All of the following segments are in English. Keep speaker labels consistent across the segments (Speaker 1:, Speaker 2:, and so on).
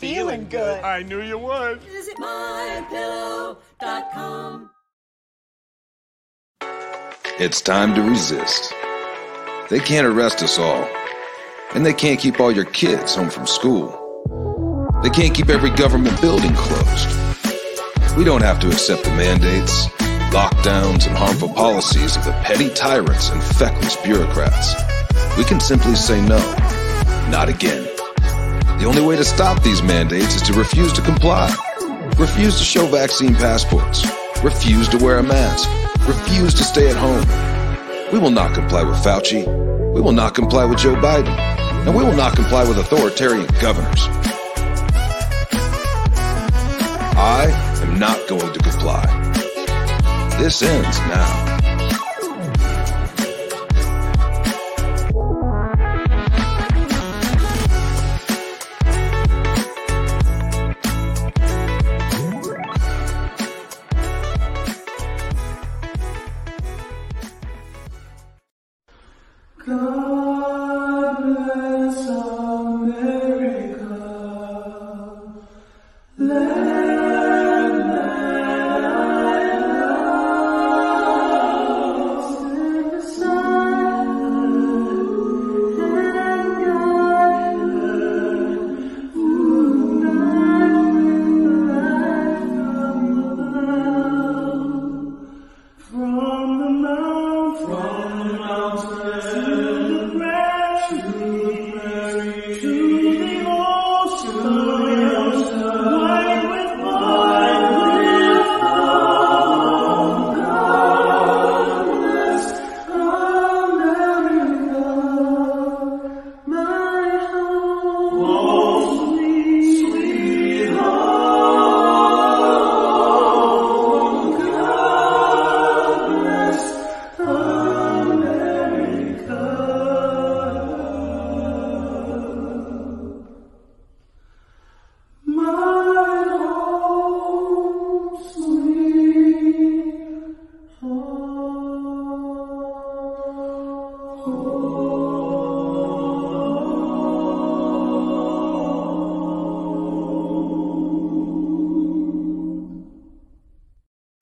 Speaker 1: Feeling good.
Speaker 2: I knew you would.
Speaker 3: Visit mypillow.com.
Speaker 4: It's time to resist. They can't arrest us all. And they can't keep all your kids home from school. They can't keep every government building closed. We don't have to accept the mandates, lockdowns, and harmful policies of the petty tyrants and feckless bureaucrats. We can simply say no. Not again. The only way to stop these mandates is to refuse to comply. Refuse to show vaccine passports. Refuse to wear a mask. Refuse to stay at home. We will not comply with Fauci. We will not comply with Joe Biden. And we will not comply with authoritarian governors. I am not going to comply. This ends now.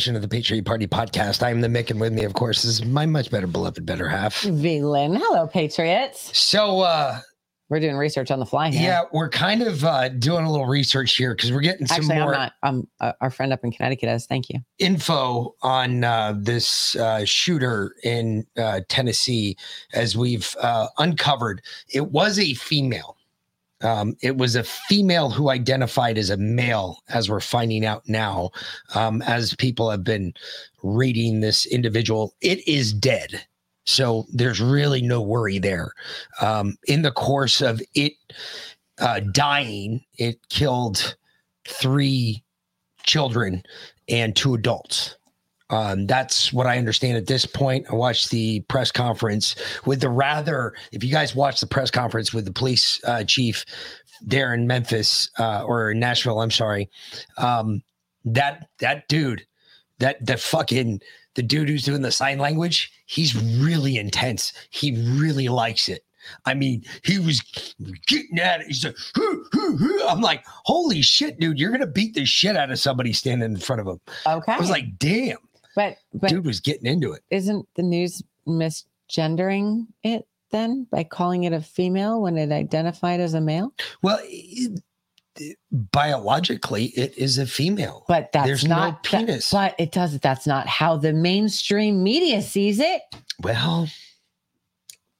Speaker 5: Edition of the Patriot Party Podcast. I'm the Mick, and with me, of course, is my much better beloved better half.
Speaker 6: Vlin. Hello, Patriots.
Speaker 5: So, uh,
Speaker 6: We're doing research on the fly here.
Speaker 5: yeah, we're kind of uh, doing a little research here because we're getting some
Speaker 6: Actually, I'm
Speaker 5: more
Speaker 6: not. Um, uh, our friend up in Connecticut has. Thank you.
Speaker 5: info on uh, this uh, shooter in uh, Tennessee as we've uh, uncovered. It was a female. Um, it was a female who identified as a male, as we're finding out now, um, as people have been reading this individual. It is dead. So there's really no worry there. Um, in the course of it uh, dying, it killed three children and two adults. Um, that's what I understand at this point. I watched the press conference with the rather, if you guys watched the press conference with the police uh, chief there in Memphis uh, or Nashville, I'm sorry. Um, that that dude, that that fucking the dude who's doing the sign language, he's really intense. He really likes it. I mean, he was getting at it. He's like, "Hoo, hoo, hoo." I'm like, holy shit, dude, you're gonna beat the shit out of somebody standing in front of him.
Speaker 6: Okay.
Speaker 5: I was like, damn,
Speaker 6: but but
Speaker 5: dude was getting into it.
Speaker 6: isn't the news misgendering it then by calling it a female when it identified as a male?
Speaker 5: Well, it- it- biologically, it is a female.
Speaker 6: But that's
Speaker 5: There's no
Speaker 6: not that-
Speaker 5: penis.
Speaker 6: but it does. That's not how the mainstream media sees it.
Speaker 5: Well,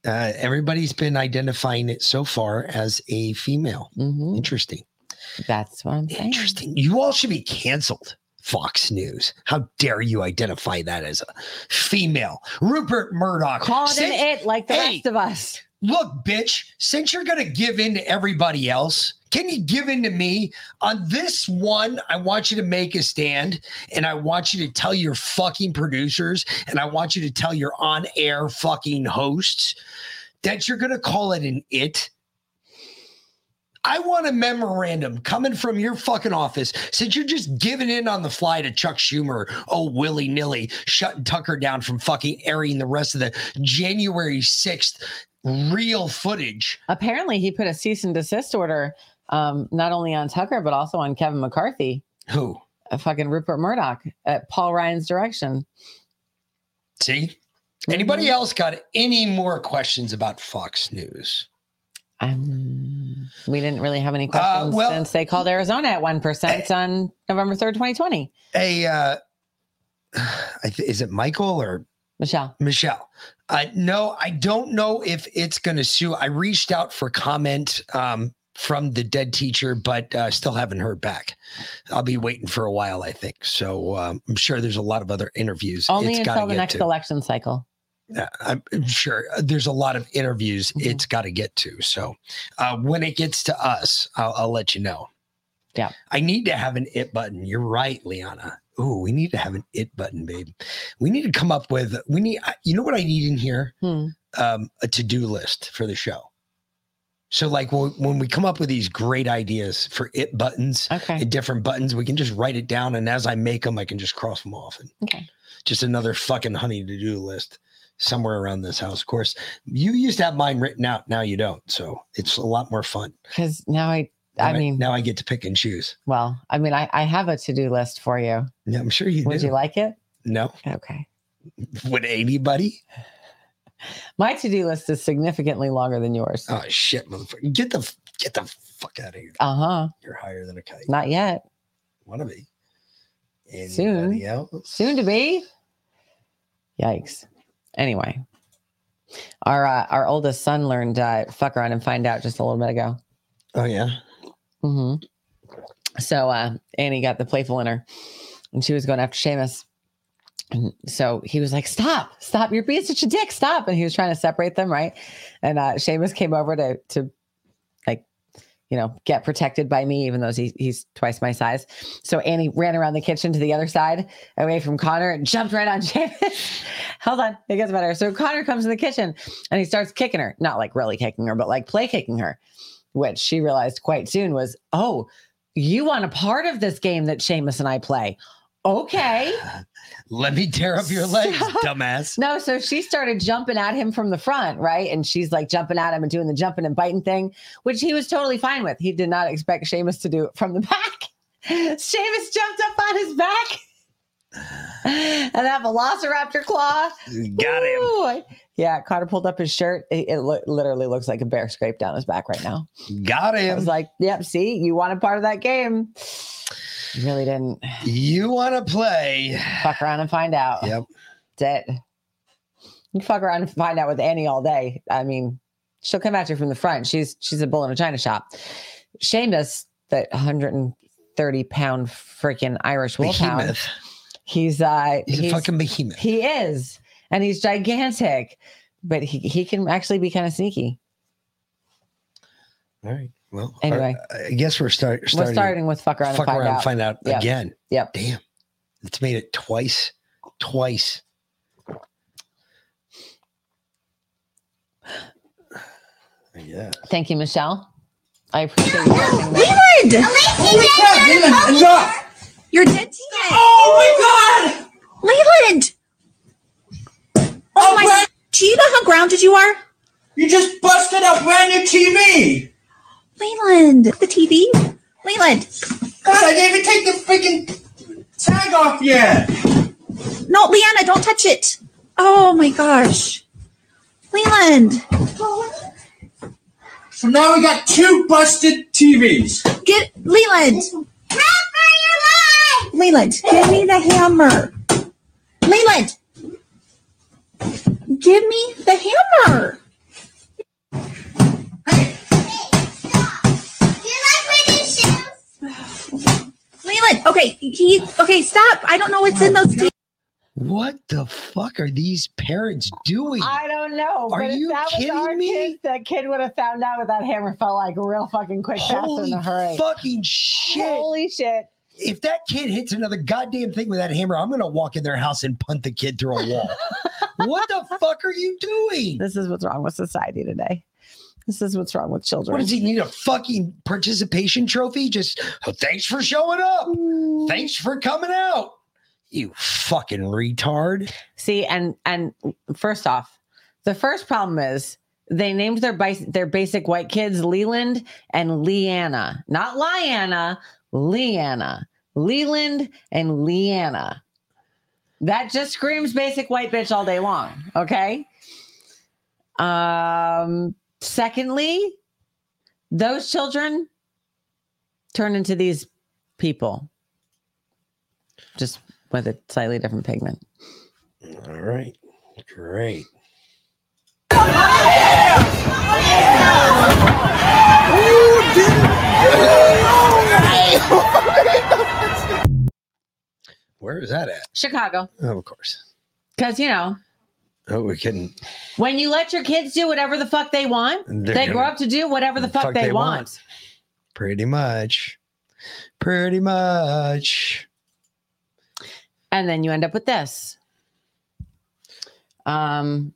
Speaker 5: uh, everybody's been identifying it so far as a female.
Speaker 6: Mhm.
Speaker 5: Interesting.
Speaker 6: That's what I'm saying.
Speaker 5: Interesting. You all should be canceled. Fox News. How dare you identify that as a female? Rupert Murdoch.
Speaker 6: Call it
Speaker 5: Since-
Speaker 6: it like the
Speaker 5: Hey,
Speaker 6: rest of us.
Speaker 5: Look, bitch, since you're going to give in to everybody else, can you give in to me? On this one, I want you to make a stand and I want you to tell your fucking producers and I want you to tell your on air fucking hosts that you're going to call it an it. I want a memorandum coming from your fucking office since you're just giving in on the fly to Chuck Schumer, oh, willy nilly, shutting Tucker down from fucking airing the rest of the January 6th real footage.
Speaker 6: Apparently, he put a cease and desist order um, not only on Tucker but also on Kevin McCarthy,
Speaker 5: Who?
Speaker 6: a fucking Rupert Murdoch at Paul Ryan's direction.
Speaker 5: See? Anybody
Speaker 6: Mhm.
Speaker 5: else got any more questions about Fox News?
Speaker 6: Um, we didn't really have any questions
Speaker 5: Uh, well-
Speaker 6: since they called Arizona at one percent on November third, twenty twenty.
Speaker 5: Hey, uh, I th- is it Michael or
Speaker 6: Michelle,
Speaker 5: Michelle. Uh, no, I don't know if it's going to sue. I reached out for comment um, from the dead teacher, but uh, still haven't heard back. I'll be waiting for a while, I think. So um, I'm sure there's a lot of other interviews.
Speaker 6: only
Speaker 5: it's
Speaker 6: until the next
Speaker 5: to.
Speaker 6: election cycle.
Speaker 5: Yeah, I'm sure uh, there's a lot of interviews
Speaker 6: Mhm.
Speaker 5: it's got to get to. So uh, when it gets to us, I'll, I'll let you know.
Speaker 6: Yeah.
Speaker 5: I need to have an it button. You're right, Liana. Ooh, we need to have an it button, babe. We need to come up with, we need, you know what I need in here?
Speaker 6: Hmm.
Speaker 5: Um, a to do list for the show. So, like when, when we come up with these great ideas for it buttons
Speaker 6: Okay.
Speaker 5: different buttons, we can just write it down. And as I make them, I can just cross them off. And
Speaker 6: Okay.
Speaker 5: just another fucking honey to do list somewhere around this house. Of course, you used to have mine written out. Now you don't. So it's a lot more fun.
Speaker 6: Because now I I
Speaker 5: Now
Speaker 6: mean,
Speaker 5: now I get to pick and choose.
Speaker 6: well, I mean, I, I have a to do list for you.
Speaker 5: Yeah, I'm sure you
Speaker 6: Would
Speaker 5: do.
Speaker 6: you like it?
Speaker 5: no,
Speaker 6: Okay.
Speaker 5: would anybody?
Speaker 6: My to do list is significantly longer than yours.
Speaker 5: Oh shit, motherfucker! Get the get the fuck out of here.
Speaker 6: Uh huh.
Speaker 5: You're higher than a kite.
Speaker 6: Not yet.
Speaker 5: Wanna be? Anybody
Speaker 6: Soon.
Speaker 5: else?
Speaker 6: Soon to be. Yikes. Anyway, our uh, our oldest son learned uh, fuck around and find out just a little bit ago.
Speaker 5: Oh yeah.
Speaker 6: Mm-hmm. So uh, Annie got the playful in her, and she was going after Seamus. And so he was like, "Stop! Stop! You're being such a dick! Stop!" And he was trying to separate them, right? And uh, Seamus came over to to you know, get protected by me, even though he, he's twice my size. So Annie ran around the kitchen to the other side, away from Connor, and jumped right on Seamus. Hold on, it gets better. So Connor comes in the kitchen and he starts kicking her, not like really kicking her, but like play kicking her, which she realized quite soon was, oh, you want a part of this game that Seamus and I play. Okay.
Speaker 5: Let me tear up your legs,
Speaker 6: Stop.
Speaker 5: dumbass.
Speaker 6: No, so she started jumping at him from the front, right? And she's like jumping at him and doing the jumping and biting thing, which he was totally fine with. He did not expect Seamus to do it from the back. Seamus jumped up on his back and that velociraptor claw.
Speaker 5: Got him.
Speaker 6: Ooh. Yeah, Connor pulled up his shirt. It, it lo- literally looks like a bear scraped down his back right now.
Speaker 5: Got him.
Speaker 6: I was like, yep, see, you wanted part of that game. You really didn't
Speaker 5: You want to play?
Speaker 6: fuck around and find out.
Speaker 5: Yep.
Speaker 6: That's it. You fuck around and find out with Annie all day. I mean, she'll come at you from the front. She's she's a bull in a china shop. Seamus, that 130 pound freaking Irish wolfhound.
Speaker 5: Behemoth.
Speaker 6: He's uh
Speaker 5: He's, a fucking behemoth.
Speaker 6: he is, and he's gigantic, but he he can actually be kind of sneaky.
Speaker 5: All right. Well,
Speaker 6: Anyway.
Speaker 5: I I guess we're start, starting.
Speaker 6: We're starting with fuck around
Speaker 5: fuck
Speaker 6: and find
Speaker 5: around
Speaker 6: out.
Speaker 5: and find out
Speaker 6: Yep.
Speaker 5: again.
Speaker 6: Yep.
Speaker 5: Damn. It's made it twice. Twice. Yeah.
Speaker 6: Thank you, Michelle. I appreciate you watching that.
Speaker 7: Leland!
Speaker 8: Holy crap, Leland, oh enough!
Speaker 7: You're dead teammate.
Speaker 8: Oh my god!
Speaker 7: Leland! Oh, oh my!
Speaker 8: brand-
Speaker 7: Do you know how grounded you are?
Speaker 8: You just busted a brand new TV!
Speaker 7: Leland, the TV. Leland,
Speaker 8: God, I didn't even take the freaking tag off yet!
Speaker 7: no, Leanna, don't touch it. Oh my gosh, Leland,
Speaker 8: So now we got two busted TVs.
Speaker 7: get Leland. Leland, give me the hammer. Leland, give me the hammer. Leland, okay, he okay. Stop! I don't know what's in those. TVs.
Speaker 5: What the fuck are these parents doing?
Speaker 6: I don't know.
Speaker 5: Are
Speaker 6: but
Speaker 5: you
Speaker 6: if that was
Speaker 5: kidding
Speaker 6: our
Speaker 5: me?
Speaker 6: Kid, that kid would have found out with that hammer felt like real fucking quick, fast,
Speaker 5: Holy
Speaker 6: in a hurry.
Speaker 5: fucking shit.
Speaker 6: Holy shit.
Speaker 5: if that kid hits another goddamn thing with that hammer, I'm gonna walk in their house and punt the kid through a wall. what the fuck are you doing?
Speaker 6: This is what's wrong with society today. This is what's wrong with children.
Speaker 5: What does he need a fucking participation trophy? Just oh, thanks for showing up. Thanks for coming out. You fucking retard.
Speaker 6: See, and and first off, the first problem is they named their bis- their basic white kids Leland and Leanna, not Liana, Leanna, Leland and Leanna. That just screams basic white bitch all day long. Okay. Um. Secondly, those children turn into these people, just with a slightly different pigment.
Speaker 5: All right. Great. Where is that at?
Speaker 6: Chicago.
Speaker 5: Oh, of course.
Speaker 6: Because, you know,
Speaker 5: Oh, we couldn't.
Speaker 6: when you let your kids do whatever the fuck they want, they grow up to do whatever the fuck, they, want.
Speaker 5: Pretty much. Pretty much.
Speaker 6: And then you end up with this. Um,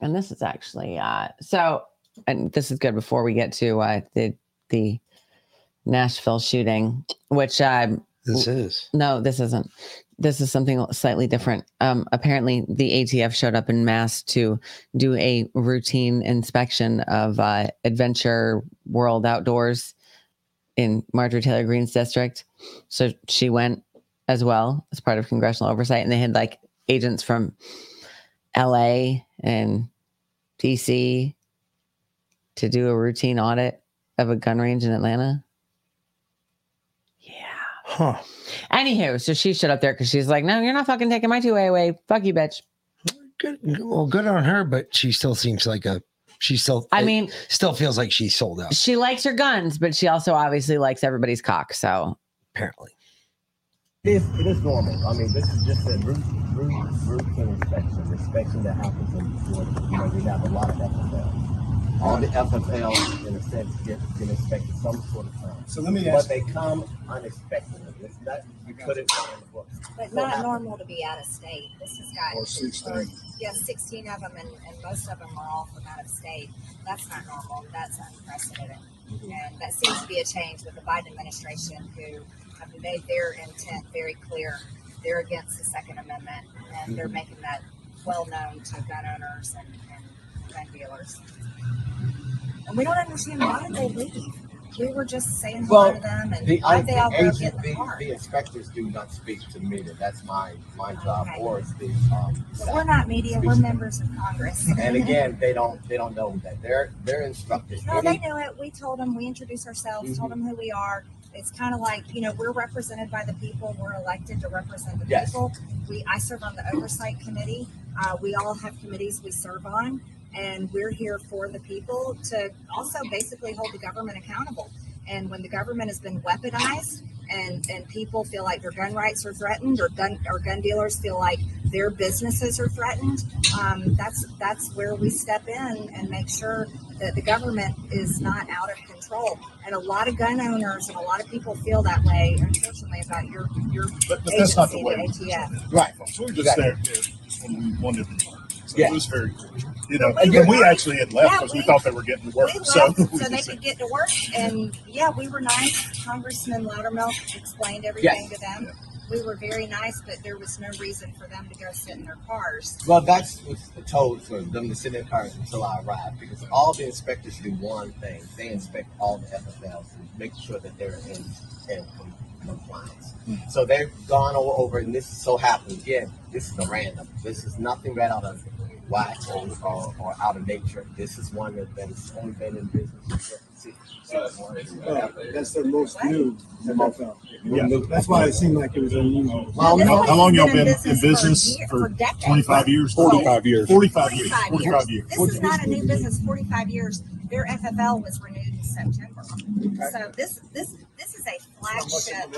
Speaker 6: and this is actually uh so and this is good before we get to uh the the Nashville shooting, which um
Speaker 5: This is.
Speaker 6: No, this isn't. This is something slightly different. Um, apparently, the ATF showed up in mass to do a routine inspection of uh, Adventure World Outdoors in Marjorie Taylor Greene's district. So she went as well as part of congressional oversight. And they had like agents from LA and DC to do a routine audit of a gun range in Atlanta.
Speaker 5: Huh.
Speaker 6: Anywho, so she showed up there because she's like, no, you're not fucking taking my two way away. Fuck you, bitch.
Speaker 5: Good. Well, good on her, but she still seems like a. She still.
Speaker 6: I mean,
Speaker 5: still feels like she's sold out.
Speaker 6: she likes her guns, but she also obviously likes everybody's cock. So
Speaker 5: Apparently.
Speaker 9: It is, it is normal. I mean, this is just a routine, routine, routine inspection, inspection that happens in Georgia. You know, we have a lot of FFL. All the FFL, in a sense, get, get inspected some sort of time.
Speaker 2: So let me
Speaker 9: But
Speaker 2: ask-
Speaker 9: they come unexpectedly. It's not, you put it in the book.
Speaker 10: But not
Speaker 9: how-
Speaker 10: normal to be out of state. This has got.
Speaker 2: Or 16.
Speaker 10: Yeah, sixteen of them and, and most of them are all from out of state. That's not normal. That's unprecedented. Mm-hmm. And that seems to be a change with the Biden administration who have made their intent very clear. They're against the Second Amendment and they're mm-hmm. making that well known to gun owners and, and gun dealers. And we don't understand why they leave? We were just saying hello
Speaker 9: Well,
Speaker 10: to them and
Speaker 9: the,
Speaker 10: why
Speaker 9: I,
Speaker 10: did they all
Speaker 9: the
Speaker 10: go
Speaker 9: agent,
Speaker 10: get in the
Speaker 9: the,
Speaker 10: car?
Speaker 9: the inspectors do not speak to the media. That's my, my job,
Speaker 10: Okay.
Speaker 9: or it's the, um.
Speaker 10: But we're not media, we're members of Congress.
Speaker 9: And again, they don't, they don't know that. They're, they're instructed.
Speaker 10: No, they knew it. We told them, we introduced ourselves, told
Speaker 9: Mhm.
Speaker 10: them who we are. It's kind of like, you know, we're represented by the people. We're elected to represent the
Speaker 9: Yes.
Speaker 10: people. We, I serve on the oversight committee. Uh, we all have committees we serve on, and we're here for the people to also basically hold the government accountable. And when the government has been weaponized and, and people feel like their gun rights are threatened or gun, or gun dealers feel like their businesses are threatened, um, that's, that's where we step in and make sure that the government is not out of control. And a lot of gun owners and a lot of people feel that way, unfortunately, about your, your
Speaker 2: But, but that's not the way.
Speaker 10: ATF.
Speaker 9: Right.
Speaker 2: So we were just there just when we wanted to learn. So
Speaker 9: Yeah.
Speaker 2: it was very cool. You know, and we actually had left
Speaker 10: Yeah,
Speaker 2: because we,
Speaker 10: we-
Speaker 2: thought they were getting to work.
Speaker 10: We
Speaker 2: So
Speaker 10: left so they
Speaker 2: just
Speaker 10: could get to work, and yeah, we were nice. Congressman Loudermilk explained everything to them. We were very nice, but there was no reason for them to go sit in their cars.
Speaker 9: Well, that's what's told for them to sit in their cars until I arrive because all the inspectors do one thing: they inspect all the FFLs and make sure that they're in, in com- compliance. Hmm. So they've gone o- over, and this so happens again. This is a random. This is nothing right out of whack or, or, or out of nature. This is one that, that has only been in business for six, six months.
Speaker 11: Well, that's their most new FFL.
Speaker 2: Yeah.
Speaker 11: That's why it seemed like it was unusual.
Speaker 2: How,
Speaker 10: This
Speaker 2: how, how long y'all
Speaker 10: been
Speaker 2: been
Speaker 10: in
Speaker 2: in
Speaker 10: business
Speaker 2: business
Speaker 10: for
Speaker 2: for
Speaker 10: ye- for
Speaker 2: 25 years?
Speaker 11: 45 years.
Speaker 2: 45 years.
Speaker 10: 45
Speaker 2: 45 years.
Speaker 10: This is not a new business. Forty-five years. Their FFL was renewed in September. So this this this is a flagship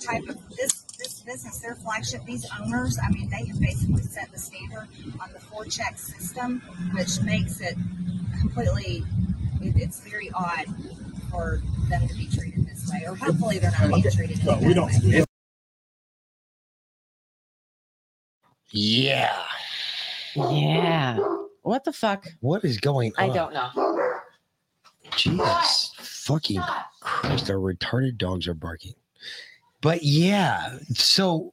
Speaker 10: type of this this business. Their flagship. These owners. I mean, they have basically set the standard on the four check system, which makes it completely. It, it's very odd for them to be treated this way, or hopefully they're not being treated in
Speaker 2: Well,
Speaker 10: that
Speaker 2: we don't.
Speaker 10: way.
Speaker 5: Yeah.
Speaker 6: yeah. What the fuck?
Speaker 5: What is going on?
Speaker 6: I don't know.
Speaker 5: Jesus fucking Christ, our retarded dogs are barking. But yeah, so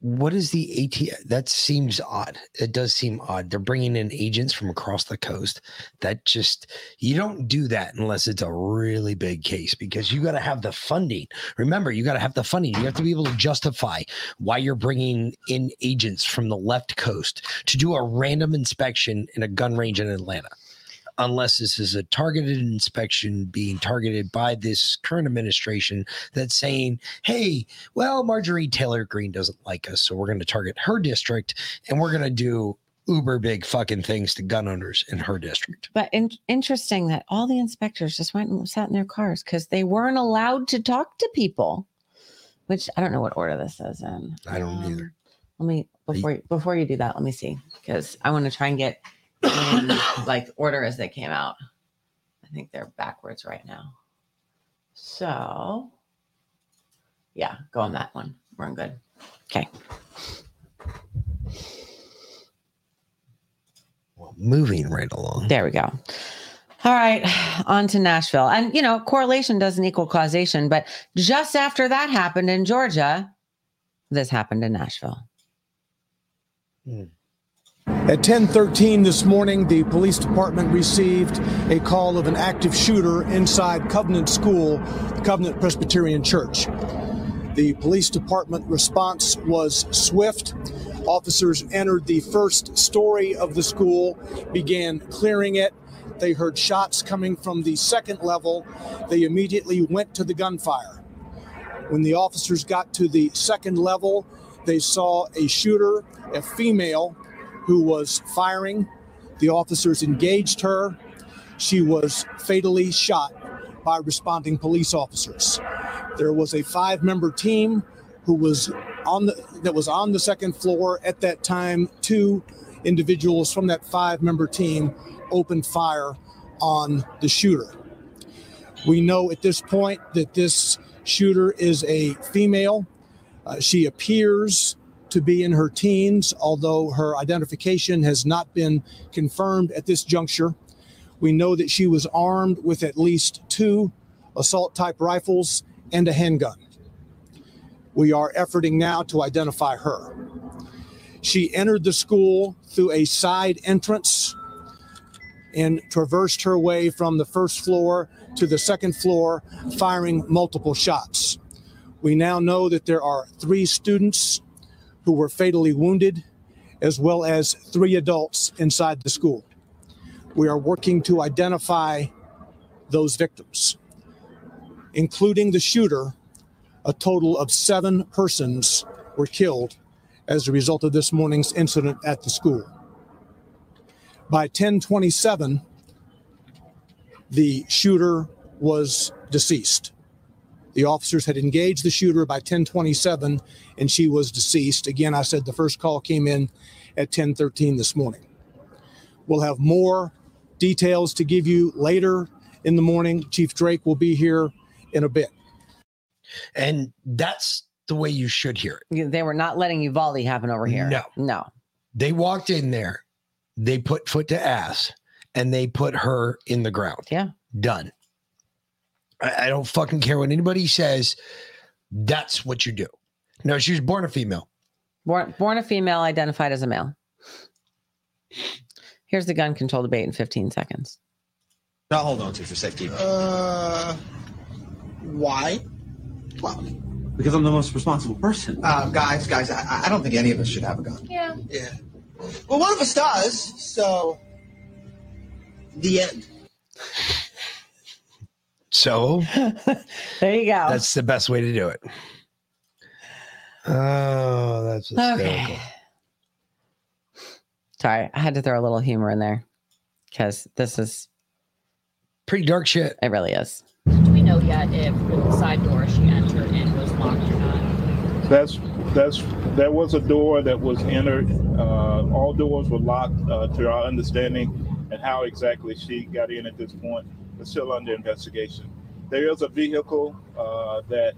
Speaker 5: what is the AT? That seems odd. It does seem odd. They're bringing in agents from across the coast. That just, you don't do that unless it's a really big case because you got to have the funding. Remember, you got to have the funding. You have to be able to justify why you're bringing in agents from the left coast to do a random inspection in a gun range in Atlanta unless this is a targeted inspection being targeted by this current administration that's saying, hey, well, Marjorie Taylor Greene doesn't like us, so we're going to target her district and we're going to do uber big fucking things to gun owners in her district.
Speaker 6: But in- interesting that all the inspectors just went and sat in their cars because they weren't allowed to talk to people. Which I don't know what order this is in.
Speaker 5: I don't
Speaker 6: Um,
Speaker 5: either.
Speaker 6: Let me before you, before you do that, let me see because I want to try and get in, like order as they came out. I think they're backwards right now. So, yeah, go on that one. We're in good. Okay.
Speaker 5: Well, moving right along.
Speaker 6: There we go. All right, on to Nashville. And, you know, correlation doesn't equal causation, but just after that happened in Georgia, this happened in Nashville.
Speaker 5: Hmm.
Speaker 12: At 10:13 this morning, the police department received a call of an active shooter inside Covenant School, the Covenant Presbyterian Church. The police department response was swift. Officers entered the first story of the school, began clearing it. They heard shots coming from the second level. They immediately went to the gunfire. When the officers got to the second level, they saw a shooter, a female, who was firing. The officers engaged her. She was fatally shot by responding police officers. There was a five-member team who was on the that was on the second floor at that time. Two individuals from that five-member team opened fire on the shooter. We know at this point that this shooter is a female. Uh, she appears to be in her teens, although her identification has not been confirmed at this juncture. We know that she was armed with at least two assault type rifles and a handgun. We are efforting now to identify her. She entered the school through a side entrance and traversed her way from the first floor to the second floor, firing multiple shots. We now know that there are three students who were fatally wounded, as well as three adults inside the school. We are working to identify those victims, including the shooter. A total of seven persons were killed as a result of this morning's incident at the school. By 1027, the shooter was deceased. The officers had engaged the shooter by 1027 and she was deceased. Again, I said the first call came in at 1013 this morning. We'll have more details to give you later in the morning. Chief Drake will be here in a bit.
Speaker 5: And that's the way you should hear it.
Speaker 6: They were not letting Uvalde happen over here.
Speaker 5: No.
Speaker 6: No.
Speaker 5: They walked in there, they put foot to ass, and they put her in the ground.
Speaker 6: Yeah.
Speaker 5: Done. I, I don't fucking care what anybody says. That's what you do. No, she was born a female.
Speaker 6: Born, born a female, identified as a male. Here's the gun control debate in 15 seconds.
Speaker 13: I'll hold on to for safety.
Speaker 14: Uh, why?
Speaker 13: Well, because I'm the most responsible person.
Speaker 14: Uh, guys, guys, I, I don't think any of us should have a gun.
Speaker 15: Yeah.
Speaker 14: Yeah. Well, one of us does, so the end.
Speaker 5: So
Speaker 6: there you go.
Speaker 5: that's the best way to do it. Oh, that's hysterical.
Speaker 6: Okay. Sorry, I had to throw a little humor in there because this is
Speaker 5: pretty dark shit.
Speaker 6: It really is.
Speaker 16: Do we know yet if the side door she entered in was locked or not?
Speaker 11: That's that's there was a door that was entered. Uh, all doors were locked, uh, to our understanding, and how exactly she got in at this point is still under investigation. There is a vehicle uh, that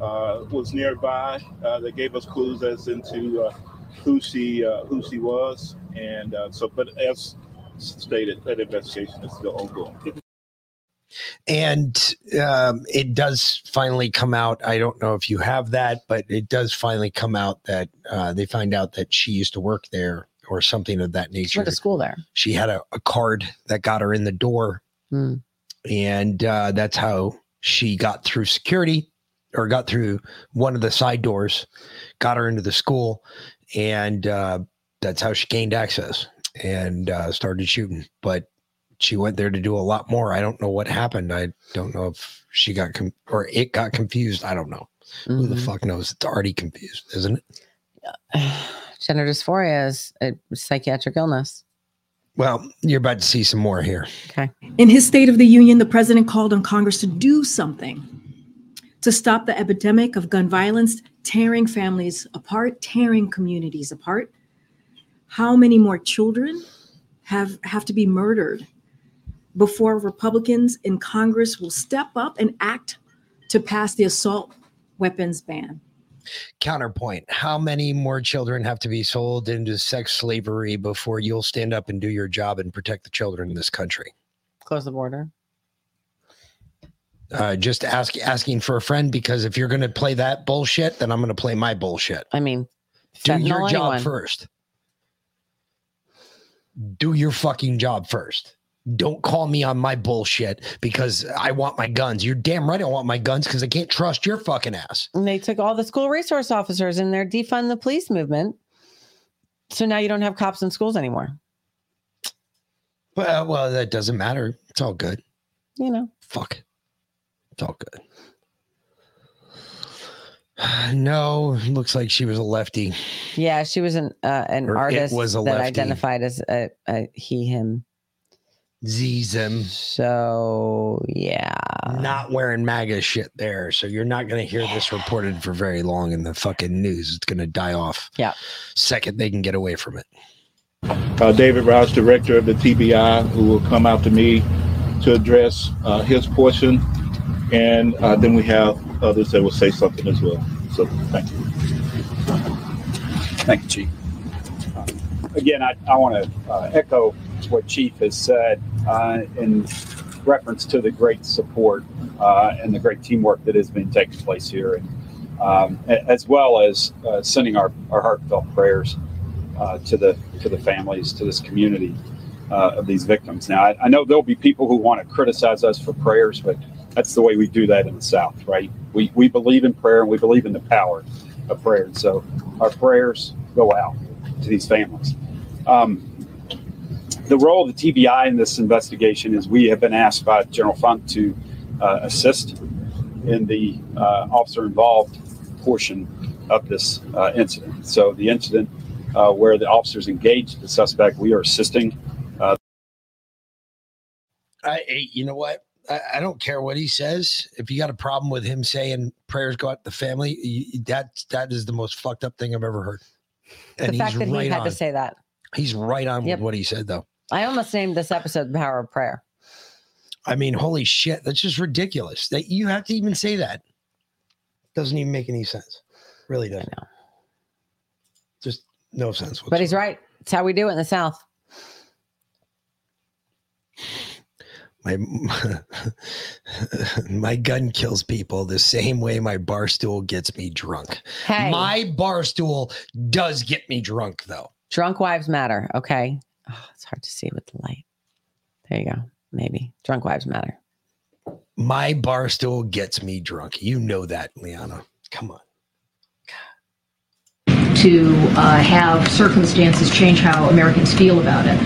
Speaker 11: uh, was nearby uh, that gave us clues as into uh, who she uh, who she was, and uh, so. But as stated, that investigation is still ongoing.
Speaker 5: And um, it does finally come out. I don't know if you have that, but it does finally come out that uh, they find out that she used to work there or something of that
Speaker 6: She
Speaker 5: nature.
Speaker 6: went to school there.
Speaker 5: She had a, a card that got her in the door,
Speaker 6: Hmm.
Speaker 5: And uh, that's how she got through security or got through one of the side doors, got her into the school, and uh, that's how she gained access and uh, started shooting. But she went there to do a lot more. I don't know what happened. I don't know if she got com- or it got confused. I don't know. Who the
Speaker 6: Mhm.
Speaker 5: fuck knows? It's already confused, isn't it?
Speaker 6: Gender dysphoria is a psychiatric illness.
Speaker 5: Well, you're about to see some more here.
Speaker 6: Okay.
Speaker 17: In his State of the Union, the president called on Congress to do something to stop the epidemic of gun violence, tearing families apart, tearing communities apart. How many more children have, have to be murdered before Republicans in Congress will step up and act to pass the assault weapons ban?
Speaker 5: Counterpoint How many more children have to be sold into sex slavery before you'll stand up and do your job and protect the children in this country?
Speaker 6: Close the border.
Speaker 5: Uh, just ask asking for a friend because if you're going to play that bullshit, then I'm going to play my bullshit.
Speaker 6: I mean,
Speaker 5: do your job
Speaker 6: anyone.
Speaker 5: first. do your fucking job first. Don't call me on my bullshit because I want my guns. You're damn right I want my guns because I can't trust your fucking ass.
Speaker 6: And they took all the school resource officers in their defund the police movement. So now you don't have cops in schools anymore.
Speaker 5: Well, well, that doesn't matter. It's all good.
Speaker 6: You know.
Speaker 5: Fuck. It's all good. No, looks like she was a lefty.
Speaker 6: Yeah, she was an uh, an
Speaker 5: Or
Speaker 6: artist
Speaker 5: was a
Speaker 6: that
Speaker 5: lefty.
Speaker 6: identified as a, a he him.
Speaker 5: Zism.
Speaker 6: So yeah.
Speaker 5: Not wearing MAGA shit there. So you're not going to hear this reported for very long in the fucking news. It's going to die off.
Speaker 6: Yeah.
Speaker 5: Second they can get away from it.
Speaker 11: uh, David Rausch, director of the TBI, who will come out to me to address uh, his portion. And uh, then we have others that will say something as well. So thank you.
Speaker 18: Thank you, Chief. Uh, Again, I, I want to uh, what Chief has said uh, in reference to the great support uh, and the great teamwork that has been taking place here, and um, as well as uh, sending our, our heartfelt prayers uh, to the to the families, to this community uh, of these victims. Now, I, I know there'll be people who want to criticize us for prayers, but that's the way we do that in the South, right? We we believe in prayer and we believe in the power of prayer. And so our prayers go out to these families. Um, the role of the TBI in this investigation is we have been asked by General Funk to uh, assist in the uh, officer involved portion of this uh, incident. So the incident uh, where the officers engaged the suspect, we are assisting. Uh,
Speaker 5: I, I- you know what? I, I don't care what he says. If you got a problem with him saying prayers go out to the family, you, that that is the most fucked up thing I've ever heard.
Speaker 6: And the fact that he had
Speaker 5: on.
Speaker 6: to say that.
Speaker 5: He's right on
Speaker 6: Yep.
Speaker 5: with what he said, though.
Speaker 6: I almost named this episode "The Power of Prayer."
Speaker 5: I mean, holy shit, that's just ridiculous. That you have to even say that. Doesn't even make any sense. Really doesn't. Just no sense.
Speaker 6: But he's right. It's how we do it in the South.
Speaker 5: My my gun kills people the same way my bar stool gets me drunk.
Speaker 6: Hey.
Speaker 5: My bar stool does get me drunk though.
Speaker 6: Drunk wives matter. Okay. Oh, it's hard to see with the light. There you go. Maybe drunk wives matter.
Speaker 5: My bar stool gets me drunk. You know that, Liana. Come on.
Speaker 19: to uh, have circumstances change how Americans feel about it.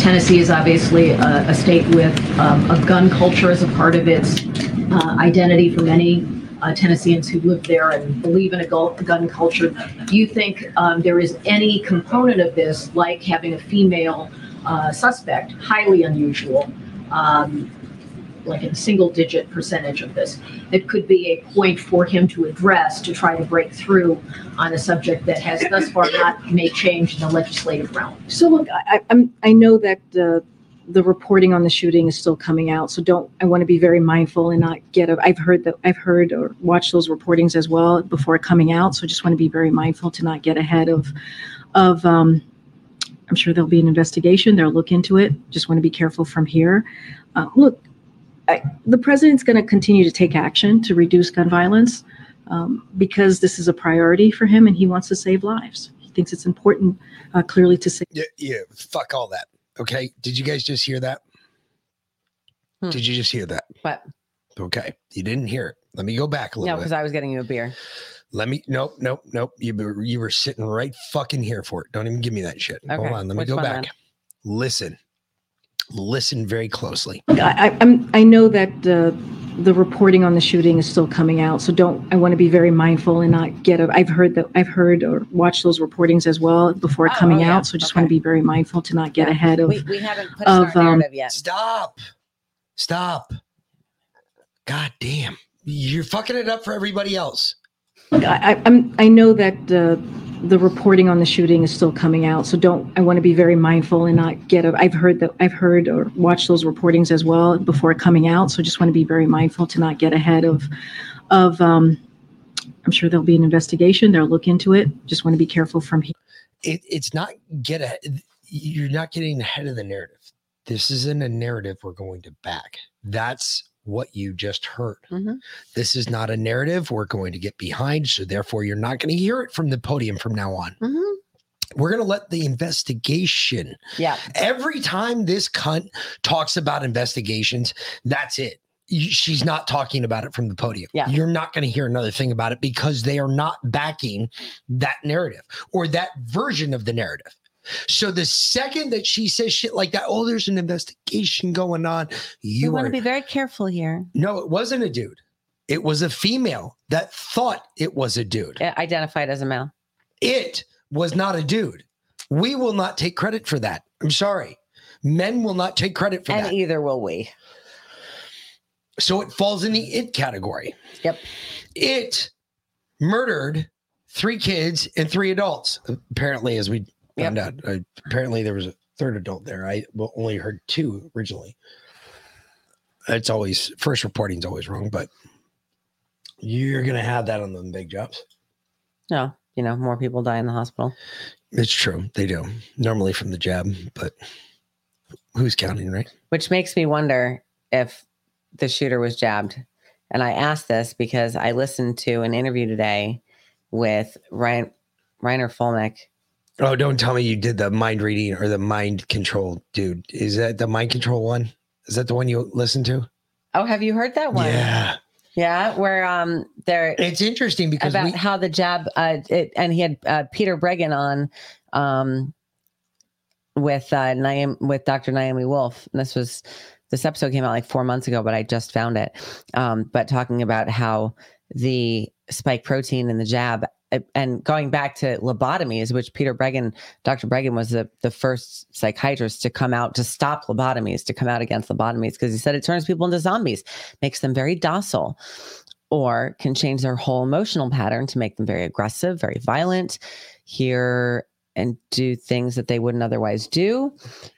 Speaker 19: Tennessee is obviously a, a state with um, a gun culture as a part of its uh, identity for many uh, Tennesseans who live there and believe in a gu- gun culture. Do you think um, there is any component of this, like having a female uh, suspect, highly unusual, um, like a single digit percentage of this, that could be a point for him to address to try to break through on a subject that has thus far not made change in the legislative realm?
Speaker 17: So look, I, I'm, I know that the, the reporting on the shooting is still coming out. So don't, I want to be very mindful and not get, a, I've heard that, I've heard or watched those reportings as well before coming out. So just want to be very mindful to not get ahead of, of, um, I'm sure there'll be an investigation. They'll look into it. Just want to be careful from here. Uh, look, I, the president's going to continue to take action to reduce gun violence um, because this is a priority for him and he wants to save lives. He thinks it's important, uh, clearly, to save.
Speaker 5: Yeah, yeah, fuck all that. Okay. Did you guys just hear that?
Speaker 6: Hmm.
Speaker 5: Did you just hear that?
Speaker 6: What?
Speaker 5: Okay. You didn't hear it. Let me go back a little.
Speaker 6: No,
Speaker 5: little
Speaker 6: because. I was getting you a beer.
Speaker 5: Let me nope, nope, nope. You were you were sitting right fucking here for it. Don't even give me that shit. Hold on. Let me
Speaker 6: which
Speaker 5: go back.
Speaker 6: then?
Speaker 5: Listen. Listen very closely.
Speaker 17: I, I- I'm, I know that the, the reporting on the shooting is still coming out, so don't, I want to be very mindful and not get, a, I've heard that, I've heard or watched those reportings as well before
Speaker 6: Oh,
Speaker 17: coming
Speaker 6: oh, yeah.
Speaker 17: out, so just want to be very mindful to not get ahead of.
Speaker 6: We, we haven't pushed
Speaker 17: of,
Speaker 6: our
Speaker 17: um,
Speaker 6: yet.
Speaker 5: Stop. Stop. God damn. You're fucking it up for everybody else.
Speaker 17: Look, I, I- I'm, I know that the, the reporting on the shooting is still coming out, so don't, I want to be very mindful and not get, a, I've heard that, I've heard or watched those reportings as well before coming out, so just want to be very mindful to not get ahead of, of, um, I'm sure there'll be an investigation, they'll look into it, just want to be careful from here.
Speaker 5: It, it's not get a you're not getting ahead of the narrative. This isn't a narrative we're going to back. That's what you just heard.
Speaker 6: Mhm.
Speaker 5: This is not a narrative we're going to get behind. So therefore, you're not going to hear it from the podium from now on.
Speaker 6: Mhm.
Speaker 5: We're going to let the investigation.
Speaker 6: Yeah.
Speaker 5: Every time this cunt talks about investigations, that's it. She's not talking about it from the podium.
Speaker 6: Yeah.
Speaker 5: You're not going to hear another thing about it because they are not backing that narrative or that version of the narrative. So the second that she says shit like that, oh, there's an investigation going on.
Speaker 6: You want to be very careful here.
Speaker 5: no, it wasn't a dude. It was a female that thought it was a dude.
Speaker 6: Uh, Identified as a male.
Speaker 5: It was not a dude. We will not take credit for that. I'm sorry. Men will not take credit for
Speaker 6: And
Speaker 5: that.
Speaker 6: And either will we.
Speaker 5: So it falls in the it category.
Speaker 6: Yep.
Speaker 5: It murdered three kids and three adults. Apparently, as we found out, uh, apparently there was a third adult there. I only heard two originally. It's always first reporting is always wrong, but you're gonna have that on the big jobs.
Speaker 6: No, you know, more people die in the hospital.
Speaker 5: It's true. They do normally from the jab, but who's counting, right?
Speaker 6: Which makes me wonder if the shooter was jabbed. And I asked this because I listened to an interview today with Ryan Reiner Fulmick.
Speaker 5: Oh, don't tell me you did the mind reading or the mind control, dude. Is that the mind control one? Is that the one you listened to?
Speaker 6: Oh, have you heard that one?
Speaker 5: Yeah.
Speaker 6: Yeah, where um there
Speaker 5: It's interesting because
Speaker 6: about
Speaker 5: we,
Speaker 6: how the jab uh it, and he had uh, Peter Breggin on um with uh Naomi, with Dr. Naomi Wolf. And this was this episode came out like 4 months ago, but I just found it. Um but talking about how the spike protein in the jab and going back to lobotomies, which Peter Breggin, Dr. Breggin was the, the first psychiatrist to come out to stop lobotomies, to come out against lobotomies, because he said it turns people into zombies, makes them very docile, or can change their whole emotional pattern to make them very aggressive, very violent, hear and do things that they wouldn't otherwise do.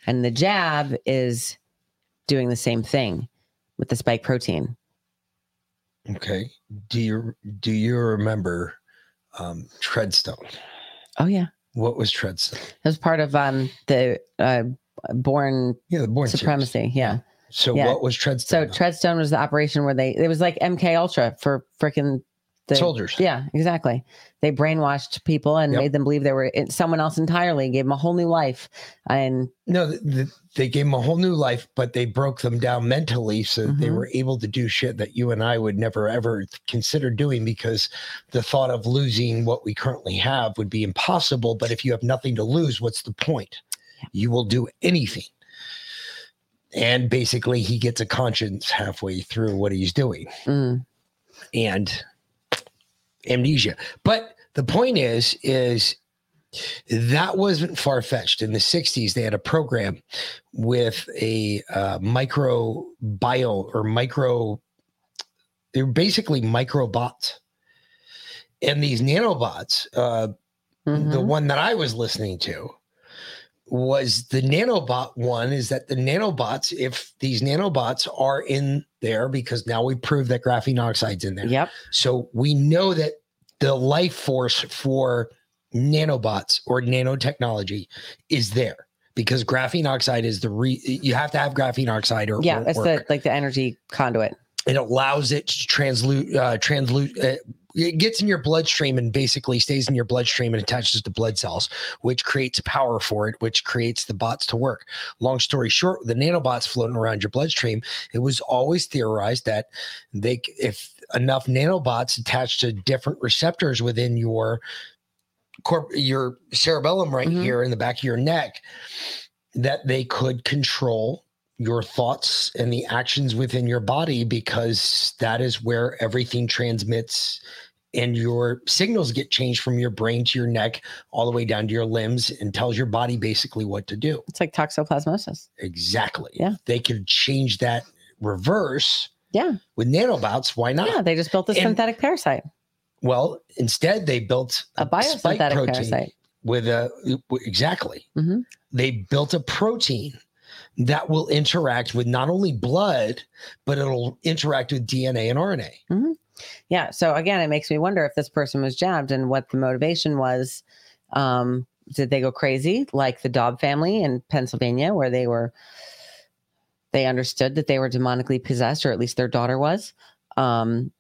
Speaker 6: And the jab is doing the same thing with the spike protein.
Speaker 5: okay. Do you do you remember um Treadstone?
Speaker 6: Oh yeah.
Speaker 5: What was Treadstone?
Speaker 6: It was part of um the uh Bourne
Speaker 5: yeah, the Bourne series.
Speaker 6: supremacy. Yeah.
Speaker 5: So
Speaker 6: Yeah.
Speaker 5: what was Treadstone?
Speaker 6: So Treadstone was the operation where they it was like MK Ultra for freaking the
Speaker 5: Soldiers.
Speaker 6: Yeah, exactly. They brainwashed people and
Speaker 5: Yep.
Speaker 6: made them believe they were in- someone else entirely, gave them a whole new life. And
Speaker 5: No, th- th- they gave them a whole new life, but they broke them down mentally so that they were able to do shit that you and I would never ever consider doing because the thought of losing what we currently have would be impossible. But if you have nothing to lose, what's the point? You will do anything. And basically, he gets a conscience halfway through what he's doing
Speaker 6: mm,
Speaker 5: and amnesia. But the point is, is that wasn't far fetched. In the 60s, they had a program with a uh, microbiome or micro, they were basically microbots. And these nanobots, uh, the
Speaker 6: mhm.
Speaker 5: one that I was listening to was the nanobot one is that the nanobots, if these nanobots are in there, because now we proved that graphene oxide's in there.
Speaker 6: Yep.
Speaker 5: So we know that the life force for nanobots or nanotechnology is there because graphene oxide is the re you have to have graphene oxide or
Speaker 6: yeah, it's the like the energy conduit.
Speaker 5: it allows it to translute uh translute uh, it gets in your bloodstream and basically stays in your bloodstream and attaches to blood cells which creates power for it which creates the bots to work long story short the nanobots floating around your bloodstream it was always theorized that they if enough nanobots attached to different receptors within your corp your cerebellum right
Speaker 6: Mhm.
Speaker 5: here in the back of your neck that they could control your thoughts and the actions within your body because that is where everything transmits and your signals get changed from your brain to your neck all the way down to your limbs and tells your body basically what to do.
Speaker 6: It's like toxoplasmosis.
Speaker 5: Exactly.
Speaker 6: Yeah.
Speaker 5: They could change that reverse
Speaker 6: Yeah.
Speaker 5: with nanobots. Why not?
Speaker 6: Yeah. They just built a
Speaker 5: And-
Speaker 6: synthetic parasite.
Speaker 5: Well, instead they built
Speaker 6: A
Speaker 5: spike
Speaker 6: biosynthetic
Speaker 5: protein
Speaker 6: parasite.
Speaker 5: with a exactly.
Speaker 6: Mm-hmm.
Speaker 5: They built a protein that will interact with not only blood, but it'll interact with DNA and RNA.
Speaker 6: Yeah. So again, it makes me wonder if this person was jabbed and what the motivation was. Um, did they go crazy like the Dobb family in Pennsylvania, where they were they understood that they were demonically possessed, or at least their daughter was? Um,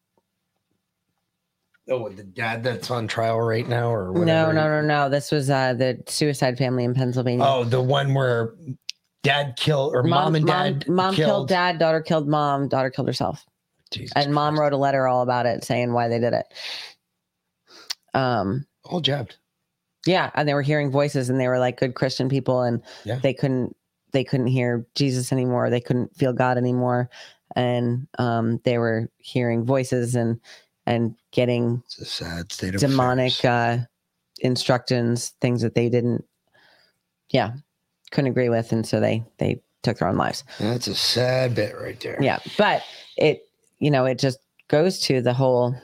Speaker 5: Oh, the dad that's on trial right now, or
Speaker 6: No,
Speaker 5: whatever.
Speaker 6: no, no, no. This was uh, the suicide family in Pennsylvania.
Speaker 5: Oh, the one where dad killed or mom, and dad
Speaker 6: mom, killed.
Speaker 5: killed.
Speaker 6: dad, daughter killed mom, daughter killed herself. And mom wrote a letter all about it saying why they did it. Um
Speaker 5: all jabbed.
Speaker 6: Yeah, and they were hearing voices and they were like good Christian people and
Speaker 5: Yeah.
Speaker 6: they couldn't they couldn't hear Jesus anymore. They couldn't feel God anymore. And um they were hearing voices and and getting
Speaker 5: sad state of
Speaker 6: demonic uh instructions, things that they didn't yeah, couldn't agree with and so they they took their own lives.
Speaker 5: That's a sad bit right there.
Speaker 6: Yeah, but it you know, it just goes to the whole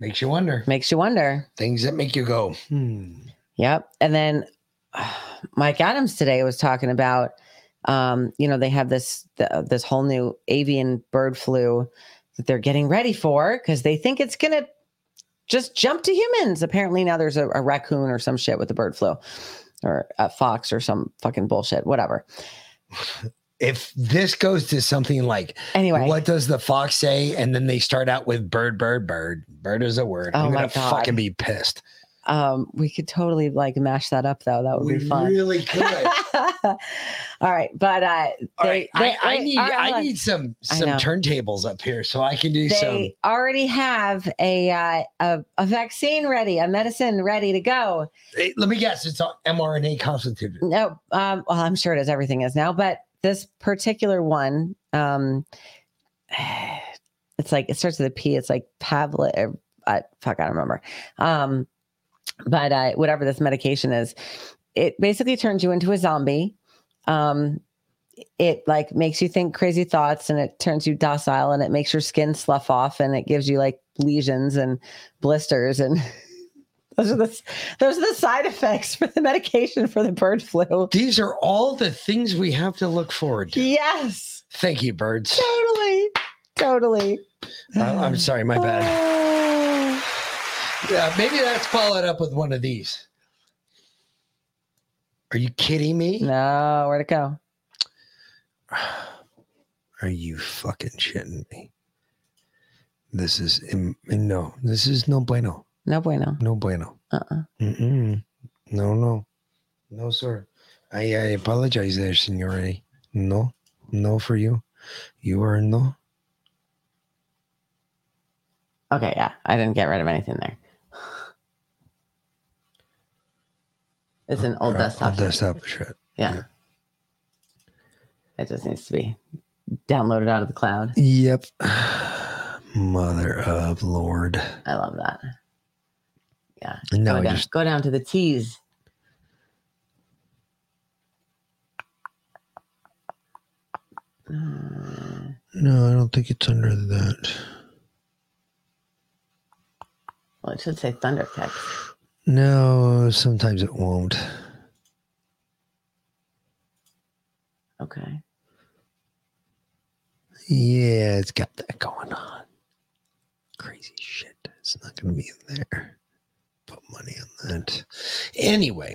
Speaker 5: Makes you wonder.
Speaker 6: makes you wonder.
Speaker 5: Things that make you go, hmm.
Speaker 6: Yep. And then Mike Adams today was talking about, um, you know, they have this the, this whole new avian bird flu that they're getting ready for because they think it's gonna just jump to humans. Apparently now there's a, a raccoon or some shit with the bird flu, or a fox or some fucking bullshit, whatever.
Speaker 5: If this goes to something like,
Speaker 6: Anyway.
Speaker 5: what does the fox say? And then they start out with bird, bird, bird. Bird is a word.
Speaker 6: Oh
Speaker 5: I'm
Speaker 6: my
Speaker 5: gonna
Speaker 6: God.
Speaker 5: fucking be pissed.
Speaker 6: Um, we could totally like mash that up though. That would
Speaker 5: We
Speaker 6: be fun.
Speaker 5: really could.
Speaker 6: All right, but uh,
Speaker 5: All
Speaker 6: they,
Speaker 5: right,
Speaker 6: they-
Speaker 5: I, I
Speaker 6: they-
Speaker 5: need
Speaker 6: right,
Speaker 5: I need some some turntables up here so I can do
Speaker 6: they
Speaker 5: some.
Speaker 6: already have a, uh, a a vaccine ready, a medicine ready to go.
Speaker 5: Hey, let me guess, it's mRNA constituted.
Speaker 6: No, um, well, I'm sure it is. Everything is now, but this particular one, um, it's like it starts with a P. It's like Pavla. Uh, fuck, I don't remember. Um, but uh, whatever this medication is, it basically turns you into a zombie. Um, it like makes you think crazy thoughts and it turns you docile and it makes your skin slough off and it gives you like lesions and blisters and those are the those are the side effects for the medication for the bird flu.
Speaker 5: These are all the things we have to look forward to.
Speaker 6: Yes,
Speaker 5: Thank you, birds.
Speaker 6: totally, totally.
Speaker 5: Uh, I'm sorry, my bad. Yeah, maybe that's followed up with one of these. Are you kidding me?
Speaker 6: No, where'd it go?
Speaker 5: Are you fucking shitting me? This is im- no. This is no bueno.
Speaker 6: No bueno.
Speaker 5: No bueno.
Speaker 6: Uh-uh.
Speaker 5: Mm-mm. No, no, no, sir. I, I apologize, there, Signore. No, no for you. You are no.
Speaker 6: Okay, yeah, I didn't get rid of anything there. It's an old
Speaker 5: Uh,
Speaker 6: desktop.
Speaker 5: old desktop shit.
Speaker 6: Yeah. It just needs to be downloaded out of the cloud.
Speaker 5: Yep. Mother of Lord.
Speaker 6: I love that. Yeah.
Speaker 5: No,
Speaker 6: go, down,
Speaker 5: just-
Speaker 6: go down to the T's.
Speaker 5: No, I don't think it's under that.
Speaker 6: Well, it should say Thundertext.
Speaker 5: No, sometimes it won't.
Speaker 6: Okay.
Speaker 5: Yeah, it's got that going on. Crazy shit. It's not going to be in there. Put money on that. Anyway,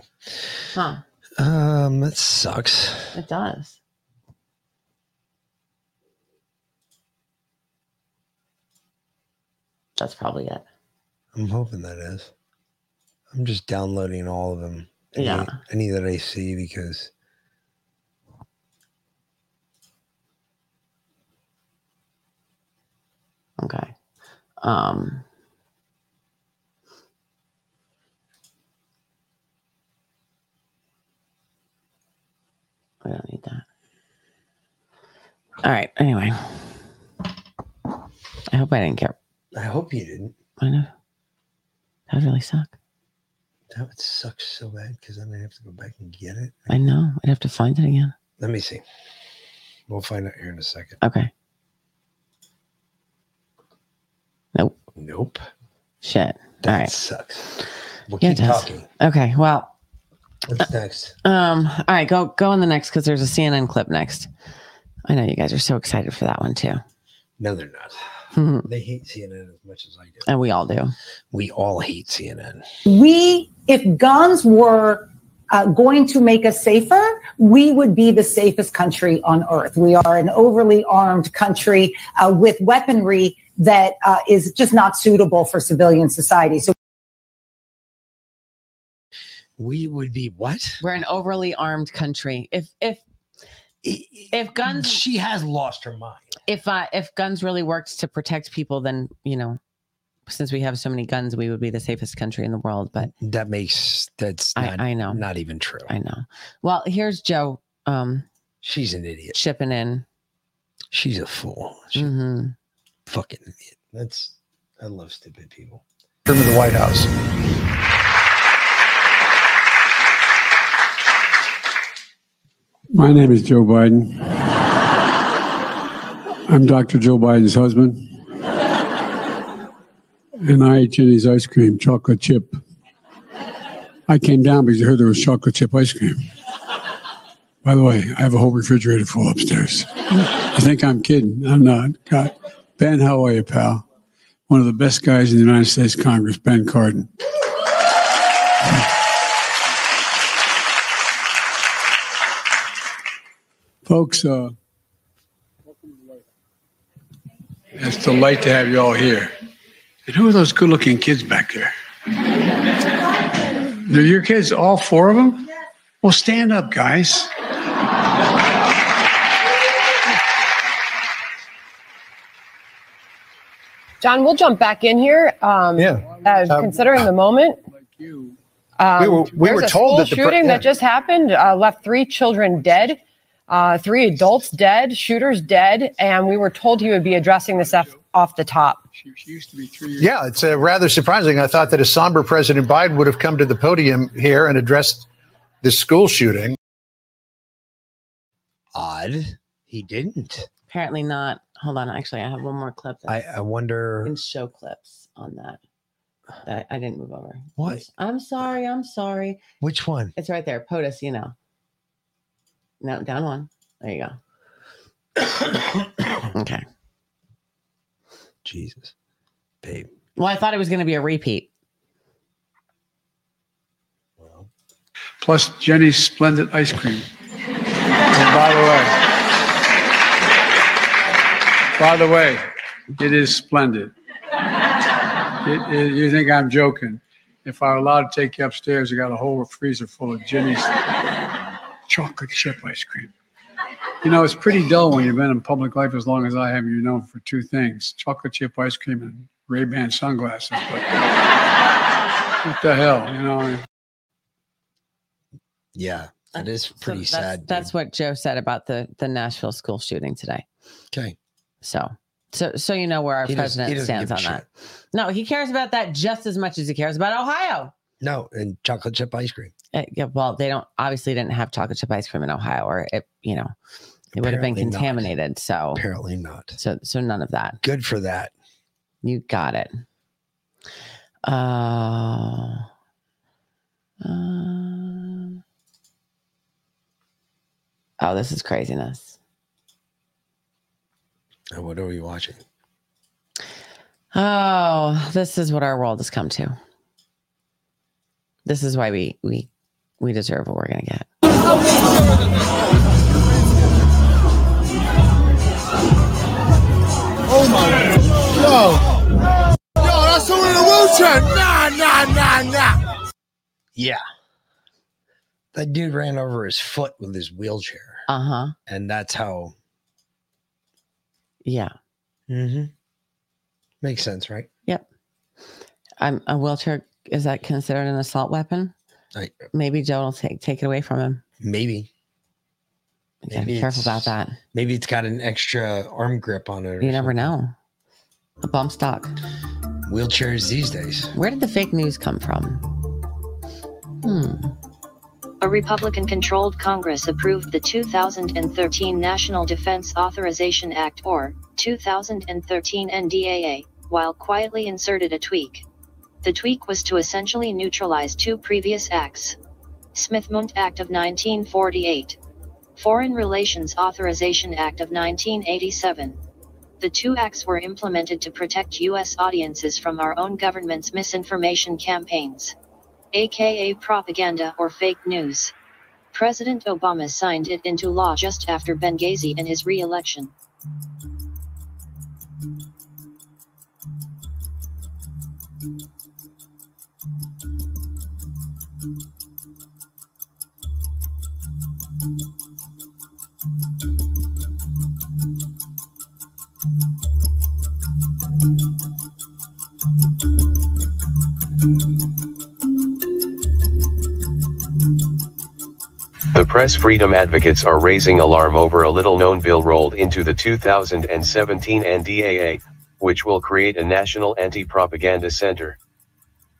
Speaker 6: Huh.
Speaker 5: um, that sucks.
Speaker 6: It does. That's probably it.
Speaker 5: I'm hoping that is. I'm just downloading all of them. Any,
Speaker 6: Yeah.
Speaker 5: Any that I see because
Speaker 6: Okay. Um I don't need that. All right. Anyway. I hope I didn't get
Speaker 5: I hope you didn't.
Speaker 6: I know. That would really suck.
Speaker 5: That would suck so bad because then I have to go back and get it.
Speaker 6: I know. I'd have to find it again.
Speaker 5: Let me see. We'll find out here in a second.
Speaker 6: Okay. Nope.
Speaker 5: Nope.
Speaker 6: Shit.
Speaker 5: That
Speaker 6: All right.
Speaker 5: sucks. We'll
Speaker 6: Yeah,
Speaker 5: keep talking.
Speaker 6: Okay. Well,
Speaker 5: What's next?
Speaker 6: Um, all right, go go on the next because there's a CNN clip next. I know you guys are so excited for that one too.
Speaker 5: No, they're not.
Speaker 6: Mhm.
Speaker 5: They hate CNN as much as I do.
Speaker 6: And we all do.
Speaker 5: We all hate CNN.
Speaker 19: we if guns were uh, going to make us safer we would be the safest country on earth we are an overly armed country uh, with weaponry that uh, is just not suitable for civilian society. So
Speaker 5: we would be what?
Speaker 6: We're an overly armed country. If if if guns
Speaker 5: she has lost her mind.
Speaker 6: If uh if guns really worked to protect people, then you know, since we have so many guns, we would be the safest country in the world. But
Speaker 5: that makes that's
Speaker 6: I,
Speaker 5: not,
Speaker 6: I know
Speaker 5: not even true.
Speaker 6: I know. Well, here's Joe. Um,
Speaker 5: she's an idiot.
Speaker 6: Shipping in.
Speaker 5: She's a fool. She,
Speaker 6: Mm-hmm.
Speaker 5: Fucking idiot. That's I love stupid people.
Speaker 20: Come to the White House.
Speaker 21: My name is Joe Biden. I'm Dr. Joe Biden's husband. And I ate Jeni's ice cream, chocolate chip. I came down because I heard there was chocolate chip ice cream. By the way, I have a whole refrigerator full upstairs. I think I'm kidding? I'm not. God. Ben, how are you, pal? One of the best guys in the United States Congress, Ben Cardin. Folks, uh, it's a delight to have you all here. And who are those good looking kids back there? They're your kids, all four of them? Well, stand up, guys.
Speaker 22: John, we'll jump back in here. Um,
Speaker 20: Yeah.
Speaker 22: Uh,
Speaker 20: Um,
Speaker 22: considering the moment. Um,
Speaker 20: We were- we were told that the pre-
Speaker 22: shooting
Speaker 20: yeah.
Speaker 22: that just happened uh, left three children dead, uh, three adults dead, shooters dead, and we were told he would be addressing this off, off the top.
Speaker 20: Yeah, it's uh, rather surprising. I thought that a somber President Biden would have come to the podium here and addressed this school shooting.
Speaker 5: Odd. He didn't.
Speaker 6: Apparently not. Hold on. Actually, I have one more clip.
Speaker 5: I, I wonder.
Speaker 6: can show clips on that. That I didn't move over.
Speaker 5: What?
Speaker 6: I'm sorry. I'm sorry.
Speaker 5: Which one?
Speaker 6: It's right there. POTUS, you know. No, down one. There you go. okay.
Speaker 5: Jesus. Babe.
Speaker 6: Well, I thought it was going to be a repeat.
Speaker 21: Plus Jeni's splendid ice cream. And by the way, by the way, it is splendid. It- it- you think I'm joking? If I were allowed to take you upstairs, I got a whole freezer full of Jeni's chocolate chip ice cream. You know, it's pretty dull when you've been in public life as long as I have. You're known for two things: chocolate chip ice cream and Ray-Ban sunglasses. But what the hell, you know?
Speaker 5: Yeah, that is
Speaker 6: So
Speaker 5: pretty
Speaker 6: that's,
Speaker 5: sad.
Speaker 6: That's what Joe said about the the Nashville school shooting today.
Speaker 5: Okay.
Speaker 6: So, so, so you know where our
Speaker 5: He
Speaker 6: president
Speaker 5: doesn't
Speaker 6: stands on
Speaker 5: give a
Speaker 6: that. No, he cares about that just as much as he cares about Ohio.
Speaker 5: No, and chocolate chip ice cream.
Speaker 6: Uh, yeah, well, they don't obviously didn't have chocolate chip ice cream in Ohio, or it, you know, it would have been
Speaker 5: Apparently not.
Speaker 6: contaminated. So
Speaker 5: Apparently not.
Speaker 6: So, so none of that.
Speaker 5: Good for that.
Speaker 6: You got it. Uh, uh, oh, this is craziness.
Speaker 5: Uh, What are we watching?
Speaker 6: Oh, this is what our world has come to. This is why we we we deserve what we're gonna get.
Speaker 23: Oh my Yo! Yo, that's someone in a wheelchair! Nah, nah, nah, nah!
Speaker 5: Yeah. That dude ran over his foot with his wheelchair.
Speaker 6: Uh huh.
Speaker 5: And that's how.
Speaker 6: Yeah.
Speaker 5: Mm-hmm. Makes sense, right?
Speaker 6: Yep. I'm a wheelchair. Is that considered an assault weapon?
Speaker 5: I,
Speaker 6: Maybe Joe will take take it away from him.
Speaker 5: maybe.
Speaker 6: You gotta be careful about that.
Speaker 5: Maybe it's got an extra arm grip on it.
Speaker 6: You never
Speaker 5: something.
Speaker 6: know. A bump stock.
Speaker 5: Wheelchairs these days.
Speaker 6: Where did the fake news come from? Hmm.
Speaker 24: A Republican controlled Congress approved the 2013 National Defense Authorization Act or 2013 NDAA, while quietly inserted a tweak. The tweak was to essentially neutralize two previous acts. Smith-Mundt Act of 1948. Foreign Relations Authorization Act of 1987. The two acts were implemented to protect U.S. audiences from our own government's misinformation campaigns aka propaganda or fake news. President Obama signed it into law just after Benghazi and his re election.
Speaker 25: Press freedom advocates are raising alarm over a little known bill rolled into the 2017 NDAA, which will create a national anti propaganda center.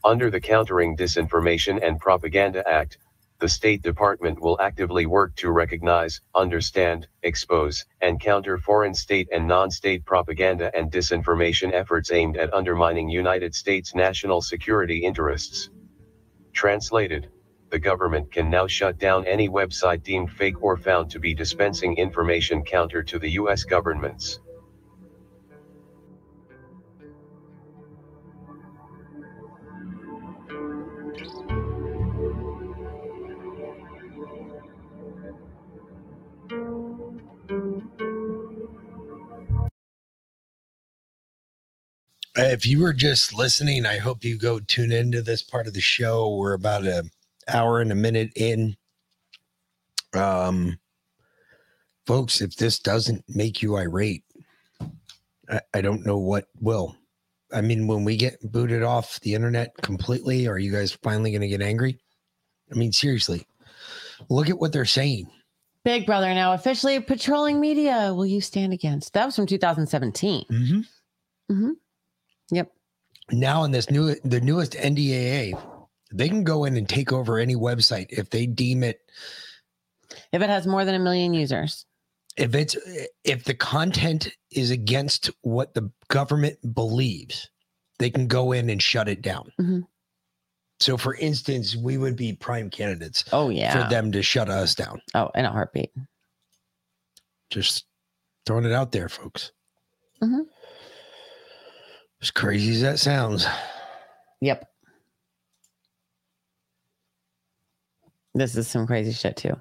Speaker 25: Under the Countering Disinformation and Propaganda Act, the State Department will actively work to recognize, understand, expose, and counter foreign state and non state propaganda and disinformation efforts aimed at undermining United States national security interests. Translated the government can now shut down any website deemed fake or found to be dispensing information counter to the US government's.
Speaker 5: If you were just listening, I hope you go tune into this part of the show. We're about an hour and a minute in. Um, folks, if this doesn't make you irate, I, I don't know what will. I mean, when we get booted off the internet completely, are you guys finally going to get angry? I mean, seriously, look at what they're saying.
Speaker 6: Big Brother now officially patrolling media. Will you stand against? That was from 2017.
Speaker 5: Mm-hmm.
Speaker 6: hmm Yep.
Speaker 5: now in this new the newest NDAA, they can go in and take over any website if they deem it
Speaker 6: If it has more than a million users.
Speaker 5: if it's if the content is against what the government believes, they can go in and shut it down.
Speaker 6: Mhm.
Speaker 5: So for instance, we would be prime candidates
Speaker 6: Oh yeah.
Speaker 5: for them to shut us down.
Speaker 6: Oh, in a heartbeat.
Speaker 5: Just throwing it out there, folks.
Speaker 6: Mhm.
Speaker 5: As crazy as that sounds.
Speaker 6: Yep. This is some crazy shit too.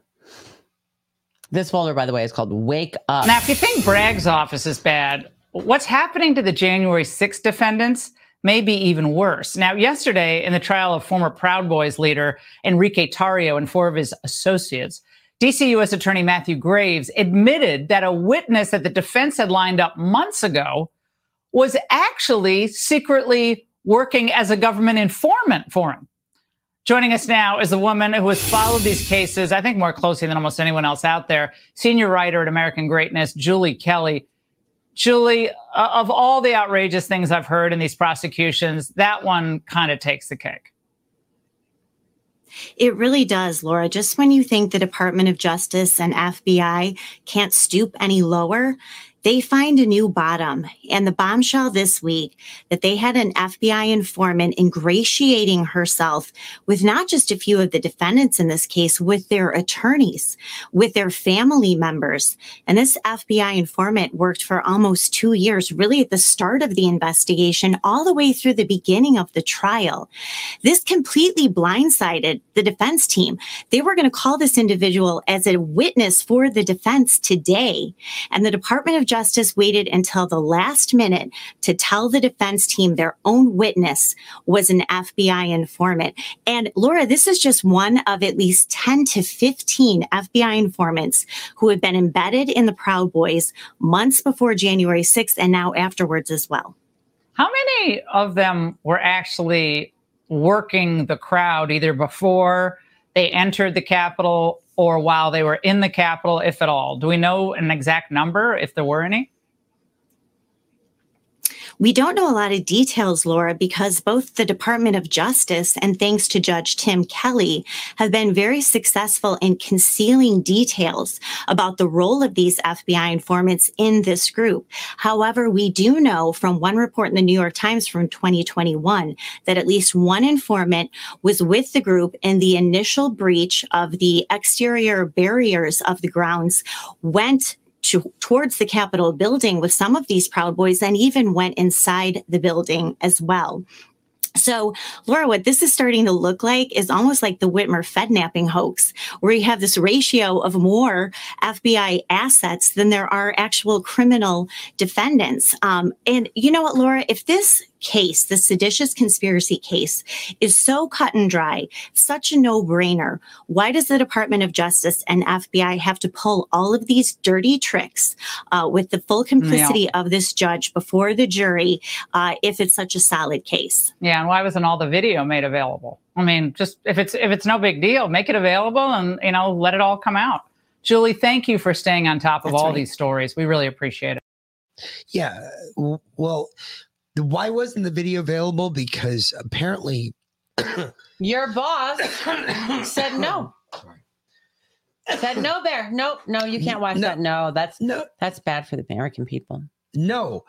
Speaker 6: This folder, by the way, is called Wake Up.
Speaker 26: Now, if you think Bragg's office is bad, what's happening to the January 6th defendants may be even worse. Now, yesterday, in the trial of former Proud Boys leader Enrique Tarrio and four of his associates, DC U.S. Attorney Matthew Graves admitted that a witness that the defense had lined up months ago was actually secretly working as a government informant for him. Joining us now is a woman who has followed these cases, I think, more closely than almost anyone else out there. Senior writer at American Greatness, Julie Kelly. Julie, uh, of all the outrageous things I've heard in these prosecutions, that one kind of takes the cake.
Speaker 27: It really does, Laura. Just when you think the Department of Justice and FBI can't stoop any lower, they find a new bottom. And the bombshell this week that they had an FBI informant ingratiating herself with not just a few of the defendants in this case, with their attorneys, with their family members. And this FBI informant worked for almost two years, really at the start of the investigation, all the way through the beginning of the trial. This completely blindsided the defense team. They were going to call this individual as a witness for the defense today. And the Department of Justice waited until the last minute to tell the defense team their own witness was an FBI informant. And Laura, this is just one of at least 10 to 15 FBI informants who had been embedded in the Proud Boys months before January 6th and now afterwards as well.
Speaker 26: How many of them were actually working the crowd either before they entered the Capitol or while they were in the Capitol, if at all? Do we know an exact number, if there were any?
Speaker 27: We don't know a lot of details, Laura, because both the Department of Justice and thanks to Judge Tim Kelly have been very successful in concealing details about the role of these FBI informants in this group. However, we do know from one report in the New York Times from 2021 that at least one informant was with the group in the initial breach of the exterior barriers of the grounds, went to, towards the Capitol building with some of these Proud Boys and even went inside the building as well. So, Laura, what this is starting to look like is almost like the Whitmer Fednapping hoax, where you have this ratio of more FBI assets than there are actual criminal defendants. Um, and you know what, Laura, if this case, the seditious conspiracy case, is so cut and dry, such a no brainer. Why does the Department of Justice and FBI have to pull all of these dirty tricks uh, with the full complicity of this judge before the jury uh, if it's such a solid case?
Speaker 26: Yeah, and why wasn't all the video made available? I mean, just if it's if it's no big deal, make it available and you know let it all come out. Julie, thank you for staying on top of
Speaker 5: That's
Speaker 26: all
Speaker 5: right.
Speaker 26: these stories. We really appreciate it.
Speaker 5: Yeah. Well, the- why wasn't the video available? Because apparently,
Speaker 6: Your boss said no. Said no, Bear. Nope, no, you can't watch that. No, that's
Speaker 5: no,
Speaker 6: that's bad for the American people.
Speaker 5: no.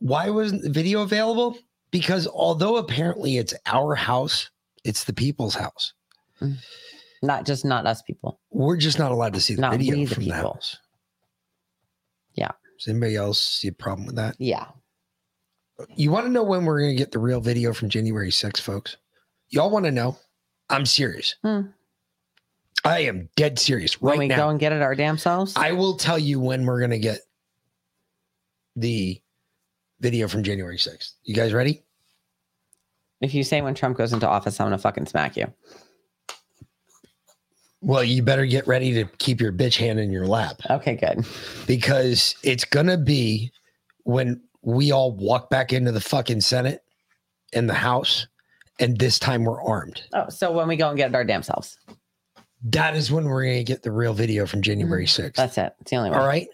Speaker 5: Why wasn't the video available? Because although apparently it's our house, it's the people's house. Mm.
Speaker 6: Not just not us people.
Speaker 5: We're just not allowed to see the
Speaker 6: Not
Speaker 5: video
Speaker 6: the
Speaker 5: from the house.
Speaker 6: Yeah.
Speaker 5: Does anybody else see a problem with that?
Speaker 6: Yeah.
Speaker 5: You want to know when we're going to get the real video from January 6th, folks? Y'all want to know? I'm serious.
Speaker 6: Hmm.
Speaker 5: I am dead serious
Speaker 6: When
Speaker 5: right
Speaker 6: we
Speaker 5: now.
Speaker 6: go and get it our damn selves.
Speaker 5: I will tell you when we're going to get the video from January 6th. You guys ready?
Speaker 6: If you say when Trump goes into office, I'm gonna fucking smack you.
Speaker 5: Well, you better get ready to keep your bitch hand in your lap.
Speaker 6: Okay, good.
Speaker 5: Because it's going to be when we all walk back into the fucking Senate and the House, and this time we're armed.
Speaker 6: Oh, so when we go and get our damn selves.
Speaker 5: That is when we're going to get the real video from January mm-hmm. 6th.
Speaker 6: That's it. It's the only one.
Speaker 5: All right.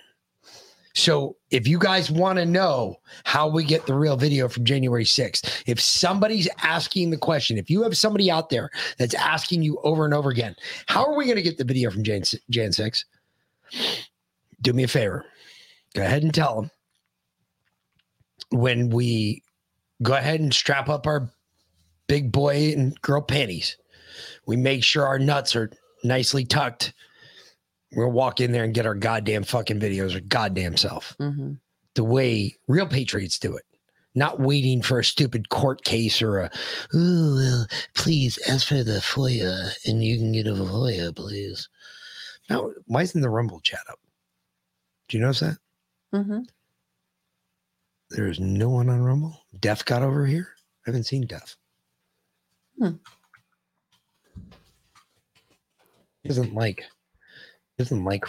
Speaker 5: So if you guys want to know how we get the real video from January 6th, if somebody's asking the question, if you have somebody out there that's asking you over and over again, how are we going to get the video from Jan, Jan 6? Do me a favor. Go ahead and tell them when we go ahead and strap up our big boy and girl panties, we make sure our nuts are nicely tucked. We'll walk in there and get our goddamn fucking videos or goddamn self
Speaker 6: Mhm.
Speaker 5: the way real patriots do it. Not waiting for a stupid court case or a, oh, well, please ask for the FOIA and you can get a FOIA, please. Now, why isn't the Rumble chat up? Do you notice that?
Speaker 6: Mm-hmm.
Speaker 5: There's no one on Rumble. Def got over here. I haven't seen Def.
Speaker 6: Hmm.
Speaker 5: He doesn't like. Doesn't like.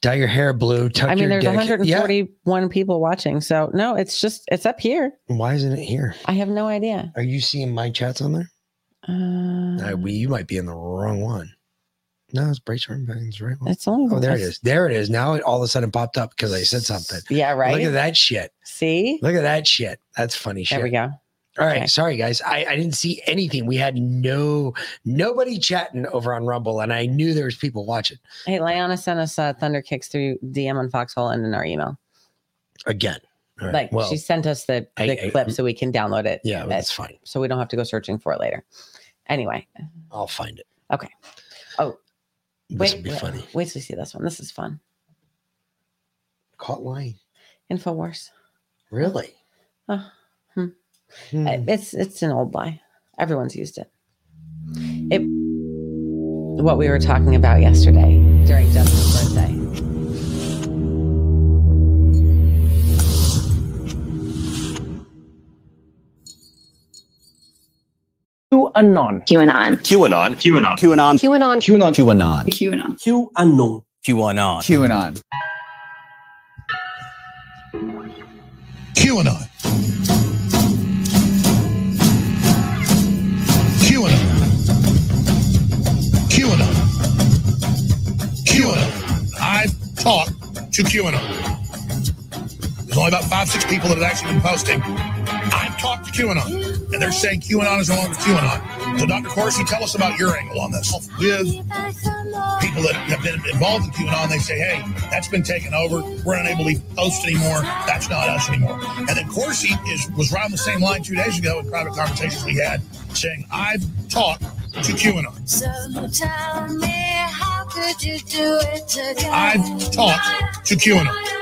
Speaker 5: Dye your hair blue. Tuck
Speaker 6: I mean, there's
Speaker 5: dick.
Speaker 6: 141 people watching, so no, it's just it's up here.
Speaker 5: Why isn't it here?
Speaker 6: I have no idea.
Speaker 5: Are you seeing my chats on there?
Speaker 6: Uh,
Speaker 5: Uh, we, you might be in the wrong one. No, it's Bryce Harden's right one.
Speaker 6: It's only
Speaker 5: Oh, there
Speaker 6: it's-
Speaker 5: There it is. Now it all of a sudden popped up because I said something.
Speaker 6: Yeah, right.
Speaker 5: Look at that shit.
Speaker 6: See,
Speaker 5: Look at that shit. That's funny shit.
Speaker 6: there we go.
Speaker 5: All right,
Speaker 6: Okay.
Speaker 5: sorry guys. I, I didn't see anything. We had no nobody chatting over on Rumble, and I knew there was people watching
Speaker 6: Hey, Liana sent us uh, thunder kicks through DM on Foxhole and in our email.
Speaker 5: again. Right,
Speaker 6: Like
Speaker 5: well,
Speaker 6: she sent us the, the
Speaker 5: I-
Speaker 6: clip so we can download it.
Speaker 5: Yeah, that's fine.
Speaker 6: So we don't have to go searching for it later. Anyway,
Speaker 5: I'll find it.
Speaker 6: okay.
Speaker 5: This
Speaker 6: wait,
Speaker 5: would be funny.
Speaker 6: Wait till you see this one. This is fun.
Speaker 5: Caught lying.
Speaker 6: Infowars.
Speaker 5: Really?
Speaker 6: Oh, hmm.
Speaker 5: Hmm.
Speaker 6: It's it's an old lie. Everyone's used it. It what we were talking about yesterday during Justin's
Speaker 28: QAnon. QAnon.
Speaker 29: QAnon. QAnon. QAnon.
Speaker 28: QAnon.
Speaker 29: QAnon. QAnon.
Speaker 28: QAnon.
Speaker 29: QAnon. QAnon.
Speaker 28: QAnon.
Speaker 30: QAnon. QAnon. QAnon. QAnon. I've talked to QAnon. There's only about five, six people that have actually been posting. I've talked to QAnon, and they're saying QAnon is no longer QAnon. So, Dr. Corsi, tell us about your angle on this. With people that have been involved in QAnon, they say, hey, that's been taken over. We're unable to post anymore. That's not us anymore. And then Corsi is was right on the same line two days ago in private conversations we had, saying, I've talked to QAnon.
Speaker 31: So tell me, how could you do it again?
Speaker 30: I've talked to QAnon.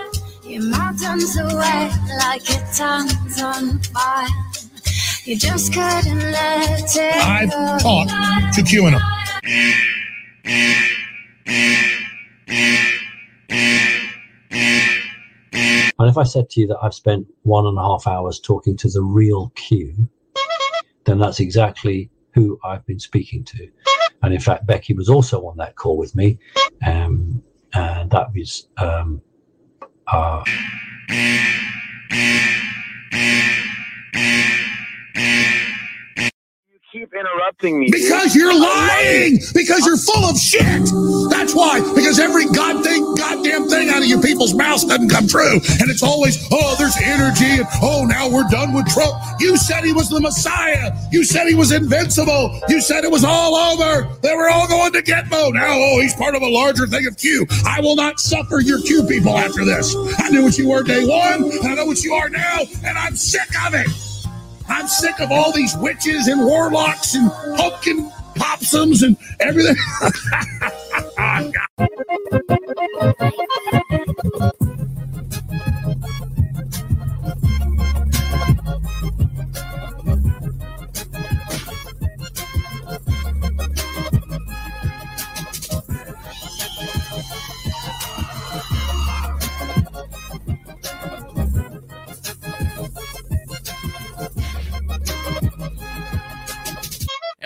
Speaker 31: Your mountains away like your tongue's on fire. You just couldn't let it
Speaker 30: I've
Speaker 31: go.
Speaker 30: talked to QAnon.
Speaker 20: And if I said to you that I've spent one and a half hours talking to the real Q, then that's exactly who I've been speaking to. And in fact, Becky was also on that call with me. Um, and that was um, uh,
Speaker 32: interrupting me. dude.
Speaker 30: Because you're lying. Because you're full of shit. That's why. Because every god thing, goddamn thing out of you people's mouths doesn't come true. And it's always, oh, there's energy. And oh, now we're done with Trump. You said he was the Messiah. You said he was invincible. You said it was all over. They were all going to get Gitmo. Now, oh, he's part of a larger thing of Q. I will not suffer your Q people after this. I knew what you were day one. And I know what you are now. And I'm sick of it. I'm sick of all these witches and warlocks and pumpkin popsums and everything.
Speaker 33: Oh,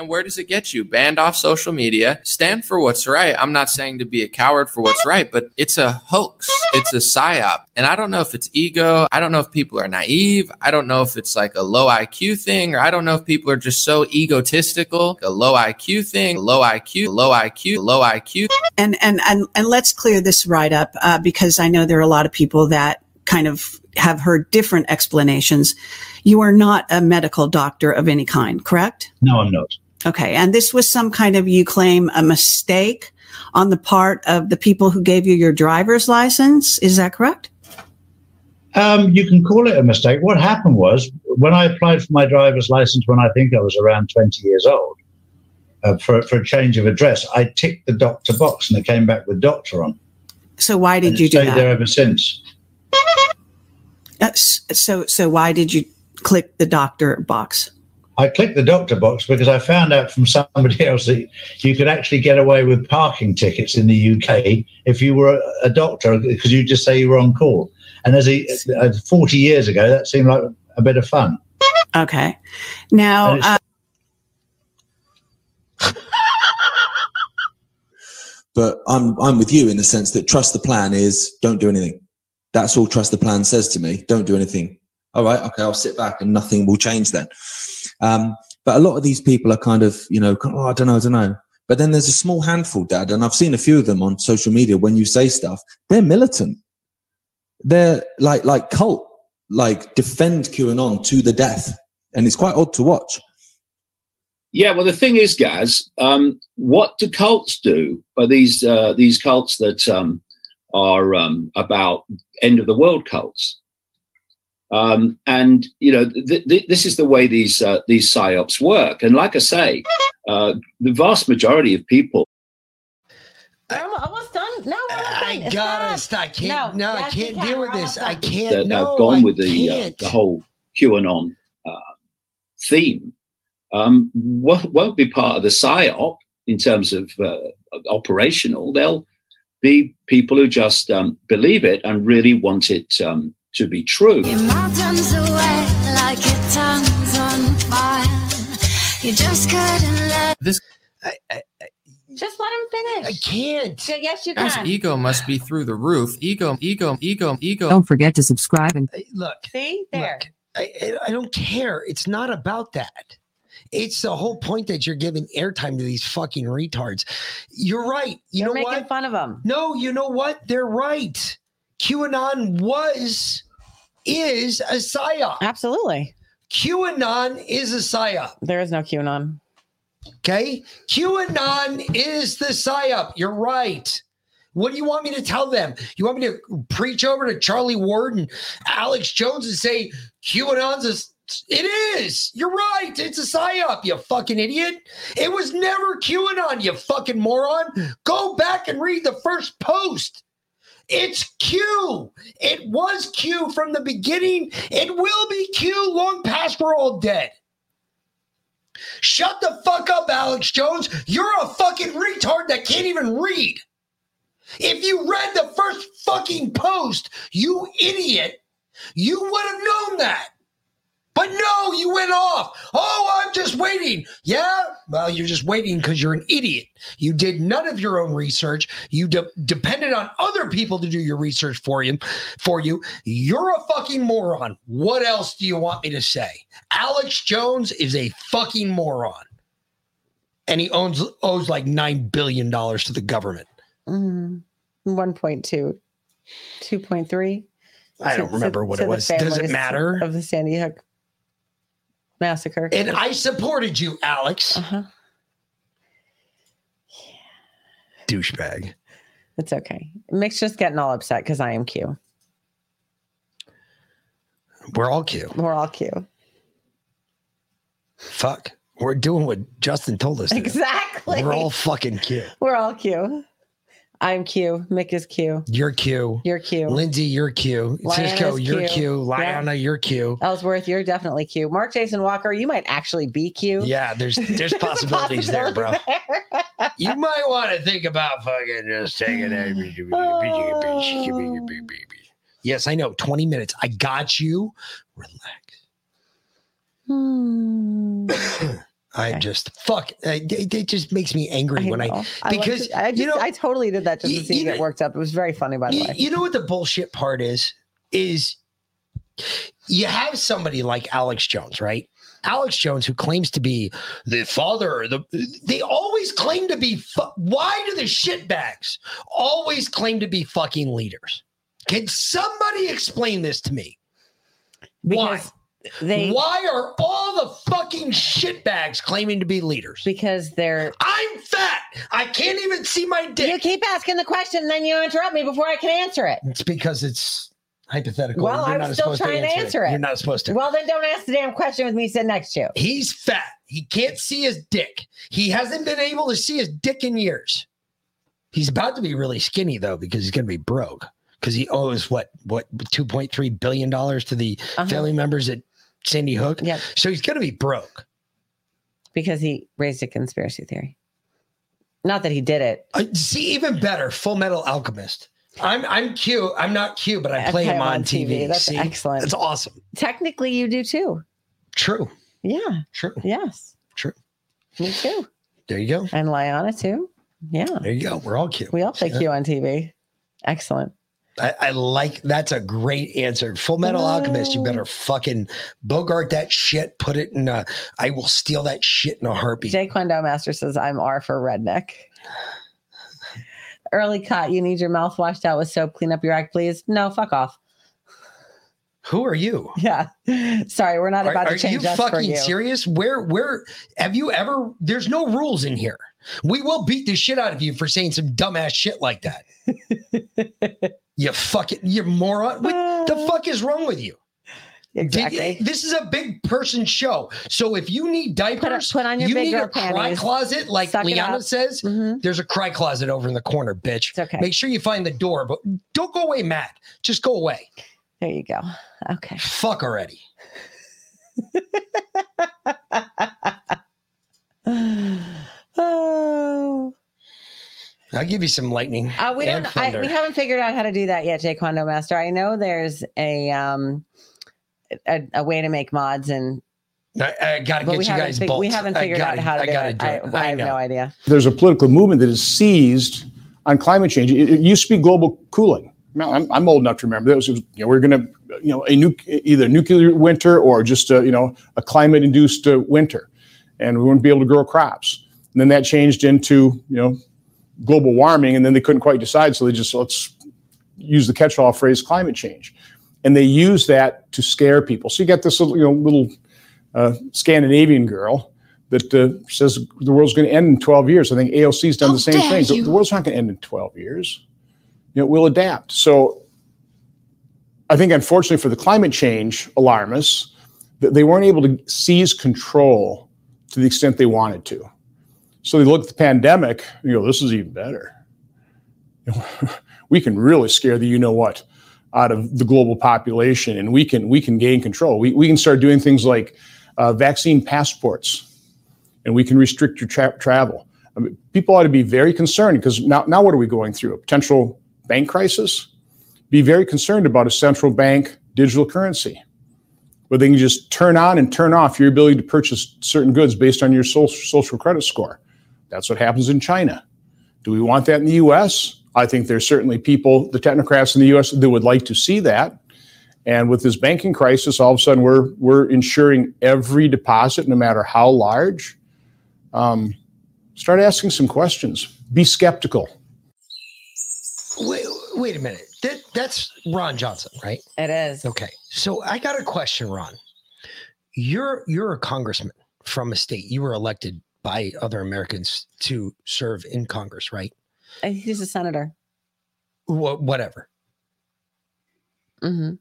Speaker 33: And where does it get you? Banned off social media. Stand for what's right. I'm not saying to be a coward for what's right, but it's a hoax. It's a psyop. And I don't know if it's ego. I don't know if people are naive. I don't know if it's like a low IQ thing, or I don't know if people are just so egotistical. A low IQ thing, low IQ, low IQ, low IQ.
Speaker 22: and and and and let's clear this right up uh, because I know there are a lot of people that kind of have heard different explanations. You are not a medical doctor of any kind, correct?
Speaker 34: No, I'm not.
Speaker 22: Okay, and this was some kind of you claim a mistake on the part of the people who gave you your driver's license. Is that correct?
Speaker 34: Um, you can call it a mistake. What happened was when I applied for my driver's license when I think I was around 20 years old uh, for, for a change of address, I ticked the doctor box and it came back with doctor on.
Speaker 22: So why did you do
Speaker 34: stayed
Speaker 22: that?
Speaker 34: there ever since.
Speaker 22: Uh, so so why did you click the doctor box?
Speaker 34: I clicked the doctor box because I found out from somebody else that you could actually get away with parking tickets in the UK if you were a, a doctor because you just say you were on call. And as a, uh, 40 years ago, that seemed like a bit of fun.
Speaker 22: Okay. Now, uh,
Speaker 35: But I'm I'm with you in the sense that trust the plan is don't do anything. That's all trust the plan says to me. Don't do anything. All right, okay, I'll sit back and nothing will change then. Um, but a lot of these people are kind of, you know, oh, I don't know, I don't know. But then there's a small handful, Dad, and I've seen a few of them on social media. When you say stuff, they're militant. They're like like cult, like defend QAnon to the death, and it's quite odd to watch.
Speaker 36: Yeah, well, the thing is, Gaz, um, what do cults do? Are these uh, these cults that um, are um, about end of the world cults? Um, and you know, th- th- this is the way these uh, these psyops work. And like I say, uh, the vast majority of people
Speaker 6: I'm almost done. No, we're
Speaker 5: I
Speaker 6: done. It's
Speaker 5: gotta
Speaker 6: not.
Speaker 5: stop. I can't. No, I
Speaker 6: yes, you
Speaker 5: can't
Speaker 6: can.
Speaker 5: deal with this. I can't.
Speaker 36: that
Speaker 5: no,
Speaker 36: have gone
Speaker 5: I
Speaker 36: with the uh, the whole QAnon uh, theme um, won't, won't be part of the psyop in terms of uh, operational. They'll be people who just um, believe it and really want it um, to be true.
Speaker 37: Mountains away like your tongue's on fire. You just couldn't let
Speaker 33: This
Speaker 6: Just let him finish.
Speaker 5: I can't.
Speaker 6: Yes, you
Speaker 33: guy's
Speaker 6: can.
Speaker 33: ego must be through the roof. Ego, ego, ego, ego.
Speaker 38: Don't forget to subscribe and
Speaker 5: Look,
Speaker 6: See there.
Speaker 5: I, I- I don't care. It's not about that. It's the whole point that you're giving airtime to these fucking retards. You're right. You
Speaker 6: You're
Speaker 5: know
Speaker 6: making
Speaker 5: what?
Speaker 6: fun of them.
Speaker 5: No, you know what? They're right. QAnon was, is a psyop.
Speaker 6: Absolutely.
Speaker 5: QAnon is a psyop.
Speaker 6: There is no QAnon.
Speaker 5: Okay. QAnon is the psyop. You're right. What do you want me to tell them? You want me to preach over to Charlie Ward and Alex Jones and say QAnon's a it is. You're right. It's a psyop, you fucking idiot. It was never QAnon, you fucking moron. Go back and read the first post. It's Q. It was Q from the beginning. It will be Q long past we're all dead. Shut the fuck up, Alex Jones. You're a fucking retard that can't even read. If you read the first fucking post, you idiot, You would have known that. But no, you went off. Oh, I'm just waiting. Yeah, well, you're just waiting because you're an idiot. You did none of your own research. You de- depended on other people to do your research for you. For you, you're a fucking moron. What else do you want me to say? Alex Jones is a fucking moron, and he owns owes like nine billion dollars to the government.
Speaker 6: Mm, 1.2, 2.3.
Speaker 5: I don't remember
Speaker 6: to-
Speaker 5: what
Speaker 6: to
Speaker 5: it was. Does it matter?
Speaker 6: Of the Sandy Hook massacre.
Speaker 5: And I supported you, Alex.
Speaker 6: Uh-huh.
Speaker 5: Douchebag.
Speaker 6: It's okay. Mick's just getting all upset because I am Q.
Speaker 5: We're all Q.
Speaker 6: We're all Q.
Speaker 5: Fuck. We're doing what Justin told us. to do.
Speaker 6: Exactly.
Speaker 5: We're all fucking Q.
Speaker 6: We're all Q. I'm Q. Mick is Q.
Speaker 5: You're Q.
Speaker 6: You're Q.
Speaker 5: Lindsay, you're Q. Cisco, you're
Speaker 6: Q.
Speaker 5: Q. Liana, you're Q.
Speaker 6: Ellsworth, you're definitely Q. Mark Jason Walker, you might actually be Q.
Speaker 5: Yeah, there's there's possibilities there, bro. You might want to think about fucking just taking it. Yes, I know. 20 minutes. I got you. Relax.
Speaker 6: Hmm.
Speaker 5: I just fuck. It, it just makes me angry when I
Speaker 6: know. I
Speaker 5: because
Speaker 6: to- I, just,
Speaker 5: you know
Speaker 6: I totally did that just to see you get worked up. It was very funny, by the
Speaker 5: you,
Speaker 6: way.
Speaker 5: you know what the bullshit part is? Is you have somebody like Alex Jones, right? Alex Jones, who claims to be the father, the they always claim to be. Fu- Why do the shitbags always claim to be fucking leaders? Can somebody explain this to me? Why?
Speaker 6: They-
Speaker 5: Why are all the fucking shitbags claiming to be leaders?
Speaker 6: Because they're.
Speaker 5: I'm fat. I can't even see my dick.
Speaker 6: You keep asking the question, and then you interrupt me before I can answer it.
Speaker 5: It's because it's hypothetical.
Speaker 6: Well, I'm still
Speaker 5: supposed
Speaker 6: trying to answer it.
Speaker 5: You're not supposed to.
Speaker 6: Well, then don't ask the damn question with me sitting next to you.
Speaker 5: He's fat. He can't see his dick. He hasn't been able to see his dick in years. He's about to be really skinny though, because he's going to be broke. Because he owes what what two point three billion dollars to the
Speaker 6: Uh-huh.
Speaker 5: family members at Sandy Hook.
Speaker 6: Yeah.
Speaker 5: So he's going to be broke.
Speaker 6: Because he raised a conspiracy theory. Not that he did it.
Speaker 5: Uh, see, even better, Full Metal Alchemist. I'm I'm cute. I'm not cute, but I play him on TV.
Speaker 6: That's
Speaker 5: See?
Speaker 6: excellent.
Speaker 5: That's awesome.
Speaker 6: Technically, you do too.
Speaker 5: True.
Speaker 6: Yeah.
Speaker 5: True.
Speaker 6: Yes.
Speaker 5: True.
Speaker 6: Me too.
Speaker 5: There you go.
Speaker 6: And Liana too. Yeah.
Speaker 5: There you go. We're all cute.
Speaker 6: We all play Q on TV. Excellent.
Speaker 5: I, I like that's a great answer. Full Metal Alchemist, you better fucking bogart that shit. Put it in. A, I will steal that shit in a heartbeat.
Speaker 6: Jay Quendo Master says, I'm R for redneck. Early cut, you need your mouth washed out with soap. Clean up your act, please. No, fuck off.
Speaker 5: Who are you?
Speaker 6: Yeah. Sorry, we're not
Speaker 5: Are,
Speaker 6: about
Speaker 5: are
Speaker 6: to change
Speaker 5: you
Speaker 6: us for
Speaker 5: fucking
Speaker 6: you.
Speaker 5: serious? Where where have you ever? There's no rules in here. We will beat the shit out of you for saying some dumbass shit like that. you fucking you moron. What the ah. fuck is wrong with you? Did-
Speaker 6: Exactly.
Speaker 5: this is a big person show. So if you need diapers,
Speaker 6: put on your
Speaker 5: you need a cry closet, like
Speaker 6: Suck
Speaker 5: Liana says. Mm-hmm. There's a cry closet over in the corner, bitch.
Speaker 6: okay.
Speaker 5: Make sure you find the door, but don't go away Matt. Just go away.
Speaker 6: There you go. Okay.
Speaker 5: Fuck already.
Speaker 6: oh.
Speaker 5: I'll give you some lightning.
Speaker 6: Uh, we don't. I, we haven't figured out how to do that yet, Jay Quando Master. I know there's a um a, a way to make mods, and
Speaker 5: I, I gotta
Speaker 6: but
Speaker 5: get
Speaker 6: we
Speaker 5: you
Speaker 6: haven't
Speaker 5: guys
Speaker 6: fig-
Speaker 5: both.
Speaker 6: we haven't figured
Speaker 5: gotta-
Speaker 6: out how to
Speaker 5: I
Speaker 6: do
Speaker 5: gotta
Speaker 6: it.
Speaker 5: do
Speaker 6: I,
Speaker 5: it.
Speaker 6: I
Speaker 5: I
Speaker 6: have no idea.
Speaker 39: there's a political movement that is seized on climate change. It, it used to be global cooling. Now, I'm, I'm old enough to remember that was, you know, we're going to, you know, a nu- either nuclear winter or just a, you know a climate induced uh, winter, and we wouldn't be able to grow crops. And then that changed into you know global warming, and then they couldn't quite decide, so they just let's use the catch-all phrase climate change, and they use that to scare people. So you got this little, you know little uh, Scandinavian girl that uh, says the world's going to end in 12 years. I think AOC's done the same thing. The, world's not going to end in 12 years. You know, we'll adapt. So I think, unfortunately, for the climate change alarmists, that they weren't able to seize control to the extent they wanted to. So they look at the pandemic, you know, this is even better. We can really scare the you know what out of the global population, and we can we can gain control. We, we can start doing things like uh, vaccine passports, and we can restrict your tra- travel. I mean, people ought to be very concerned because now now what are we going through? A potential bank crisis? Be very concerned about a central bank digital currency, where they can just turn on and turn off your ability to purchase certain goods based on your social, social credit score. That's what happens in China. Do we want that in the US? I think there's certainly people, the technocrats in the US, that would like to see that. And with this banking crisis, all of a sudden we're we're insuring every deposit, no matter how large. Um, start asking some questions. Be skeptical.
Speaker 5: Wait, wait a minute. That, that's Ron Johnson, right?
Speaker 6: It is.
Speaker 5: Okay. So I got a question, Ron. You're you're a congressman from a state. You were elected by other Americans to serve in Congress, right?
Speaker 6: Uh, He's a senator.
Speaker 5: Wha- whatever.
Speaker 6: hmm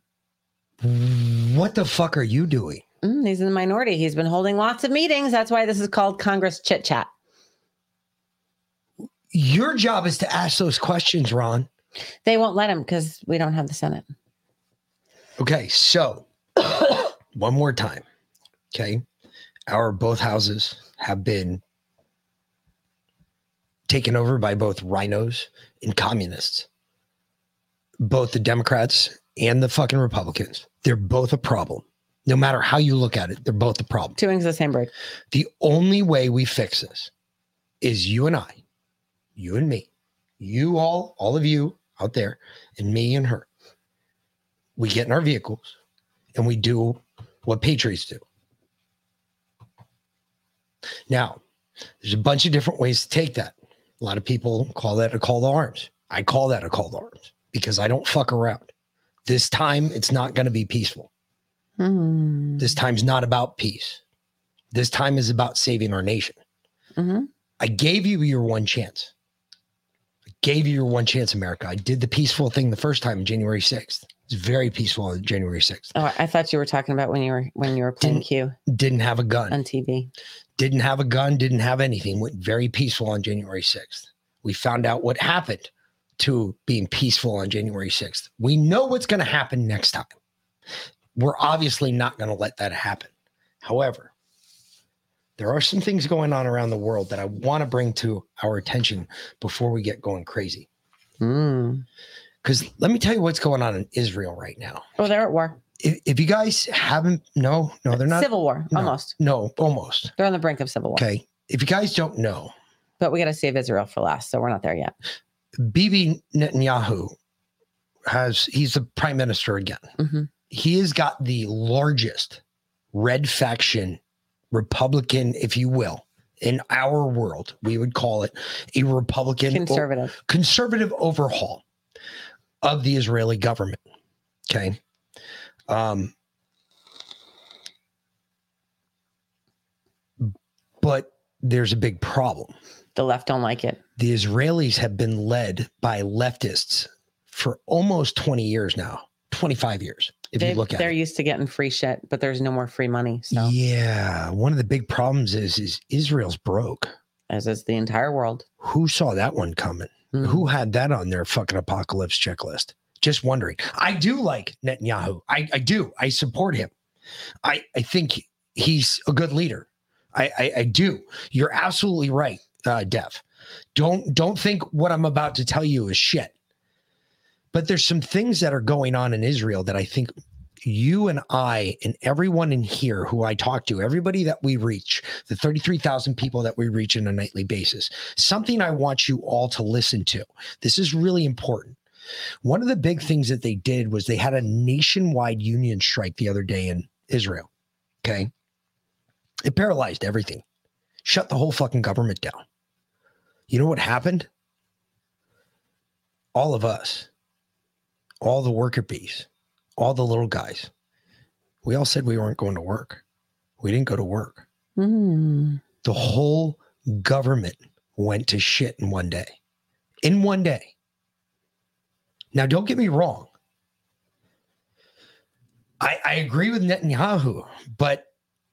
Speaker 5: What the fuck are you doing?
Speaker 6: Mm, he's in the minority. He's been holding lots of meetings. That's why this is called Congress Chit Chat.
Speaker 5: Your job is to ask those questions, Ron.
Speaker 6: They won't let him because we don't have the Senate.
Speaker 5: Okay, so one more time. Okay. Our both houses have been taken over by both RINOs and communists. Both the Democrats and the fucking Republicans. They're both a problem. No matter how you look at it, they're both a problem.
Speaker 6: Two wings of the same bird.
Speaker 5: The only way we fix this is you and I, you and me, you all, all of you out there, and me and her. We get in our vehicles and we do what patriots do. Now, there's a bunch of different ways to take that. A lot of people call that a call to arms. I call that a call to arms because I don't fuck around. This time, it's not going to be peaceful.
Speaker 6: Hmm.
Speaker 5: This time's not about peace. This time is about saving our nation.
Speaker 6: Mhm.
Speaker 5: I gave you your one chance. I gave you your one chance, America. I did the peaceful thing the first time, January 6th. It's very peaceful on January 6th.
Speaker 6: Oh, I thought you were talking about when you were when you were playing Q
Speaker 5: Didn't have a gun.
Speaker 6: on TV.
Speaker 5: Didn't have a gun, didn't have anything. Went very peaceful on January 6th. We found out what happened to being peaceful on January 6th. We know what's going to happen next time. We're obviously not going to let that happen. However, there are some things going on around the world that I want to bring to our attention before we get going crazy.
Speaker 6: Mm.
Speaker 5: Because let me tell you what's going on in Israel right now.
Speaker 6: Oh, they're at war.
Speaker 5: If, if you guys haven't, no, no, they're not.
Speaker 6: Civil war,
Speaker 5: no,
Speaker 6: almost.
Speaker 5: No, almost.
Speaker 6: They're on the brink of civil war.
Speaker 5: Okay. If you guys don't know,
Speaker 6: But we got to save Israel for last, so we're not there yet.
Speaker 5: Bibi Netanyahu has, he's the prime minister again.
Speaker 6: Mhm.
Speaker 5: He has got the largest red faction Republican, if you will, in our world. We would call it a Republican
Speaker 6: Conservative.
Speaker 5: conservative overhaul of the Israeli government. Okay. Um, but there's a big problem.
Speaker 6: The left don't like it.
Speaker 5: The Israelis have been led by leftists for almost 20 years now, 25 years, if
Speaker 6: They-
Speaker 5: you look at
Speaker 6: they're
Speaker 5: it.
Speaker 6: used to getting free shit, but there's no more free money. So
Speaker 5: Yeah. One of the big problems is is Israel's broke.
Speaker 6: as is the entire world.
Speaker 5: Who saw that one coming?
Speaker 6: Mm-hmm.
Speaker 5: Who had that on their fucking apocalypse checklist? Just wondering. I do like Netanyahu. I, I do. I support him. I, I think he's a good leader. I, I, I do. You're absolutely right, uh, Dev. Don't don't think what I'm about to tell you is shit. But there's some things that are going on in Israel that I think you and I and everyone in here who I talk to, everybody that we reach, the 33,000 people that we reach on a nightly basis, something I want you all to listen to. This is really important. One of the big things that they did was they had a nationwide union strike the other day in Israel. Okay. It paralyzed everything, shut the whole fucking government down. You know what happened? All of us, all the worker bees, all the little guys, we all said we weren't going to work. We didn't go to work.
Speaker 6: Hmm.
Speaker 5: The whole government went to shit in one day. In one day. Now, don't get me wrong. I, I agree with Netanyahu, but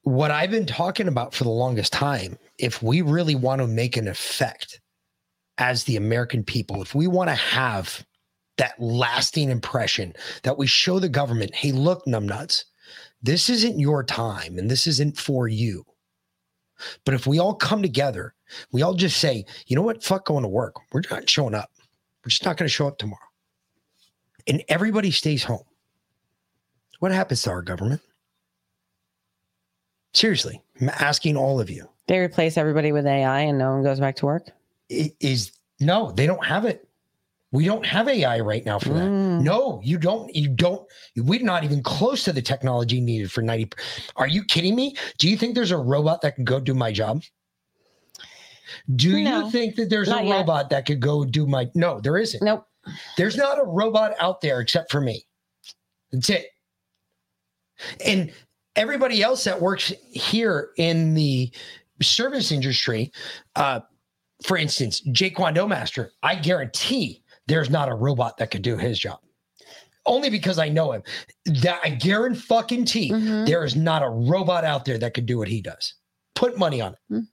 Speaker 5: what I've been talking about for the longest time, if we really want to make an effect as the American people, if we want to have that lasting impression that we show the government, hey, look, numbnuts, this isn't your time and this isn't for you. But if we all come together, we all just say, you know what, fuck going to work. We're not showing up. We're just not going to show up tomorrow. And everybody stays home. What happens to our government? Seriously, I'm asking all of you.
Speaker 6: They replace everybody with AI and no one goes back to work.
Speaker 5: I- Is no, they don't have it. We don't have AI right now for that. Mm. No, you don't. You don't. We're not even close to the technology needed for 90. Are you kidding me? Do you think there's a robot that can go do my job? Do
Speaker 6: No,
Speaker 5: you think that there's a
Speaker 6: yet.
Speaker 5: robot that could go do my No, there isn't.
Speaker 6: Nope.
Speaker 5: There's not a robot out there except for me. That's it. And everybody else that works here in the service industry, uh, for instance, Jake Kwando Master, I guarantee there's not a robot that could do his job. Only because I know him. That I guarantee
Speaker 6: Mm-hmm.
Speaker 5: there is not a robot out there that could do what he does. Put money on it.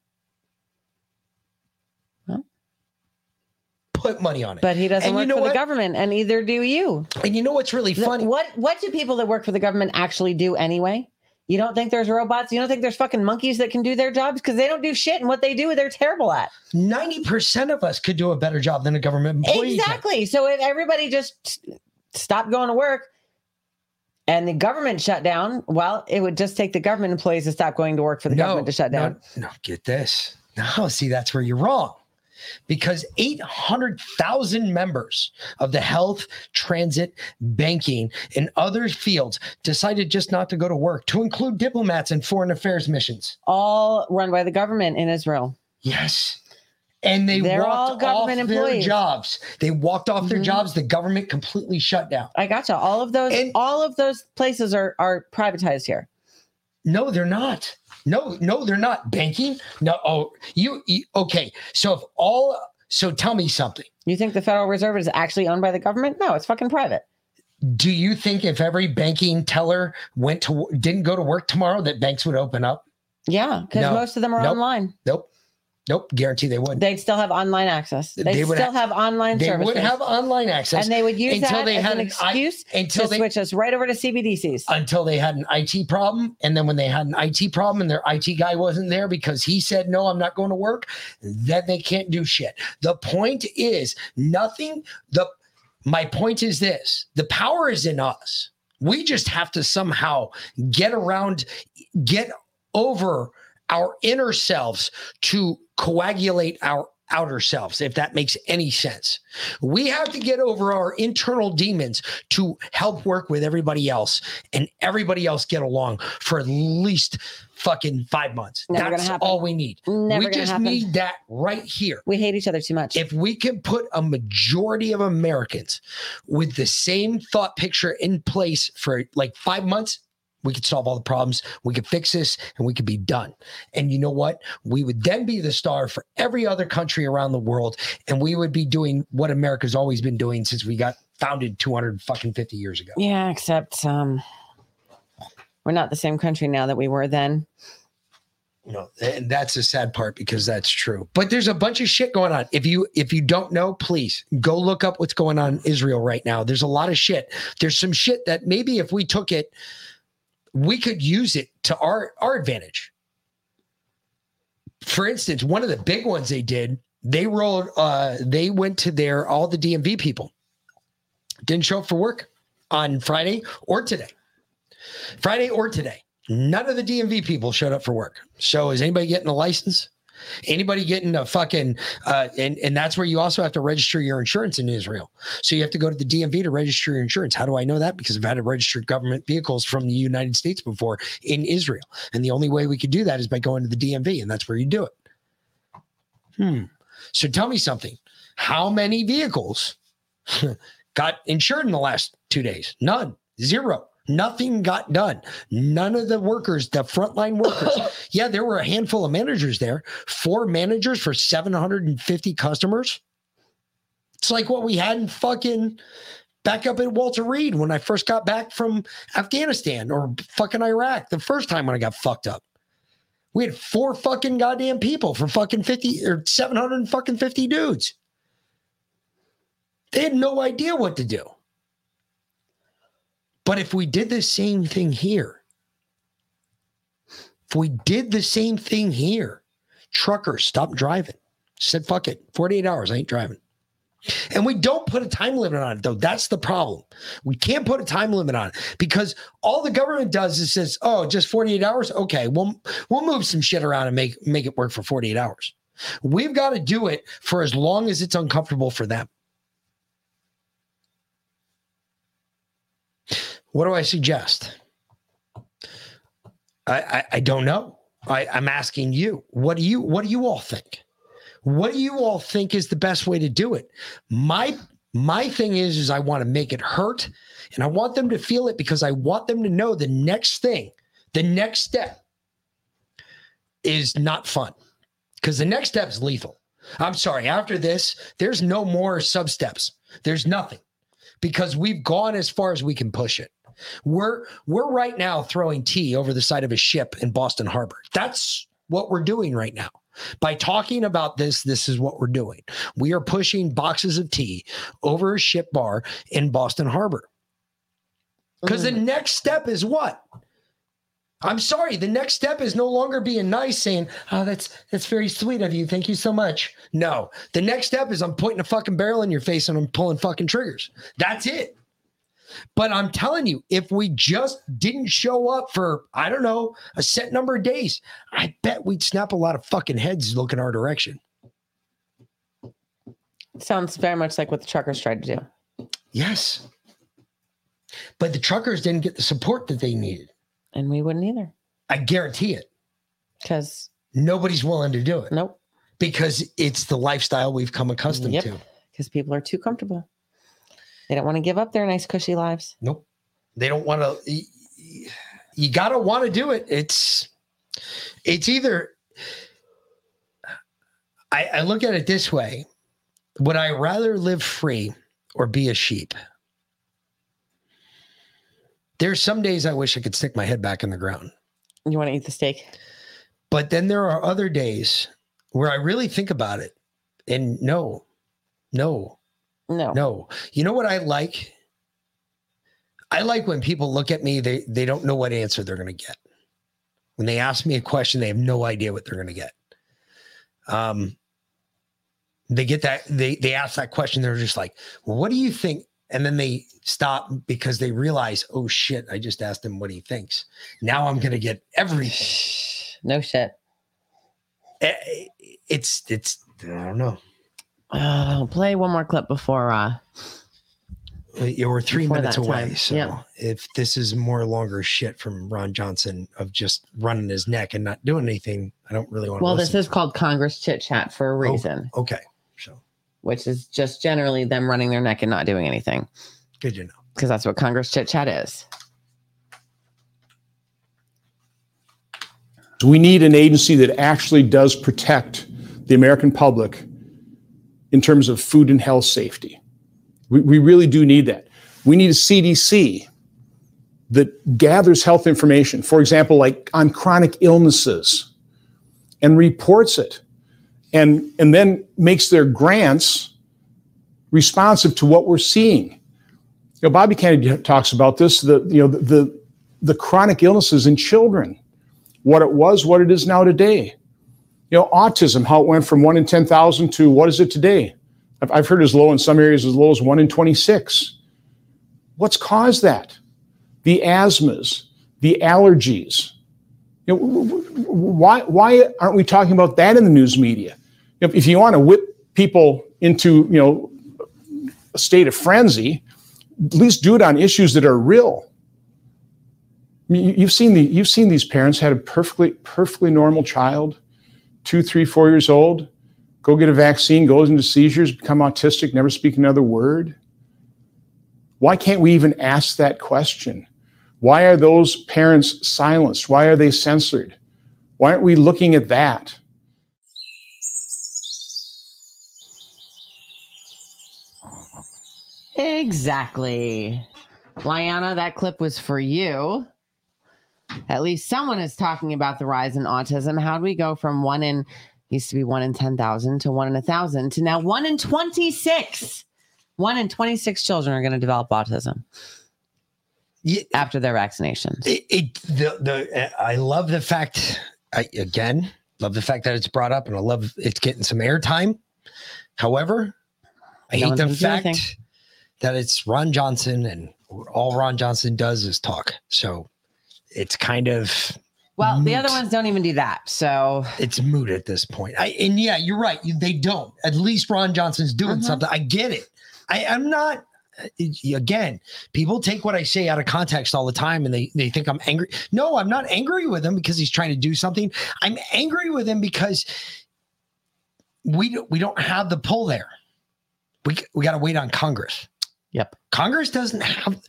Speaker 5: Put money on it.
Speaker 6: But he doesn't
Speaker 5: And you
Speaker 6: work
Speaker 5: know
Speaker 6: for
Speaker 5: what?
Speaker 6: the government, and neither do you.
Speaker 5: And you know what's really funny?
Speaker 6: What What do people that work for the government actually do anyway? You don't think there's robots? You don't think there's fucking monkeys that can do their jobs because they don't do shit, and what they do, they're terrible at.
Speaker 5: 90% of us could do a better job than a government employee. can.
Speaker 6: Exactly. So if everybody just stopped going to work and the government shut down, well, it would just take the government employees to stop going to work for the government to shut down.
Speaker 5: No, no, get this. No, see, that's where you're wrong. Because 800,000 members of the health, transit, banking, and other fields decided just not to go to work, to include diplomats and foreign affairs missions.
Speaker 6: All run by the government in Israel.
Speaker 5: Yes. And they
Speaker 6: They're
Speaker 5: walked
Speaker 6: all government
Speaker 5: off
Speaker 6: employees. Mm-hmm.
Speaker 5: jobs. They walked off their jobs. The government completely shut down.
Speaker 6: I gotcha. All of those, all of those places are are privatized here.
Speaker 5: No, they're not. No, no, they're not. Banking? No. Oh, you, you okay. So if all so tell me something.
Speaker 6: You think the Federal Reserve is actually owned by the government? No, it's fucking private.
Speaker 5: Do you think if every banking teller went to didn't go to work tomorrow that banks would open up?
Speaker 6: Yeah, because
Speaker 5: No.
Speaker 6: most of them are
Speaker 5: Nope.
Speaker 6: online.
Speaker 5: Nope. Nope. Guarantee they would.
Speaker 6: They'd still have online access. They,
Speaker 5: They would
Speaker 6: still
Speaker 5: ha-
Speaker 6: have online services.
Speaker 5: They
Speaker 6: services.
Speaker 5: would have online access,
Speaker 6: and they would use
Speaker 5: until
Speaker 6: that
Speaker 5: they
Speaker 6: as
Speaker 5: had
Speaker 6: an
Speaker 5: I-
Speaker 6: excuse
Speaker 5: until
Speaker 6: to
Speaker 5: they
Speaker 6: switch us right over to CBDCs.
Speaker 5: until they had an IT problem. And then when they had an IT problem and their IT guy wasn't there because he said, no, I'm not going to work, then they can't do shit. The point is nothing. The my point is this the power is in us. We just have to somehow get around, get over our inner selves to coagulate our outer selves, if that makes any sense. We have to get over our internal demons to help work with everybody else and everybody else get along for at least fucking five months.
Speaker 6: Never
Speaker 5: That's all we need.
Speaker 6: Never
Speaker 5: we just
Speaker 6: happen.
Speaker 5: need that right here.
Speaker 6: We hate each other too much.
Speaker 5: If we can put a majority of Americans with the same thought picture in place for like five months, we could solve all the problems. We could fix this and we could be done. And you know what? We would then be the star for every other country around the world. And we would be doing what America's always been doing since we got founded 200 fucking 50 years ago.
Speaker 6: Yeah, except um, we're not the same country now that we were then.
Speaker 5: you know and that's the sad part because that's true but there's a bunch of shit going on if you if you don't know please go look up what's going on in israel right now there's a lot of shit there's some shit that maybe if we took it we could use it to our our advantage for instance one of the big ones they did they rolled uh they went to their all the dmv people didn't show up for work on friday or today friday or today None of the DMV people showed up for work. So is anybody getting a license? Anybody getting a fucking uh, and and that's where you also have to register your insurance in Israel. So you have to go to the DMV to register your insurance. How do I know that? Because I've had to register government vehicles from the United States before in Israel, and the only way we could do that is by going to the DMV, and that's where you do it. Hmm. So tell me something. How many vehicles got insured in the last two days? None. Zero. Nothing got done. None of the workers, the frontline workers. yeah, there were a handful of managers there. Four managers for 750 customers. It's like what we had in fucking back up at Walter Reed when I first got back from Afghanistan or fucking Iraq the first time when I got fucked up. We had four fucking goddamn people for fucking 50 or 700 fucking 50 dudes. They had no idea what to do. But if we did the same thing here, if we did the same thing here, truckers stop driving. Said, fuck it. 48 hours, I ain't driving. And we don't put a time limit on it, though. That's the problem. We can't put a time limit on it because all the government does is says, "Oh, just 48 hours. Okay, we'll we'll move some shit around and make make it work for 48 hours." We've got to do it for as long as it's uncomfortable for them. What do I suggest? I I, I don't know. I, I'm asking you. What do you What do you all think? What do you all think is the best way to do it? My my thing is is I want to make it hurt and I want them to feel it because I want them to know the next thing, the next step is not fun. Because the next step is lethal. I'm sorry, after this, there's no more sub steps. There's nothing because we've gone as far as we can push it. We're we're right now throwing tea over the side of a ship in Boston Harbor. That's what we're doing right now. By talking about this, this is what we're doing. We are pushing boxes of tea over a ship bar in Boston Harbor. Because the mm. next step is what? I'm sorry. The next step is no longer being nice, saying, "Oh, that's that's very sweet of you. Thank you so much." No, the next step is I'm pointing a fucking barrel in your face and I'm pulling fucking triggers. That's it. But I'm telling you, if we just didn't show up for I don't know a set number of days, I bet we'd snap a lot of fucking heads looking our direction.
Speaker 6: Sounds very much like what the truckers tried to do.
Speaker 5: Yes, but the truckers didn't get the support that they needed.
Speaker 6: And we wouldn't either.
Speaker 5: I guarantee it.
Speaker 6: Because
Speaker 5: nobody's willing to do it.
Speaker 6: Nope.
Speaker 5: Because it's the lifestyle we've come accustomed
Speaker 6: Yep.
Speaker 5: to.
Speaker 6: Because people are too comfortable. They don't want to give up their nice, cushy lives.
Speaker 5: Nope. They don't want to. You gotta want to do it. It's it's either. I, I look at it this way: Would I rather live free or be a sheep? There's some days I wish I could stick my head back in the ground.
Speaker 6: You want to eat the steak?
Speaker 5: But then there are other days where I really think about it and no, no,
Speaker 6: no,
Speaker 5: no. You know what I like? I like when people look at me, they they don't know what answer they're going to get. When they ask me a question, they have no idea what they're going to get. Um, they get that they they ask that question, they're just like, well, "What do you think?" And then they stop because they realize, "Oh shit! I just asked him what he thinks. Now I'm going to get everything."
Speaker 6: No shit.
Speaker 5: Eh, It's it's I don't know.
Speaker 6: Uh, I'll play one more clip before uh
Speaker 5: You were three
Speaker 6: Before
Speaker 5: minutes away.
Speaker 6: time.
Speaker 5: So
Speaker 6: Yeah.
Speaker 5: if this is more longer shit from Ron Johnson of just running his neck and not doing anything, I don't really want to.
Speaker 6: well, this
Speaker 5: listen.
Speaker 6: is called Congress chit chat for a reason.
Speaker 5: okay.
Speaker 6: So which is just generally them running their neck and not doing anything.
Speaker 5: Good to know.
Speaker 6: Because that's what Congress chit chat is.
Speaker 39: So we need an agency that actually does protect the American public in terms of food and health safety. We, we really do need that. We need a CDC that gathers health information, for example, like on chronic illnesses, and reports it, and, and then makes their grants responsive to what we're seeing. You know, Bobby Kennedy talks about this, the, you know, the, the, the chronic illnesses in children what it was, what it is now today. You know, autism, how it went from one in 10,000 to what is it today? I've, I've heard as low in some areas as low as one in 26. What's caused that? The asthmas, the allergies. You know, why, why aren't we talking about that in the news media? If, if you want to whip people into, you know, a state of frenzy, at least do it on issues that are real. I mean, you- you've seen the you've seen these parents had a perfectly perfectly normal child, two, three, four years old, go get a vaccine, goes into seizures, become autistic, never speak another word. Why can't we even ask that question? Why are those parents silenced? Why are they censored? Why aren't we looking at that?
Speaker 6: Exactly. Liana, that clip was for you. At least someone is talking about the rise in autism. How do we go from one in used to be one in 10,000 to one in a thousand to now one in 26? One in 26 children are going to develop autism after their vaccinations.
Speaker 5: It, it the the I love the fact I, again love the fact that it's brought up and I love it's getting some airtime. However, I
Speaker 6: No
Speaker 5: hate the fact
Speaker 6: anything.
Speaker 5: that it's Ron Johnson and all Ron Johnson does is talk. So it's kind of
Speaker 6: Well, the other ones don't even do that. So
Speaker 5: it's moot at this point. I, and yeah, you're right. You- They don't. At least Ron Johnson's doing
Speaker 6: Mhm.
Speaker 5: something. I get it. I, I'm not. uh, Again, people take what I say out of context all the time, and they they think I'm angry. No, I'm not angry with him because he's trying to do something. I'm angry with him because we don't- we don't have the pull there. We we got to wait on Congress.
Speaker 6: Yep.
Speaker 5: Congress doesn't have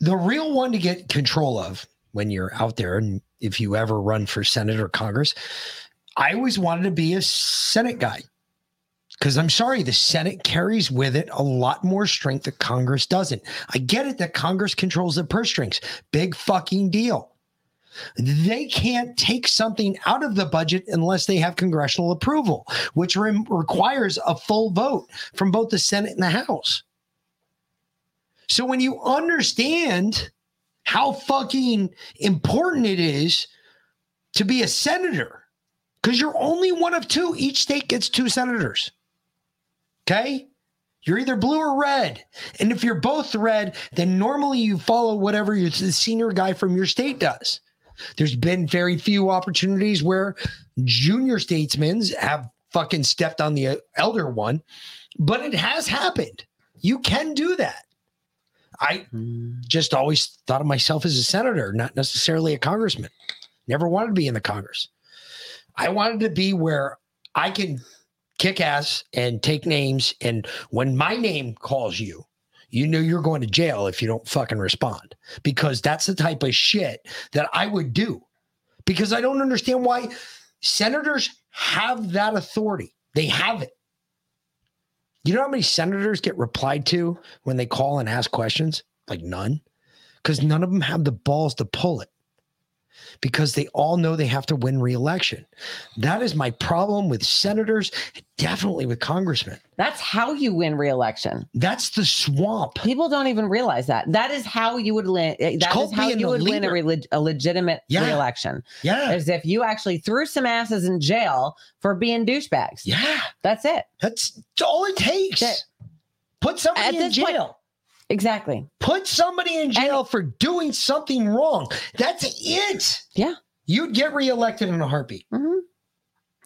Speaker 5: the real one to get control of when you're out there and if you ever run for Senate or Congress. I always wanted to be a Senate guy because I'm sorry, the Senate carries with it a lot more strength that Congress doesn't. I get it that Congress controls the purse strings. Big fucking deal. They can't take something out of the budget unless they have congressional approval, which re- requires a full vote from both the Senate and the House. So when you understand how fucking important it is to be a senator, because you're only one of two, each state gets two senators. Okay? You're either blue or red. And if you're both red, then normally you follow whatever your, the senior guy from your state does. There's been very few opportunities where junior statesmen have fucking stepped on the uh, elder one, but it has happened. You can do that. I mm. just always thought of myself as a senator, not necessarily a congressman. Never wanted to be in the Congress. I wanted to be where I can kick ass and take names. And when my name calls you, you know you're going to jail if you don't fucking respond because that's the type of shit that I would do. Because I don't understand why senators have that authority. They have it. You know how many senators get replied to when they call and ask questions? Like none. Because none of them have the balls to pull it. Because they all know they have to win re-election. That is my problem with senators, definitely with congressmen.
Speaker 6: that's how you win re-election.
Speaker 5: That's the swamp.
Speaker 6: People don't even realize that. That is how you would win. Eh, that
Speaker 5: called
Speaker 6: is how you
Speaker 5: a
Speaker 6: would win a,
Speaker 5: leader.
Speaker 6: relig- a legitimate
Speaker 5: Yeah.
Speaker 6: re-election.
Speaker 5: Yeah.
Speaker 6: As if you actually threw some asses in jail for being douchebags.
Speaker 5: Yeah.
Speaker 6: That's it.
Speaker 5: That's all it takes. Put somebody
Speaker 6: At
Speaker 5: in
Speaker 6: this point-
Speaker 5: jail.
Speaker 6: Exactly.
Speaker 5: Put somebody in jail for doing something wrong. That's it.
Speaker 6: Yeah.
Speaker 5: You'd get reelected in a heartbeat.
Speaker 6: hmm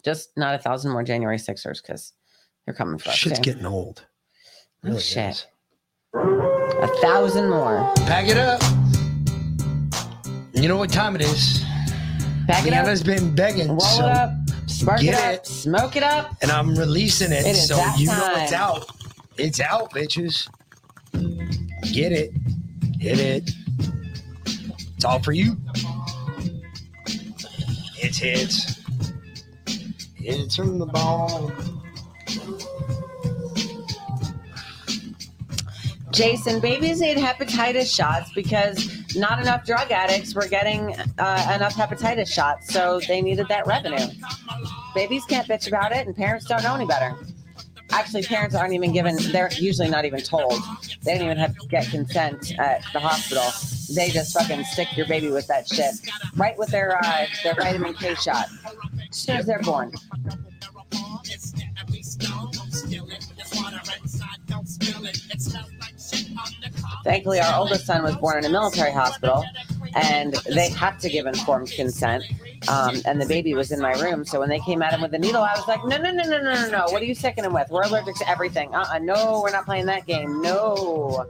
Speaker 6: Just not a thousand more January Sixers because they're coming for us.
Speaker 5: Shit's
Speaker 6: too.
Speaker 5: getting old.
Speaker 6: Oh,
Speaker 5: Really
Speaker 6: shit.
Speaker 5: is.
Speaker 6: A thousand more.
Speaker 5: Pack it up. You know what time it is.
Speaker 6: Pack it up.
Speaker 5: Deanna's been begging.
Speaker 6: Roll
Speaker 5: so-
Speaker 6: it up. Spark it up.
Speaker 5: it.
Speaker 6: Smoke it up.
Speaker 5: and I'm releasing it,
Speaker 6: It
Speaker 5: so you know it's out. It's out, bitches. Get it. Hit it. It's all for you. It's hits. Hits from the ball.
Speaker 6: Jason, babies need hepatitis shots because not enough drug addicts were getting uh, enough hepatitis shots, so they needed that revenue. Babies can't bitch about it, and parents don't know any better. Actually, parents aren't even given, they're usually not even told. They don't even have to get consent at the hospital. They just fucking stick your baby with that shit. Right with their, uh, their vitamin K shot. As soon as they're born. Thankfully, our oldest son was born in a military hospital, and they had to give informed consent. Um, and the baby was in my room, so when they came at him with a needle, I was like, "No, no, no, no, no, no, no! What are you sicking him with? We're allergic to everything. Uh, uh no, we're not playing that game. No."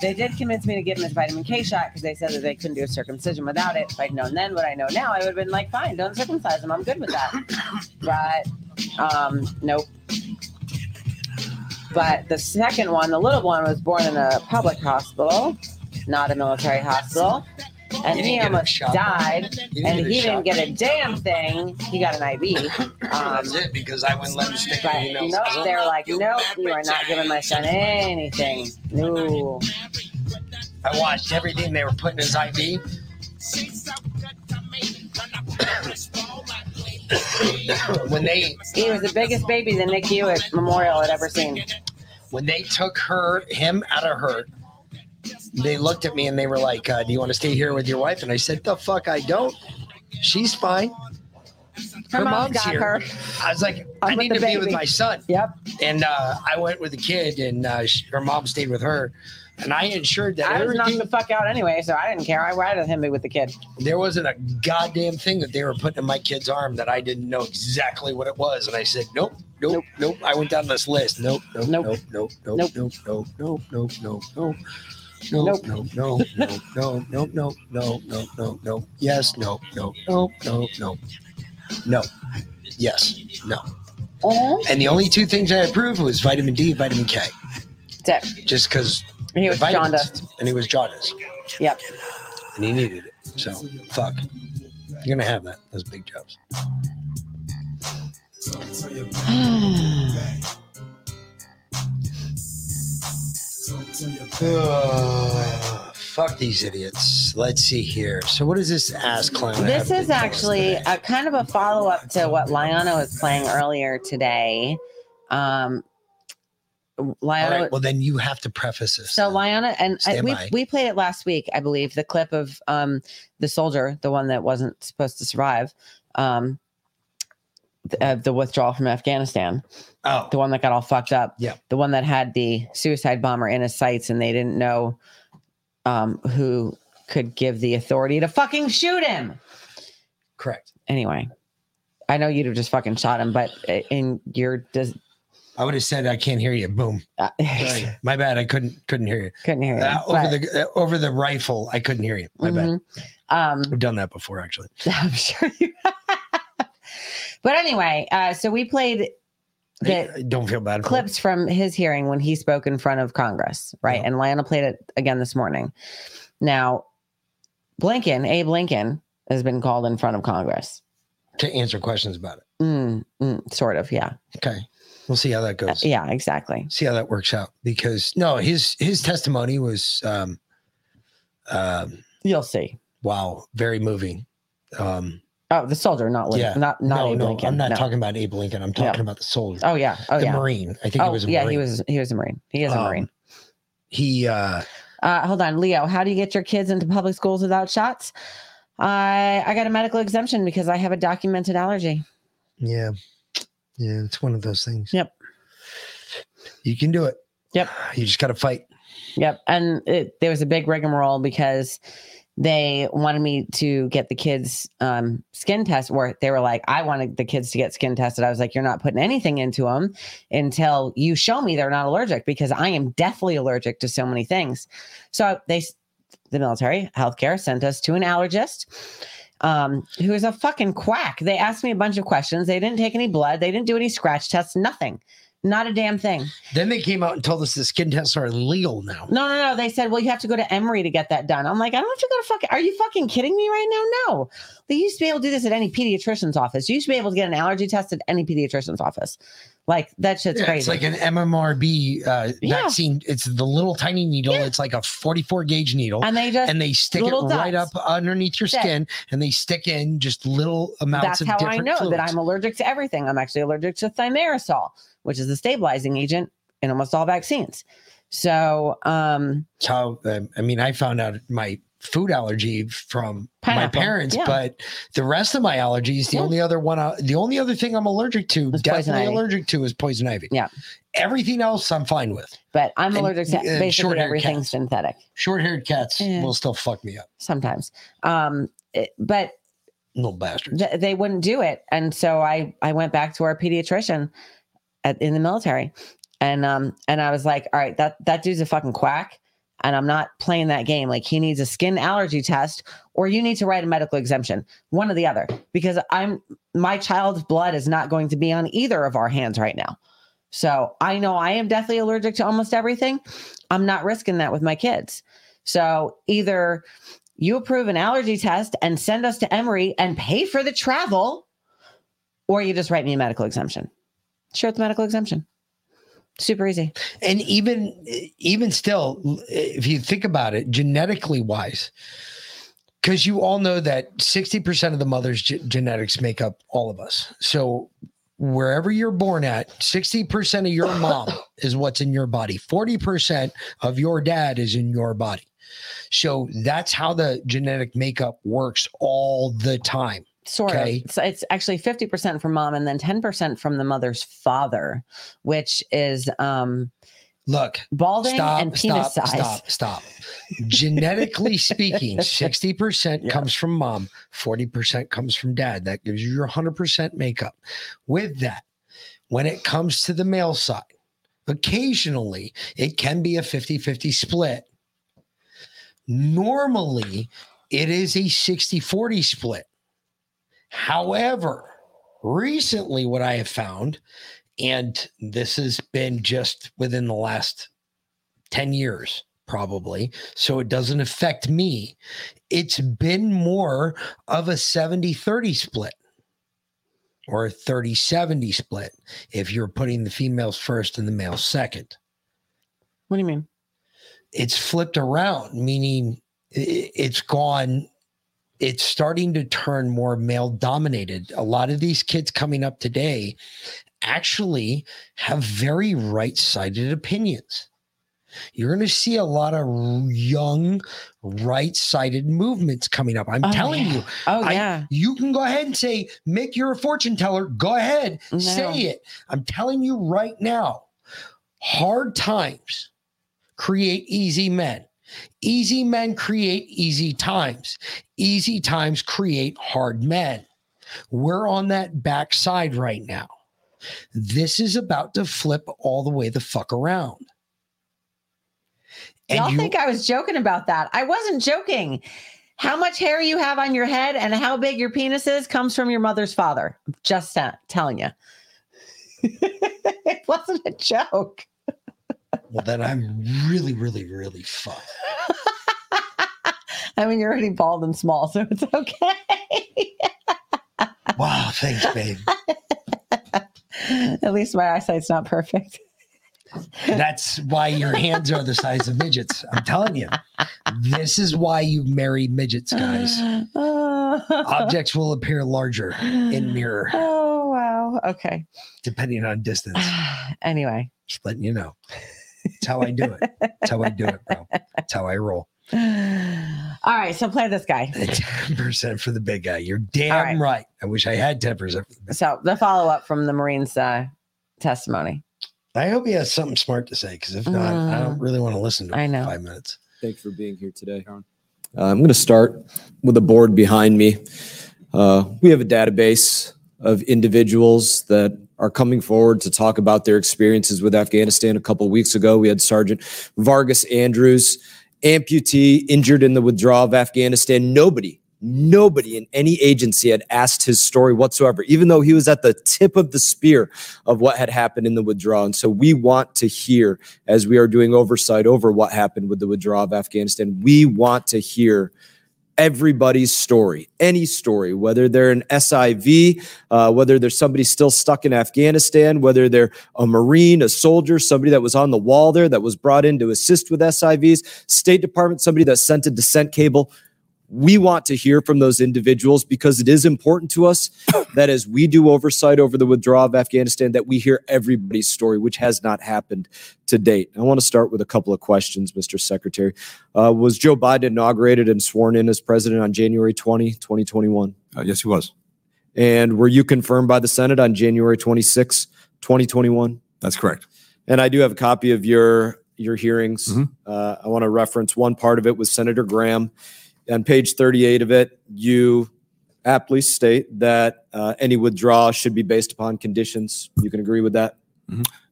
Speaker 6: They did convince me to give him his vitamin K shot because they said that they couldn't do a circumcision without it. If I'd known then what I know now, I would have been like, "Fine, don't circumcise him. I'm good with that." But um, nope. But the second one, the little one, was born in a public hospital, not a military hospital. And he
Speaker 5: didn't get a
Speaker 6: almost died, and he didn't get a damn thing. He got an IV. Um,
Speaker 5: That's it because I wouldn't let him stick
Speaker 6: but
Speaker 5: in
Speaker 6: nope, they were like, nope, you are not giving my son anything. No.
Speaker 5: I watched everything they were putting in his IV. when they
Speaker 6: He was the biggest baby the Nick Hewitt Memorial had ever seen.
Speaker 5: when they took her him out of her they looked at me and they were like uh, do you want to stay here with your wife and i said the fuck i don't she's fine
Speaker 6: Her
Speaker 5: her,
Speaker 6: mom's got
Speaker 5: here.
Speaker 6: her.
Speaker 5: I was like,
Speaker 6: I'm with
Speaker 5: need
Speaker 6: the
Speaker 5: to be with
Speaker 6: baby.
Speaker 5: my son.
Speaker 6: Yep.
Speaker 5: And uh, I went with the kid, and uh, sh- her mom stayed with her. And I ensured that
Speaker 6: I was knocked
Speaker 5: everything,
Speaker 6: the fuck out anyway, so I didn't care. I rided him with the kid.
Speaker 5: there wasn't a goddamn thing that they were putting in my kid's arm that I didn't know exactly what it was. And I said, nope, nope, nope. I went down this list. Nope, nope, nope, nope, nope, nope, nope, nope, nope, nope, nope. No,
Speaker 6: Nope.
Speaker 5: no, no, no, no, no, no, no, no, no, no. Yes, no, no, no, no, no. No. Yes, no. And the only two things I approved was vitamin D, vitamin K.
Speaker 6: That's it.
Speaker 5: Just because
Speaker 6: He was jaundiced.
Speaker 5: and he was jaundiced,
Speaker 6: Yep.
Speaker 5: and he needed it. So fuck, you're gonna have that. Those big jobs. Fuck these idiots. Let's see here. So what is this ass clown?
Speaker 6: This is actually a kind of a follow up to what Liana was playing earlier today. Um,
Speaker 5: All
Speaker 6: Liana,
Speaker 5: right, well, then you have to preface this.
Speaker 6: so Liana, and I, we
Speaker 5: by.
Speaker 6: we played it last week, I believe, the clip of um the soldier, the one that wasn't supposed to survive, um, the, uh, the withdrawal from Afghanistan.
Speaker 5: Oh,
Speaker 6: the one that got all fucked up.
Speaker 5: Yeah.
Speaker 6: the one that had the suicide bomber in his sights, and they didn't know um who could give the authority to fucking shoot him.
Speaker 5: Correct.
Speaker 6: Anyway, I know you'd have just fucking shot him, but uh, in your does
Speaker 5: I would have said I can't hear you. Boom.
Speaker 6: uh,
Speaker 5: Sorry. My bad. I couldn't couldn't hear you.
Speaker 6: couldn't hear you.
Speaker 5: Uh, over
Speaker 6: but-
Speaker 5: the uh, over the rifle, I couldn't hear you. My
Speaker 6: Mhm. Um,
Speaker 5: bad. I've done that before, actually.
Speaker 6: I'm sure you. but anyway, uh, so we played the
Speaker 5: I don't feel bad.
Speaker 6: Clips from his hearing when he spoke in front of Congress, right? And Lana played it again this morning. Now, Blinken, Abe Lincoln, has been called in front of Congress.
Speaker 5: to answer questions about it.
Speaker 6: Mm, mm, sort of, yeah.
Speaker 5: Okay, we'll see how that goes.
Speaker 6: Yeah, exactly.
Speaker 5: See how that works out. Because no, his his testimony was, um, um,
Speaker 6: You'll see.
Speaker 5: wow, very moving. Um,
Speaker 6: Oh, the soldier, not Lin-
Speaker 5: yeah,
Speaker 6: not not
Speaker 5: no,
Speaker 6: Abe
Speaker 5: no,
Speaker 6: Lincoln.
Speaker 5: I'm not
Speaker 6: no.
Speaker 5: talking about Abe Lincoln. I'm talking
Speaker 6: Yeah.
Speaker 5: about the soldier.
Speaker 6: Oh yeah, oh
Speaker 5: the
Speaker 6: yeah.
Speaker 5: Marine. I think
Speaker 6: oh
Speaker 5: he was a
Speaker 6: yeah,
Speaker 5: Marine.
Speaker 6: he was he was a Marine. He is a
Speaker 5: Um,
Speaker 6: Marine.
Speaker 5: He uh,
Speaker 6: Uh, hold on, Leo. How do you get your kids into public schools without shots? I I got a medical exemption because I have a documented allergy.
Speaker 5: yeah, yeah, it's one of those things.
Speaker 6: Yep.
Speaker 5: You can do it.
Speaker 6: Yep.
Speaker 5: You just got to fight.
Speaker 6: Yep. And it, there was a big rigmarole because they wanted me to get the kids um, skin test where they were like, I wanted the kids to get skin tested. I was like, you're not putting anything into them until you show me they're not allergic because I am deathly allergic to so many things. So they, the military healthcare sent us to an allergist um, who is a fucking quack. They asked me a bunch of questions. They didn't take any blood. They didn't do any scratch tests, nothing. Not a damn thing.
Speaker 5: Then they came out and told us the skin tests are illegal now.
Speaker 6: No, no, no. They said, well, you have to go to Emory to get that done. I'm like, I don't have to go to fucking. Are you fucking kidding me right now? No. They used to be able to do this at any pediatrician's office. You used to be able to get an allergy test at any pediatrician's office. Like that shit's
Speaker 5: Yeah,
Speaker 6: crazy.
Speaker 5: It's like an MMRB uh,
Speaker 6: Yeah.
Speaker 5: vaccine. It's the little tiny needle. It's like a 44 gauge needle.
Speaker 6: And they just-
Speaker 5: and they stick it right
Speaker 6: dots.
Speaker 5: up underneath your skin, and they stick in just little amounts
Speaker 6: That's
Speaker 5: of
Speaker 6: how I know
Speaker 5: fluids.
Speaker 6: that I'm allergic to everything. I'm actually allergic to thimerosal, which is a stabilizing agent in almost all vaccines. So, um,
Speaker 5: how um, I mean, I found out my food allergy from
Speaker 6: Pineapple,
Speaker 5: my parents,
Speaker 6: yeah.
Speaker 5: but the rest of my allergies, the
Speaker 6: Yeah.
Speaker 5: only other one, uh, the only other thing I'm allergic to, definitely allergic to, is poison ivy.
Speaker 6: Yeah.
Speaker 5: Everything else, I'm fine with.
Speaker 6: but I'm
Speaker 5: And,
Speaker 6: allergic to basically everything
Speaker 5: cats.
Speaker 6: synthetic
Speaker 5: Short-haired cats
Speaker 6: Yeah.
Speaker 5: will still fuck me up,
Speaker 6: sometimes. Um, it- but
Speaker 5: little bastards.
Speaker 6: th- they wouldn't do it and so i i went back to our pediatrician at, in the military and um and i was like all right that that dude's a fucking quack and i'm not playing that game like he needs a skin allergy test or you need to write a medical exemption one or the other because i'm my child's blood is not going to be on either of our hands right now so i know i am deathly allergic to almost everything i'm not risking that with my kids so either you approve an allergy test and send us to Emory and pay for the travel, or you just write me a medical exemption. Sure, it's medical exemption. Super easy.
Speaker 5: and even even still if you think about it genetically wise because you all know that 60% of the mother's ge- genetics make up all of us. So wherever you're born at 60% of your mom is what's in your body. 40% of your dad is in your body. So that's how the genetic makeup works all the time
Speaker 6: Sort
Speaker 5: Okay.
Speaker 6: of. So it's actually 50% from mom and then 10% from the mother's father, which is um
Speaker 5: Look,
Speaker 6: balding
Speaker 5: stop,
Speaker 6: and penis
Speaker 5: stop,
Speaker 6: size.
Speaker 5: stop, stop. Genetically speaking, 60% comes from mom, 40% comes from dad. That gives you your 100% makeup. With that, when it comes to the male side, occasionally it can be a 50 50 split. Normally, it is a 60 40 split. However, recently, what I have found, and this has been just within the last 10 years, probably, so it doesn't affect me, it's been more of a 70 30 split or a 30 70 split if you're putting the females first and the males second.
Speaker 6: What do you mean?
Speaker 5: It's flipped around, meaning it's gone it's starting to turn more male dominated. A lot of these kids coming up today actually have very right sided opinions. You're going to see a lot of young, right sided movements coming up. I'm
Speaker 6: Oh,
Speaker 5: telling
Speaker 6: yeah.
Speaker 5: you.
Speaker 6: Oh,
Speaker 5: I-
Speaker 6: yeah.
Speaker 5: you can go ahead and say, Mick, you're a fortune teller. Go ahead,
Speaker 6: No.
Speaker 5: say it. I'm telling you right now, hard times create easy men. Easy men create easy times. Easy times create hard men. We're on that backside right now. This is about to flip all the way the fuck around. And
Speaker 6: Y'all
Speaker 5: you-
Speaker 6: think I was joking about that. I wasn't joking. How much hair you have on your head and how big your penis is comes from your mother's father. Just uh, telling you. it wasn't a joke.
Speaker 5: Well, then I'm really, really, really fucked.
Speaker 6: I mean, you're already bald and small, so it's okay.
Speaker 5: Wow, thanks, babe.
Speaker 6: At least my eyesight's not perfect.
Speaker 5: That's why your hands are the size of midgets. I'm telling you. This is why you marry midgets, guys. Objects will appear larger in mirror,
Speaker 6: Oh, wow. Okay.
Speaker 5: depending on distance.
Speaker 6: Anyway.
Speaker 5: Just letting you know. That's how I do it. That's how I do it, bro. That's how I roll.
Speaker 6: All right. So play this guy.
Speaker 5: 10% for the big guy. You're damn right. I wish I had 10%.
Speaker 6: So the follow up from the Marines' uh, testimony.
Speaker 5: I hope he has something smart to say because if not, I don't really want to listen to him
Speaker 6: I know.
Speaker 5: five minutes.
Speaker 40: Thanks for being here today. Uh, I'm going to start with the
Speaker 41: Uh,
Speaker 40: board behind me. Uh, we have a database of individuals that are coming forward to talk about their experiences with Afghanistan. A couple weeks ago, we had Sergeant Vargas Andrews, amputee, injured in the withdrawal of Afghanistan. Nobody, nobody in any agency had asked his story whatsoever, even though he was at the tip of the spear of what had happened in the withdrawal. And so we want to hear, as we are doing oversight over what happened with the withdrawal of Afghanistan, we want to hear everybody's story, any story, whether they're an SIV, uh, whether there's somebody still stuck in Afghanistan, whether they're a Marine, a soldier, somebody that was on the wall there that was brought in to assist with SIVs, State Department, somebody that sent a dissent cable. We want to hear from those individuals because it is important to us that as we do oversight over the withdrawal of Afghanistan, that we hear everybody's story, which has not happened to date. I want to start with a couple of questions, Mr. Secretary. Uh, was Joe Biden inaugurated and sworn in as president on January 20, 2021?
Speaker 41: Uh, yes, he was.
Speaker 40: And were you confirmed by the Senate on January 26, 2021?
Speaker 41: That's correct.
Speaker 40: And I do have a copy of your your hearings. Uh, I want to reference one part of it with Senator Graham. On page 38 of it, you aptly state that uh, any withdrawal should be based upon conditions. You can agree with that?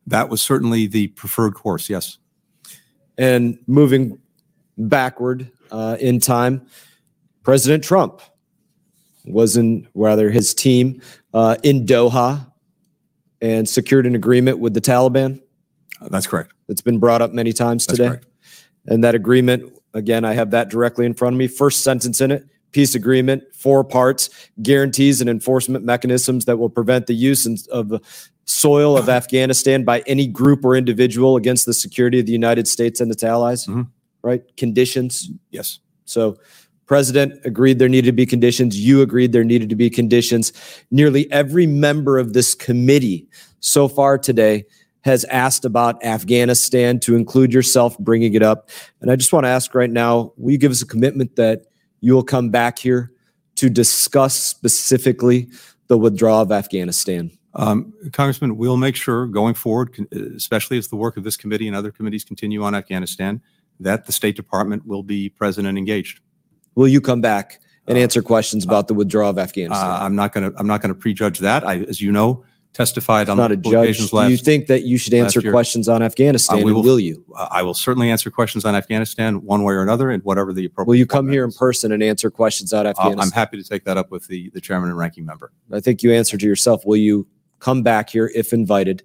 Speaker 41: That was certainly the preferred course. Yes.
Speaker 40: And moving backward uh, in time, President Trump was in, rather, his team uh, in Doha and secured an agreement with the Taliban.
Speaker 41: that's correct.
Speaker 40: It's been brought up many times today. And that agreement, again, I have that directly in front of me. First sentence in it peace agreement, four parts, guarantees and enforcement mechanisms that will prevent the use of the soil of Afghanistan by any group or individual against the security of the United States and its allies. Mm-hmm. Right? Conditions.
Speaker 41: Yes.
Speaker 40: So, President agreed there needed to be conditions. You agreed there needed to be conditions. Nearly every member of this committee so far today has asked about Afghanistan, to include yourself bringing it up. And I just want to ask right now will you give us a commitment that you will come back here to discuss specifically the withdrawal of Afghanistan?
Speaker 41: Um, Congressman, we'll make sure going forward, especially as the work of this committee and other committees continue on Afghanistan, that the State Department will be present and engaged.
Speaker 40: Will you come back and answer questions about the withdrawal of Afghanistan?
Speaker 41: Uh, I'm not going to. I'm not going to prejudge that. I, as you know, testified on
Speaker 40: not a judge.
Speaker 41: occasions
Speaker 40: Do you think that you should answer questions on Afghanistan?
Speaker 41: Uh, we will-
Speaker 40: will you?
Speaker 41: Uh, I will certainly answer questions on Afghanistan one way or another, and whatever the appropriate.
Speaker 40: Will you come here in person and answer questions on
Speaker 41: Uh,
Speaker 40: Afghanistan?
Speaker 41: I'm happy to take that up with the the chairman and ranking member.
Speaker 40: I think you answered to yourself. Will you come back here if invited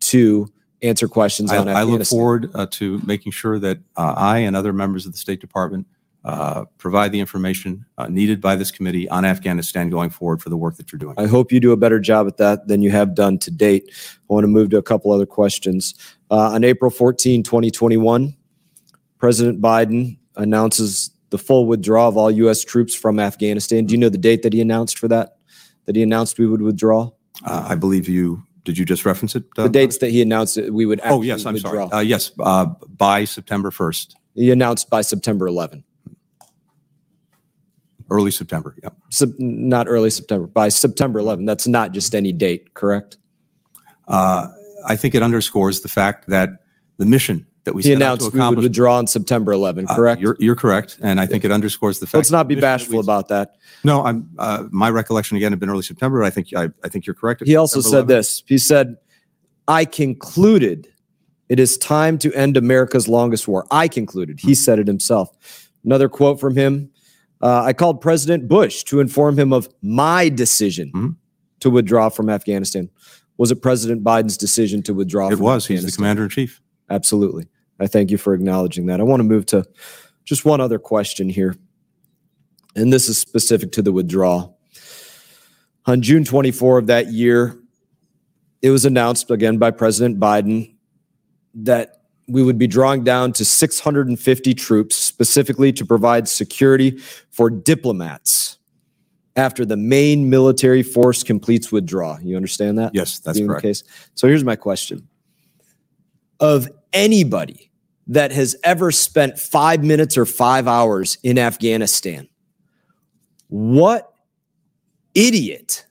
Speaker 40: to answer questions
Speaker 41: I,
Speaker 40: on
Speaker 41: I
Speaker 40: Afghanistan?
Speaker 41: I look forward uh, to making sure that uh, I and other members of the State Department uh, provide the information uh, needed by this committee on Afghanistan going forward for the work that you're doing.
Speaker 40: I hope you do a better job at that than you have done to date. I want to move to a couple other questions. Uh, on April 14, 2021, President Biden announces the full withdrawal of all U.S. troops from Afghanistan. Do you know the date that he announced for that? That he announced we would withdraw?
Speaker 41: Uh, I believe you. Did you just reference it? uh,
Speaker 40: the dates that he announced that we would.
Speaker 41: Oh yes, I'm
Speaker 40: withdraw.
Speaker 41: sorry. Uh, yes, uh, by September 1st,
Speaker 40: He announced by September 11.
Speaker 41: Early September. Yep.
Speaker 40: Sep- not early September, by September 11. That's not just any date, correct?
Speaker 41: Uh, I think it underscores the fact that the mission that we
Speaker 40: He
Speaker 41: set out to
Speaker 40: announced we would withdraw on September 11,
Speaker 41: Uh,
Speaker 40: correct?
Speaker 41: you're, you're correct, and I think it underscores the fact.
Speaker 40: Let's not be
Speaker 41: mission that
Speaker 40: bashful about that.
Speaker 41: No, I'm. Uh, my recollection again had been early September. I think I, I think you're correct.
Speaker 40: He also
Speaker 41: September
Speaker 40: said
Speaker 41: 11th.
Speaker 40: this. He said, I concluded it is time to end America's longest war. I concluded. He said it himself. Another quote from him uh, I called President Bush to inform him of my decision
Speaker 41: Mm-hmm.
Speaker 40: to withdraw from Afghanistan. Was it President Biden's decision to withdraw
Speaker 41: It was. He's the commander in chief.
Speaker 40: Absolutely. I thank you for acknowledging that. I want to move to just one other question here. And this is specific to the withdrawal. On June 24 of that year, it was announced again by President Biden that we would be drawing down to 650 troops specifically to provide security for diplomats after the main military force completes withdrawal. You understand that?
Speaker 41: Yes, that's
Speaker 40: being the
Speaker 41: correct.
Speaker 40: case. So here's my question. Of anybody that has ever spent five minutes or five hours in Afghanistan, what idiot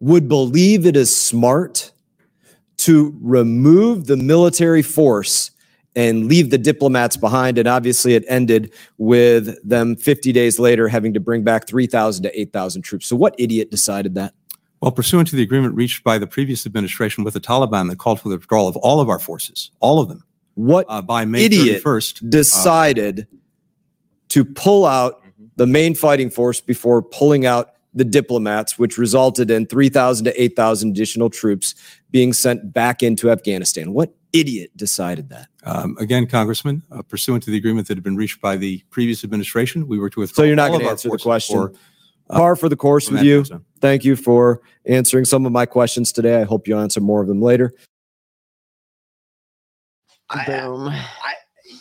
Speaker 40: would believe it is smart to remove the military force and leave the diplomats behind? And obviously, it ended with them 50 days later having to bring back 3,000 to 8,000 troops. So, what idiot decided that?
Speaker 41: Well, pursuant to the agreement reached by the previous administration with the Taliban that called for the withdrawal of all of our forces, all of them,
Speaker 40: What
Speaker 41: uh, by May
Speaker 40: idiot
Speaker 41: 31st,
Speaker 40: decided to pull out the main fighting force before pulling out the diplomats, which resulted in 3,000 to 8,000 additional troops being sent back into Afghanistan? What idiot decided that?
Speaker 41: Um, again, Congressman, uh, pursuant to the agreement that had been reached by the previous administration, we were to withdraw.
Speaker 40: So you're not going to answer the question.
Speaker 41: for, uh,
Speaker 40: Par for the course with you.
Speaker 41: Afghanistan.
Speaker 40: Thank you for answering some of my questions today. I hope you answer more of them later.
Speaker 5: Boom. I,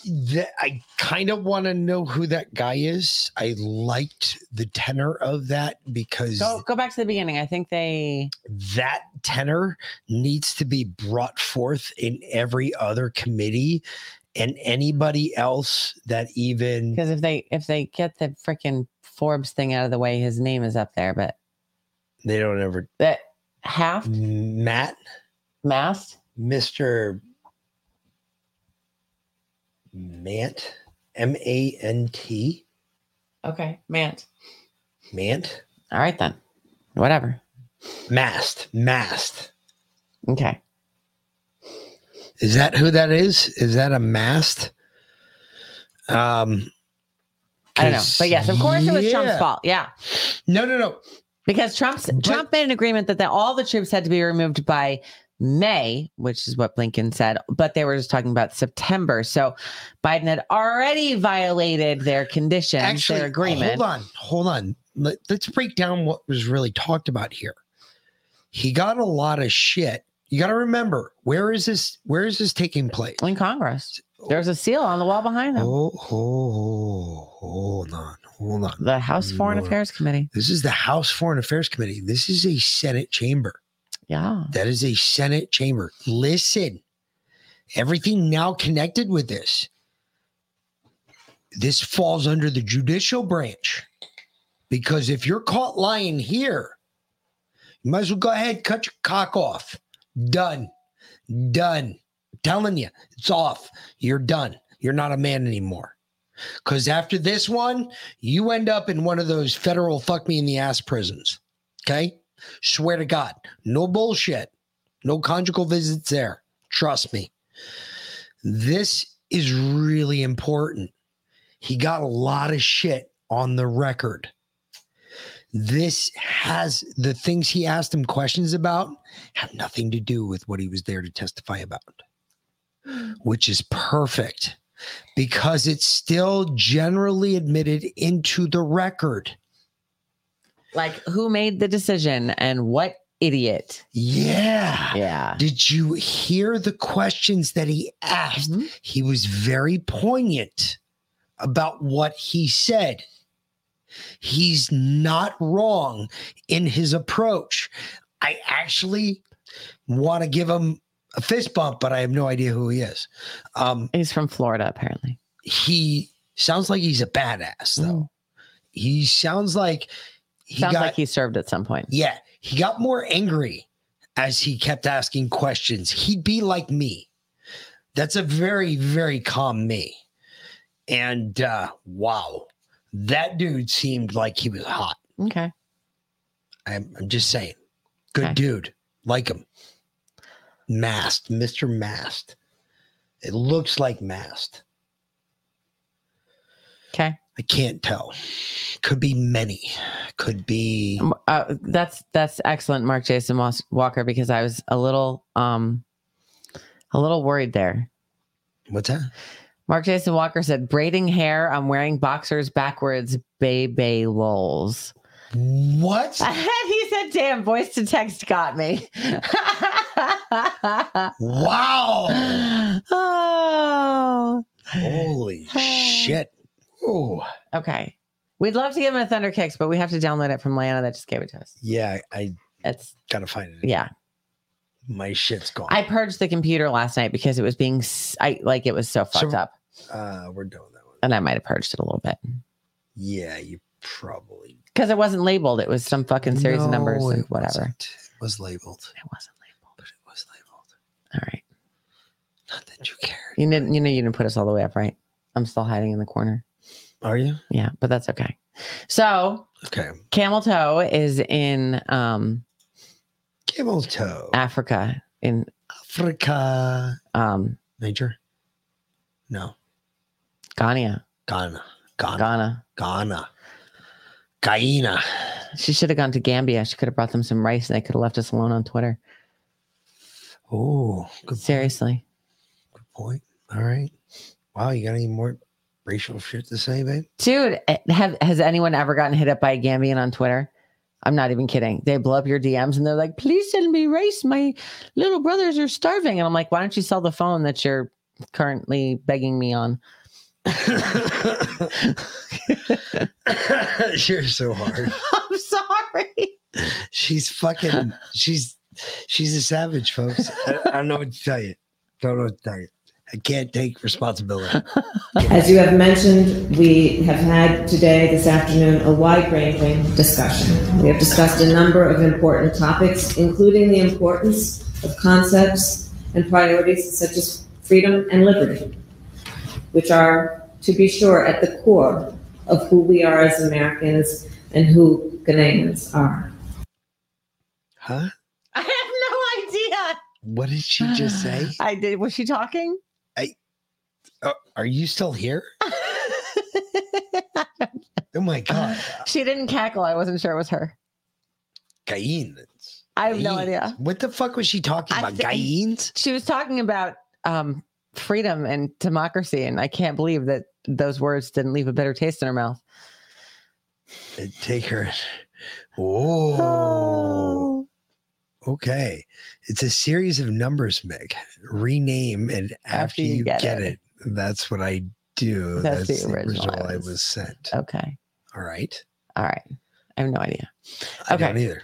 Speaker 5: that, I kind of want to know who that guy is. I liked the tenor of that because
Speaker 6: Go go back to the beginning. I think they
Speaker 5: that tenor needs to be brought forth in every other committee and anybody else that even
Speaker 6: because if they if they get the freaking Forbes thing out of the way, his name is up there. But
Speaker 5: they don't ever
Speaker 6: that half
Speaker 5: Matt
Speaker 6: mast
Speaker 5: Mr. Mant M A N T
Speaker 6: Okay, Mant.
Speaker 5: Mant
Speaker 6: All right then. Whatever.
Speaker 5: Mast Mast.
Speaker 6: Okay.
Speaker 5: Is that who that is? Is that a mast? Um
Speaker 6: I don't know. But yes, of course it was Trump's fault. Yeah.
Speaker 5: No, no, no.
Speaker 6: Because Trump's Trump made an agreement that the, all the troops had to be removed by May, which is what Blinken said, but they were just talking about September. So Biden had already violated their conditions,
Speaker 5: Actually,
Speaker 6: their agreement.
Speaker 5: Hold on, hold on. Let, let's break down what was really talked about here. He got a lot of shit. You got to remember where is this? Where is this taking place?
Speaker 6: In Congress. There's a seal on the wall behind them.
Speaker 5: Oh, oh, hold on, hold on.
Speaker 6: The House Foreign. Affairs Committee.
Speaker 5: This is the House Foreign Affairs Committee. This is a Senate chamber.
Speaker 6: Yeah.
Speaker 5: That is a Senate chamber. Listen, everything now connected with this. This falls under the judicial branch Because if you're caught lying here, you might as well go ahead, cut your cock off. Done. Done. telling you, it's off. You're done. You're not a man anymore. Because after this one, you end up in one of those federal fuck me in the ass prisons. Okay? Swear to God. No bullshit. No conjugal visits there. Trust me. This is really important. He got a lot of shit on the record. This has the things he asked him questions about have nothing to do with what he was there to testify about, which is perfect because it's still generally admitted into the record.
Speaker 6: Like who made the decision and what idiot?
Speaker 5: Yeah.
Speaker 6: Yeah.
Speaker 5: Did you hear the questions that he asked? He was very poignant about what he said. He's not wrong in his approach. I actually want to give him a fist bump, but I have no idea who he is. Um,
Speaker 6: he's from Florida, apparently.
Speaker 5: He sounds like he's a badass, though. He sounds like he
Speaker 6: Sounds
Speaker 5: got,
Speaker 6: like he served at some point.
Speaker 5: yeah, he got more angry as he kept asking questions. He'd be like me. That's a very, very calm me. And uh, wow, that dude seemed like he was hot.
Speaker 6: Okay.
Speaker 5: I'm, I'm just saying. Good
Speaker 6: Okay.
Speaker 5: dude. Like him. Mast, Mr. Mast. It looks like Mast.
Speaker 6: Okay.
Speaker 5: I can't tell. Could be many. Could be.
Speaker 6: Uh, that's that's excellent, Mark Jason Walker, because I was a little um a little worried there.
Speaker 5: What's that?
Speaker 6: Mark Jason Walker said, braiding hair, I'm wearing boxers backwards, baby lols.
Speaker 5: What?
Speaker 6: he said, damn, voice to text got me.
Speaker 5: Wow.
Speaker 6: oh.
Speaker 5: Holy shit. Oh.
Speaker 6: Okay. We'd love to give him a Thunder Kicks, but we have to download it from Lana that just gave it to us.
Speaker 5: Yeah, I
Speaker 6: It's
Speaker 5: gotta find it.
Speaker 6: yeah.
Speaker 5: My shit's gone.
Speaker 6: I purged the computer last night because it was being s- I like it was so fucked
Speaker 5: So-
Speaker 6: up.
Speaker 5: uh we're doing that one.
Speaker 6: And I might have purged it a little bit.
Speaker 5: Yeah, you probably
Speaker 6: Because it wasn't labeled. It was some fucking series of numbers
Speaker 5: No,
Speaker 6: and
Speaker 5: it
Speaker 6: whatever.
Speaker 5: wasn't. It was labeled.
Speaker 6: It wasn't labeled.
Speaker 5: But it was labeled.
Speaker 6: All right.
Speaker 5: Not that you care.
Speaker 6: You didn't you know you didn't put us all the way up, right? I'm still hiding in the corner.
Speaker 5: Are you?
Speaker 6: Yeah, but that's okay. So
Speaker 5: Okay.
Speaker 6: camel toe is in um
Speaker 5: Camel toe.
Speaker 6: Africa in
Speaker 5: Africa.
Speaker 6: um
Speaker 5: Niger? No.
Speaker 6: Ghana.
Speaker 5: Ghana. Ghana.
Speaker 6: Ghana.
Speaker 5: Ghana. Guyana.
Speaker 6: She should have gone to Gambia. She could have brought them some rice and they could have left us alone on Twitter.
Speaker 5: Oh, good
Speaker 6: Seriously.
Speaker 5: Good point. All right. Wow, you got any more racial shit to say, babe?
Speaker 6: Dude, eh, have has anyone ever gotten hit up by a Gambian on Twitter? I'm not even kidding. They blow up your DMs and they're like, please send me rice. My little brothers are starving. And I'm like, why don't you sell the phone that you're currently begging me on?
Speaker 5: You're so hard.
Speaker 6: I'm sorry.
Speaker 5: She's fucking. She's she's a savage, folks. I, I don't know what to tell you. Don't know what to tell you. I can't take responsibility.
Speaker 42: As you have mentioned, we have had today, this afternoon, a wide-ranging discussion. We have discussed a number of important topics, including the importance of concepts and priorities such as freedom and liberty, which are, to be sure, at the core of who we are as Americans and who Ghanaians are.
Speaker 5: Huh?
Speaker 6: I have no idea.
Speaker 5: What did she just say?
Speaker 6: I did. Was she talking?
Speaker 5: Uh, are you still here? oh my god,
Speaker 6: She didn't cackle. I wasn't sure it was her.
Speaker 5: Gaines.
Speaker 6: I have no idea.
Speaker 5: What the fuck was she talking
Speaker 6: I
Speaker 5: about?
Speaker 6: think-
Speaker 5: Gaines?
Speaker 6: She was talking about um, freedom and democracy, and I can't believe that those words didn't leave a bitter taste in her mouth.
Speaker 5: Take her. Oh. Okay. It's a series of numbers, Meg. Rename and after, you, get, it. That's what I do.
Speaker 6: That's
Speaker 5: That's, the
Speaker 6: original
Speaker 5: original,
Speaker 6: I
Speaker 5: I
Speaker 6: was-
Speaker 5: was sent.
Speaker 6: Okay.
Speaker 5: All right.
Speaker 6: All right. I have no idea.
Speaker 5: I
Speaker 6: Okay.
Speaker 5: don't either.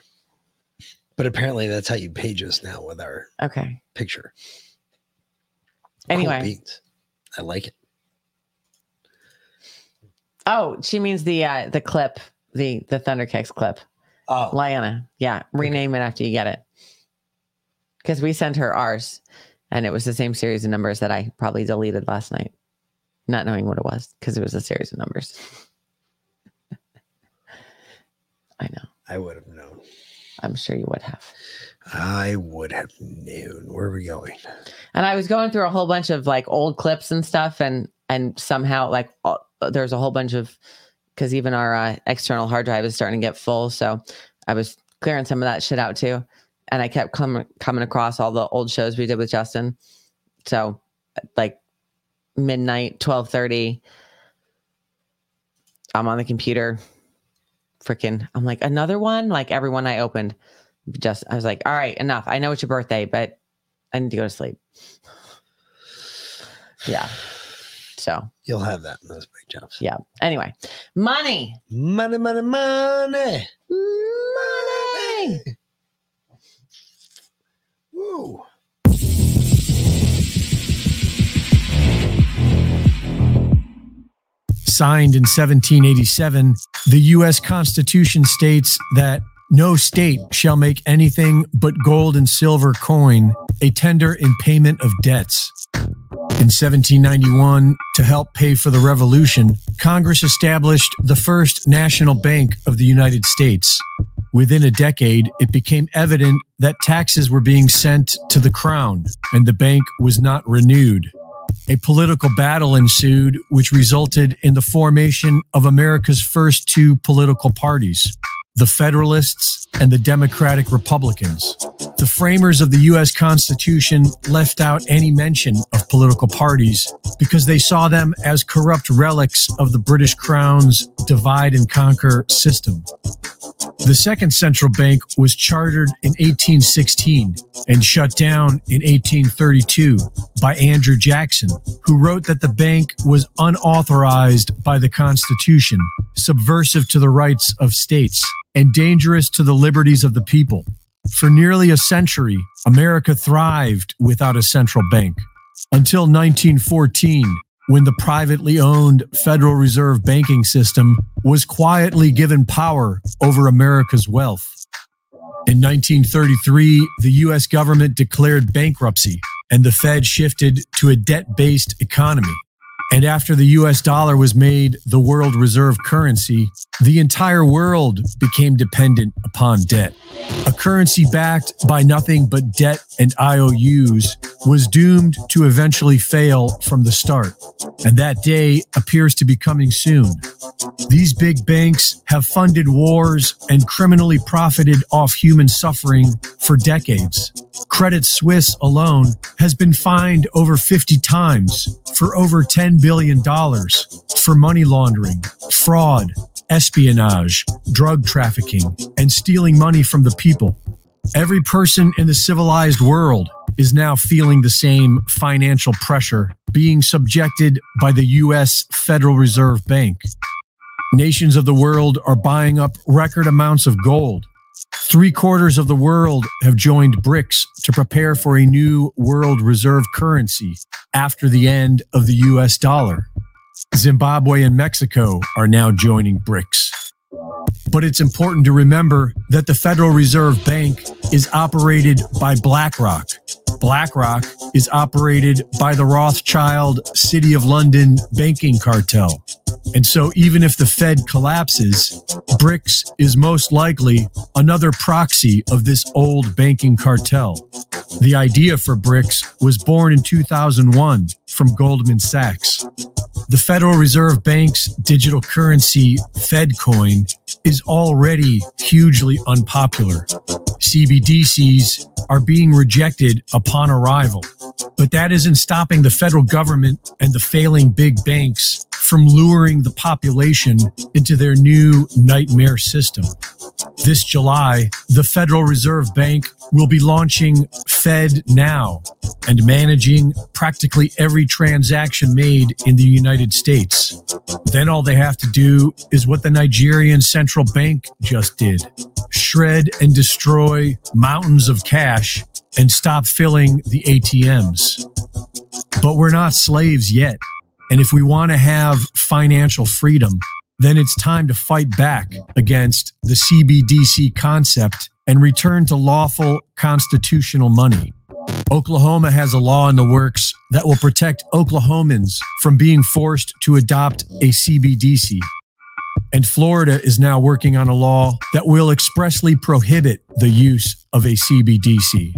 Speaker 5: But apparently that's how you page us now with our
Speaker 6: Okay.
Speaker 5: picture. Cool
Speaker 6: Anyway.
Speaker 5: beans. I like it.
Speaker 6: Oh, she means the uh, the clip The the Thunder Kicks clip.
Speaker 5: Oh.
Speaker 6: Lyanna. Yeah. Rename it after you get it. Because we sent her ours and it was the same series of numbers that I probably deleted last night, not knowing what it was because it was a series of numbers. I know.
Speaker 5: I would have known.
Speaker 6: I'm sure you would have.
Speaker 5: I would have known. Where are we going?
Speaker 6: And I was going through a whole bunch of like old clips and stuff, and and somehow like uh, there's a whole bunch of because even our uh, external hard drive is starting to get full. So I was clearing some of that shit out too, and I kept coming coming across all the old shows we did with Justin. So like midnight, twelve thirty. I'm on the computer, freaking. I'm like another one. Like everyone I opened, just I was like, all right, enough. I know it's your birthday, but I need to go to sleep. Yeah. So
Speaker 5: You'll have that in those big jumps.
Speaker 6: yeah. Anyway, money.
Speaker 5: Money, money, money.
Speaker 6: Money.
Speaker 5: Woo.
Speaker 43: Signed in 1787, the U.S. Constitution states that no state shall make anything but gold and silver coin a tender in payment of debts. In 1791, to help pay for the Revolution, Congress established the first national bank of the United States. Within a decade, it became evident that taxes were being sent to the crown and the bank was not renewed. A political battle ensued, which resulted in the formation of America's first two political parties, the Federalists and the Democratic Republicans. The framers of the U.S. Constitution left out any mention of political parties because they saw them as corrupt relics of the British Crown's divide and conquer system. The second central bank was chartered in 1816 and shut down in 1832 by Andrew Jackson, who wrote that the bank was unauthorized by the Constitution, subversive to the rights of states, and dangerous to the liberties of the people. For nearly a century, America thrived without a central bank until 1914, when the privately owned Federal Reserve banking system was quietly given power over America's wealth. In 1933, the U.S. government declared bankruptcy and the Fed shifted to a debt based economy. And after the US dollar was made the world reserve currency, the entire world became dependent upon debt. A currency backed by nothing but debt and IOUs was doomed to eventually fail from the start. And that day appears to be coming soon. These big banks have funded wars and criminally profited off human suffering for decades. Credit Suisse alone has been fined over 50 times for over $10 billion for money laundering, fraud, espionage, drug trafficking, and stealing money from the people. Every person in the civilized world is now feeling the same financial pressure being subjected by the U.S. Federal Reserve Bank. Nations of the world are buying up record amounts of gold. Three quarters of the world have joined BRICS to prepare for a new world reserve currency after the end of the US dollar. Zimbabwe and Mexico are now joining BRICS. But it's important to remember that the Federal Reserve Bank is operated by BlackRock. BlackRock is operated by the Rothschild City of London banking cartel. And so, even if the Fed collapses, BRICS is most likely another proxy of this old banking cartel. The idea for BRICS was born in 2001 from Goldman Sachs. The Federal Reserve Bank's digital currency, FedCoin, is already hugely unpopular. CBDCs are being rejected upon arrival. But that isn't stopping the federal government and the failing big banks from luring the population into their new nightmare system. This July, the Federal Reserve Bank will be launching Fed Now and managing practically every transaction made in the United States. Then all they have to do is what the Nigerian central bank just did shred and destroy mountains of cash and stop filling the ATMs. But we're not slaves yet. And if we want to have financial freedom, then it's time to fight back against the CBDC concept and return to lawful constitutional money. Oklahoma has a law in the works that will protect Oklahomans from being forced to adopt a CBDC. And Florida is now working on a law that will expressly prohibit the use of a CBDC.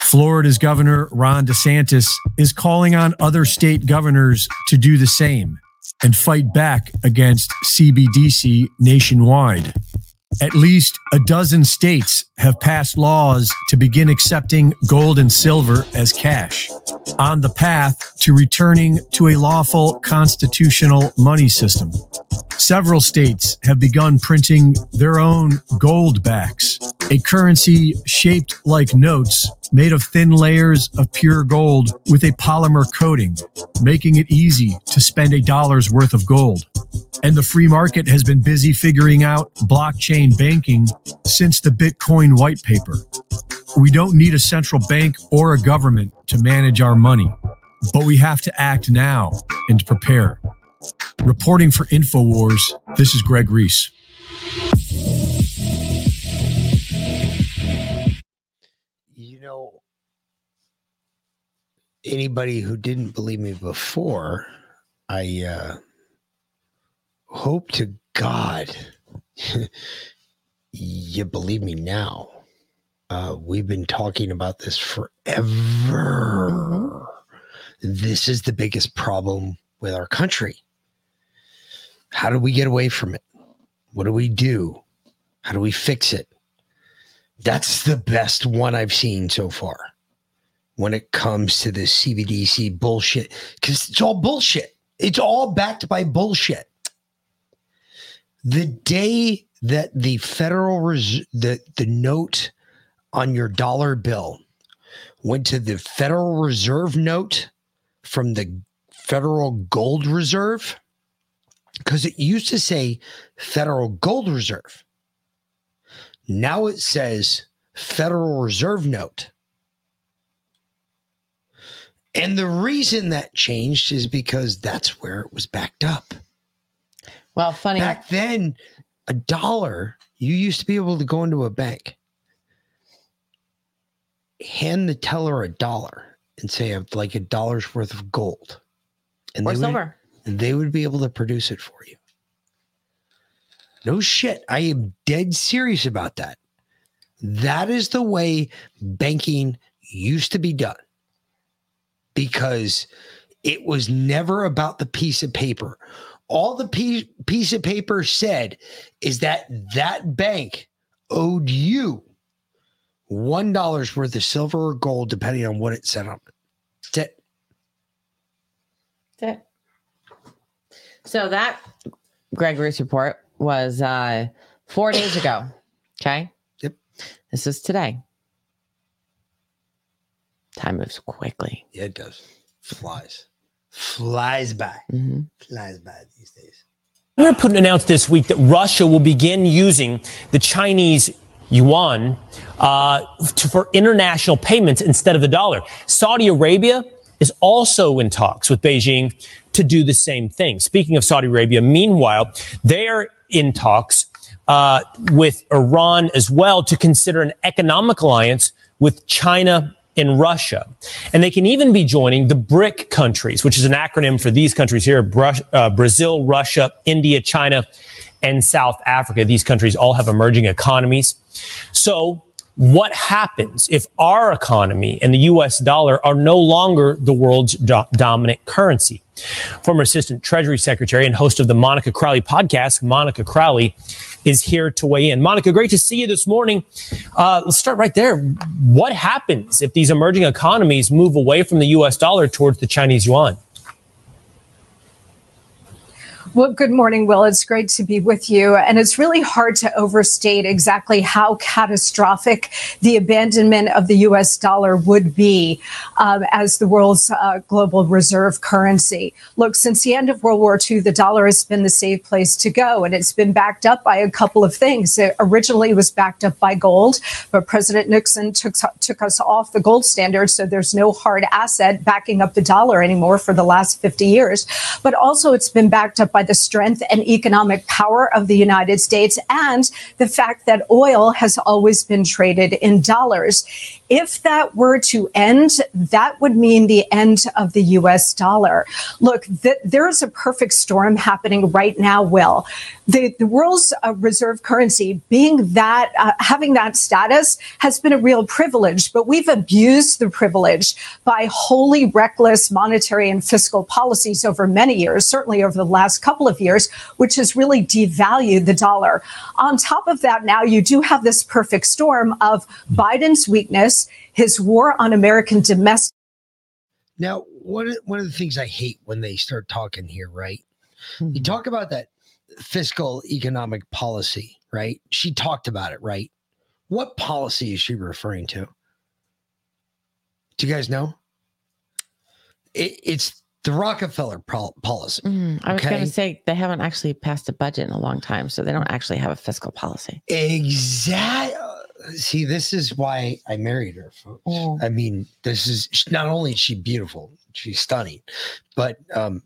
Speaker 43: Florida's Governor Ron DeSantis is calling on other state governors to do the same and fight back against CBDC nationwide. At least a dozen states have passed laws to begin accepting gold and silver as cash on the path to returning to a lawful constitutional money system. Several states have begun printing their own gold backs, a currency shaped like notes made of thin layers of pure gold with a polymer coating, making it easy to spend a dollar's worth of gold. And the free market has been busy figuring out blockchain banking since the Bitcoin white paper. We don't need a central bank or a government to manage our money, but we have to act now and prepare. Reporting for InfoWars, this is Greg Reese.
Speaker 5: You know, anybody who didn't believe me before, I uh, hope to God you believe me now. Uh, we've been talking about this forever. This is the biggest problem with our country. How do we get away from it? What do we do? How do we fix it? That's the best one I've seen so far when it comes to the CBDC bullshit because it's all bullshit. It's all backed by bullshit. The day that the Federal Res- the the note on your dollar bill went to the Federal Reserve note from the Federal Gold Reserve because it used to say Federal Gold Reserve. Now it says Federal Reserve note. And the reason that changed is because that's where it was backed up.
Speaker 6: Well, funny.
Speaker 5: Back then, a dollar, you used to be able to go into a bank, hand the teller a dollar, and say, like a dollar's worth of gold. And
Speaker 6: Or
Speaker 5: they would- and they would be able to produce it for you. No shit. I am dead serious about that. That is the way banking used to be done because it was never about the piece of paper. All the piece, piece of paper said is that that bank owed you $1 worth of silver or gold, depending on what it said on it. That's it.
Speaker 6: That's it. So that Greg Reese's report was uh, four days ago. Okay.
Speaker 5: Yep.
Speaker 6: This is today. Time moves quickly.
Speaker 5: Yeah, it does. Flies. Flies by.
Speaker 6: Mm-hmm.
Speaker 5: Flies by these days.
Speaker 44: Vladimir Putin announced this week that Russia will begin using the Chinese yuan uh, to, for international payments instead of the dollar. Saudi Arabia is also in talks with Beijing to do the same thing. Speaking of Saudi Arabia, meanwhile, they are in talks uh, with Iran as well to consider an economic alliance with China and Russia. And they can even be joining the BRIC countries, which is an acronym for these countries here uh, Brazil, Russia, India, China, and South Africa. These countries all have emerging economies. So, what happens if our economy and the US dollar are no longer the world's do- dominant currency? Former Assistant Treasury Secretary and host of the Monica Crowley podcast, Monica Crowley, is here to weigh in. Monica, great to see you this morning. Uh, let's start right there. What happens if these emerging economies move away from the US dollar towards the Chinese yuan?
Speaker 17: Well, good morning, Will. It's great to be with you. And it's really hard to overstate exactly how catastrophic the abandonment of the US dollar would be um, as the world's uh, global reserve currency. Look, since the end of World War II, the dollar has been the safe place to go, and it's been backed up by a couple of things. It originally was backed up by gold, but President Nixon took, took us off the gold standard, so there's no hard asset backing up the dollar anymore for the last 50 years. But also, it's been backed up by by the strength and economic power of the United States and the fact that oil has always been traded in dollars. If that were to end, that would mean the end of the US dollar. Look, th- there is a perfect storm happening right now, Will. The, the world's uh, reserve currency being that, uh, having that status has been a real privilege, but we've abused the privilege by wholly reckless monetary and fiscal policies over many years, certainly over the last couple of years, which has really devalued the dollar. On top of that, now you do have this perfect storm of Biden's weakness, his war on American domestic.
Speaker 5: Now, one of, one of the things I hate when they start talking here, right? You hmm. talk about that fiscal economic policy, right? She talked about it, right? What policy is she referring to? Do you guys know? It, it's the Rockefeller policy.
Speaker 6: Mm, I was
Speaker 5: okay?
Speaker 6: going to say they haven't actually passed a budget in a long time, so they don't actually have a fiscal policy.
Speaker 5: Exactly. See, this is why I married her, folks.
Speaker 6: Oh.
Speaker 5: I mean, this is not only is she beautiful, she's stunning, but um,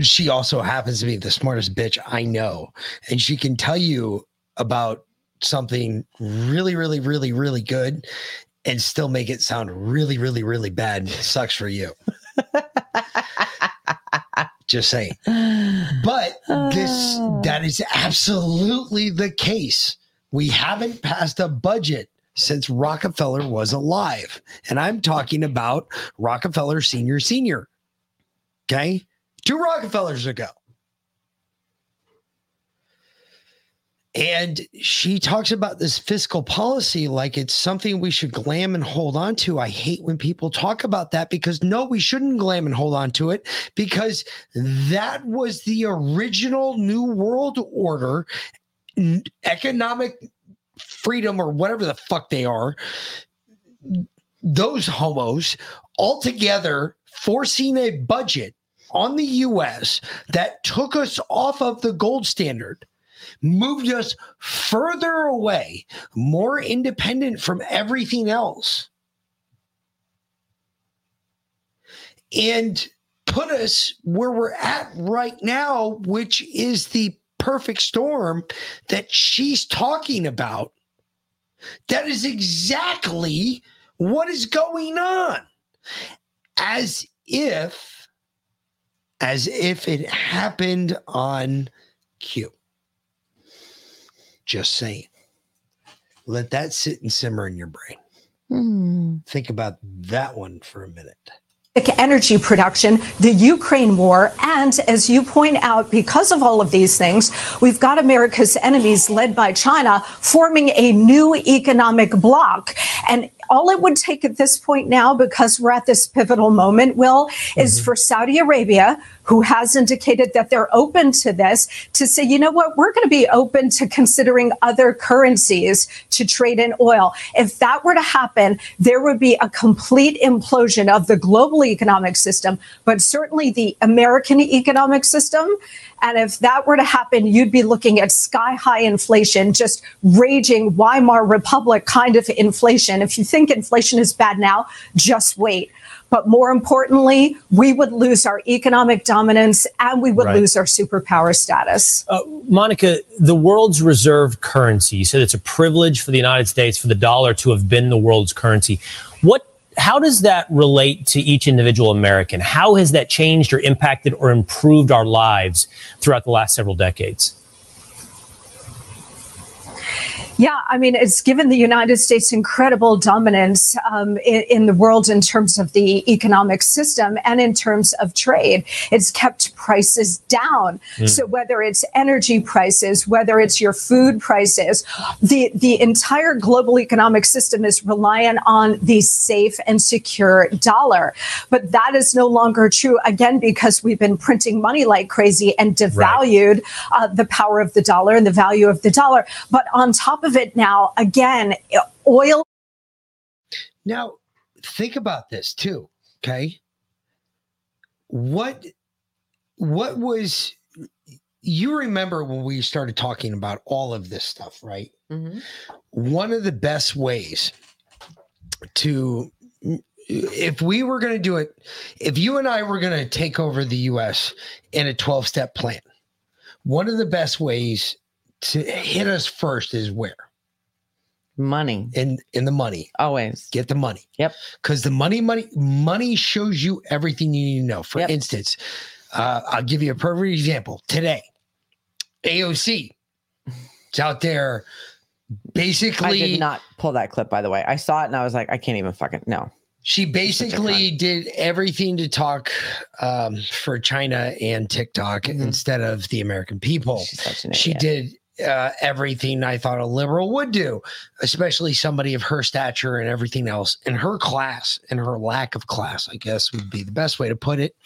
Speaker 5: she also happens to be the smartest bitch I know, and she can tell you about something really, really, really, really good, and still make it sound really, really, really bad. it sucks for you. Just saying. But this that is absolutely the case. We haven't passed a budget since Rockefeller was alive. And I'm talking about Rockefeller Senior Senior. Okay? Two Rockefellers ago. And she talks about this fiscal policy like it's something we should glam and hold on to. I hate when people talk about that because no, we shouldn't glam and hold on to it because that was the original New World Order economic freedom or whatever the fuck they are. Those homos all together forcing a budget on the US that took us off of the gold standard moved us further away, more independent from everything else, and put us where we're at right now, which is the perfect storm that she's talking about. That is exactly what is going on. As if, as if it happened on cue. Just saying. Let that sit and simmer in your brain.
Speaker 6: Hmm.
Speaker 5: Think about that one for a minute.
Speaker 17: energy production, the Ukraine war, and as you point out, because of all of these things, we've got America's enemies led by China forming a new economic bloc. And all it would take at this point now, because we're at this pivotal moment, Will, is for Saudi Arabia, who has indicated that they're open to this, to say, you know what, we're going to be open to considering other currencies to trade in oil. If that were to happen, there would be a complete implosion of the global economic system, but certainly the American economic system. And if that were to happen, you'd be looking at sky high inflation, just raging Weimar Republic kind of inflation. If you think inflation is bad now, just wait. But more importantly, we would lose our economic dominance and we would
Speaker 44: Right.
Speaker 17: lose our superpower status.
Speaker 44: Uh, Monica, the world's reserve currency, you said it's a privilege for the United States for the dollar to have been the world's currency. What how does that relate to each individual American? How has that changed or impacted or improved our lives throughout the last several decades?
Speaker 17: Yeah, I mean, it's given the United States incredible dominance um, in, in the world in terms of the economic system and in terms of trade. It's kept prices down.
Speaker 45: Mm.
Speaker 17: So whether it's energy prices, whether it's your food prices, the the entire global economic system is reliant on the safe and secure dollar. But that is no longer true again because we've been printing money like crazy and devalued uh, the power of the dollar and the value of the dollar. But on top of it now, again, oil.
Speaker 5: Now, think about this too. Okay. What what was you remember when we started talking about all of this stuff, right? Mm-hmm. One of the best ways to if we were going to do it, if you and I were going to take over the U.S. in a 12 step plan, one of the best ways to hit us first is where?
Speaker 6: Money.
Speaker 5: In in the money.
Speaker 6: Always.
Speaker 5: Get the money.
Speaker 6: Yep.
Speaker 5: Because the money, money, money shows you everything you need to know. For instance, uh, I'll give you a perfect example. Today, AOC, it's out there basically
Speaker 6: I did not pull that clip, by the way. I saw it and I was like, I can't even fucking no.
Speaker 5: She basically did everything to talk um, for China and TikTok instead of the American people. She
Speaker 6: idiot.
Speaker 5: did uh, everything I thought a liberal would do, especially somebody of her stature and everything else, and her class and her lack of class, I guess would be the best way to put it.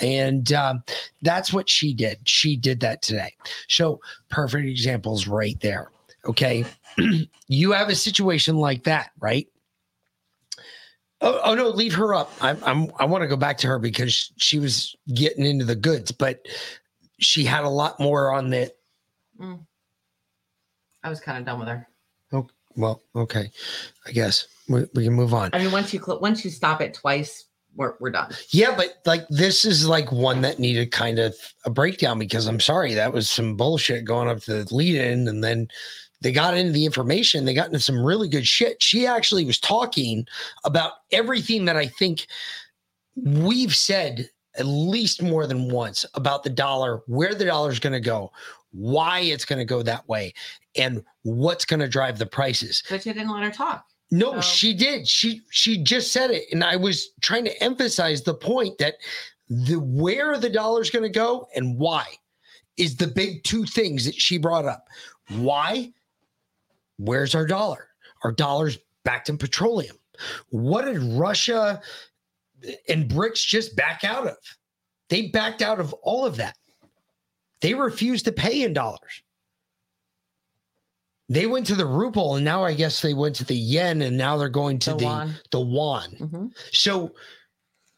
Speaker 5: And um, that's what she did. She did that today. So, perfect examples right there. Okay. you have a situation like that, right? Oh, oh no, leave her up. I'm, I'm I want to go back to her because she was getting into the goods, but she had a lot more on the.
Speaker 6: Mm. I was kind of done with her.
Speaker 5: Oh, well, okay, I guess we, we can move on.
Speaker 6: I mean, once you cl- once you stop it twice, we're we're done.
Speaker 5: Yeah, but like this is like one that needed kind of a breakdown because I'm sorry that was some bullshit going up to the lead in, and then they got into the information. They got into some really good shit. She actually was talking about everything that I think we've said at least more than once about the dollar, where the dollar is going to go, why it's going to go that way, and what's going to drive the prices.
Speaker 6: But you didn't let her talk.
Speaker 5: No, she did. She she just said it, and I was trying to emphasize the point that the where the dollar's going to go and why is the big two things that she brought up. Why? Where's our dollar? Our dollar's backed in petroleum. What did Russia and BRICS just back out of? They backed out of all of that. They refused to pay in dollars. They went to the ruble, and now I guess they went to the yen, and now they're going to
Speaker 6: The
Speaker 5: the
Speaker 6: yuan.
Speaker 5: the.
Speaker 6: Mm-hmm.
Speaker 5: So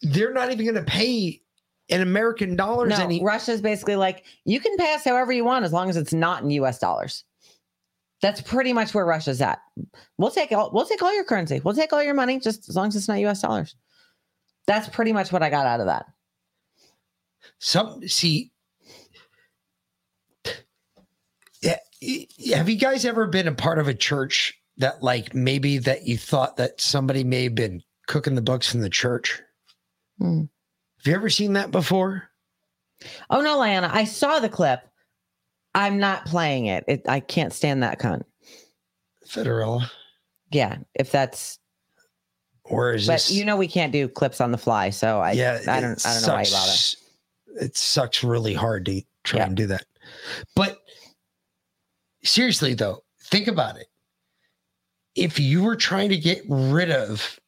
Speaker 5: they're not even going to pay in American dollars
Speaker 6: No,
Speaker 5: any.
Speaker 6: Russia's basically like you can pay us however you want as long as it's not in U.S. dollars. That's pretty much where Russia's at. We'll take all we'll take all your currency. We'll take all your money just as long as it's not U.S. dollars. That's pretty much what I got out of that.
Speaker 5: Some see. Yeah, y- have you guys ever been a part of a church that, like, maybe that you thought that somebody may have been cooking the books in the church?
Speaker 6: Hmm.
Speaker 5: Have you ever seen that before?
Speaker 6: Oh no, Lana, I saw the clip. I'm not playing it. it I can't stand that cunt.
Speaker 5: Federella.
Speaker 6: Yeah, if that's
Speaker 5: or is
Speaker 6: but
Speaker 5: this?
Speaker 6: you know we can't do clips on the fly, so I
Speaker 5: yeah,
Speaker 6: I don't I don't know why you bother.
Speaker 5: It sucks really hard to try and do that. But seriously, though, think about it. If you were trying to get rid of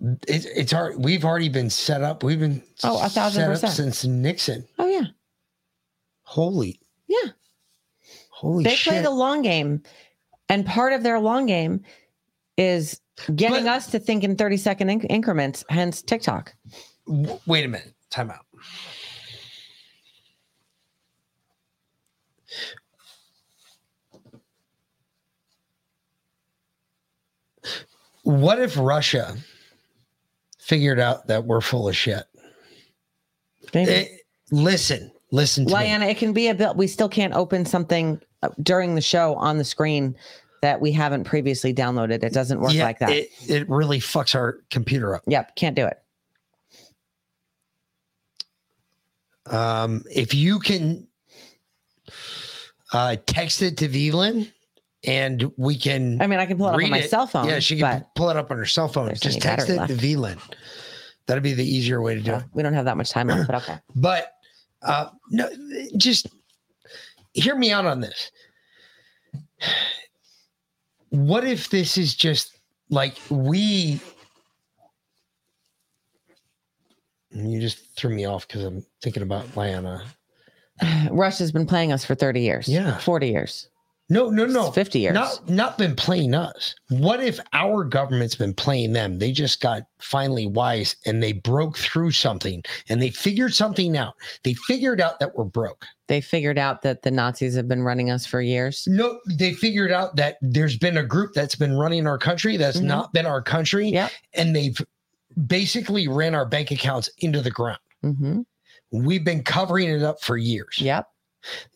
Speaker 5: it, it's hard. We've already been set up. We've been
Speaker 6: Oh, a thousand
Speaker 5: set up
Speaker 6: percent.
Speaker 5: since Nixon.
Speaker 6: Oh yeah.
Speaker 5: Holy,
Speaker 6: Yeah.
Speaker 5: holy
Speaker 6: they
Speaker 5: shit!
Speaker 6: play the long game and part of their long game is getting us to think in 30 second inc- increments hence tiktok
Speaker 5: W- Wait a minute. Time out. What if Russia figured out that we're full of shit? Eh, listen, listen to me.
Speaker 6: Lyanna, it can be a bit we still can't open something uh, during the show on the screen that we haven't previously downloaded it doesn't work
Speaker 5: Yeah,
Speaker 6: like that
Speaker 5: It, it really fucks our computer up.
Speaker 6: yep can't do it
Speaker 5: Um, if you can uh, text it to Velan and we can.
Speaker 6: I mean, I can pull it up on my cell phone,
Speaker 5: Yeah, she can pull it up on her cell phone. Just text it to Velan. That'd be the easier way to do it.
Speaker 6: we don't have that much time left but okay
Speaker 5: But uh, no, just hear me out on this. What if this is just like we? You just threw me off because I'm thinking about Lana.
Speaker 6: russia's been playing us for 30 years
Speaker 5: Yeah.
Speaker 6: 40 years
Speaker 5: No, no, no.
Speaker 6: 50 years.
Speaker 5: Not not been playing us. What if our government's been playing them? They just got finally wise and they broke through something and they figured something out. They figured out that we're broke.
Speaker 6: They figured out that the Nazis have been running us for years.
Speaker 5: No, they figured out that there's been a group that's been running our country that's
Speaker 6: Mhm.
Speaker 5: not been our country.
Speaker 6: Yep.
Speaker 5: And they've basically ran our bank accounts into the ground.
Speaker 6: Mm-hmm.
Speaker 5: We've been covering it up for years.
Speaker 6: Yep.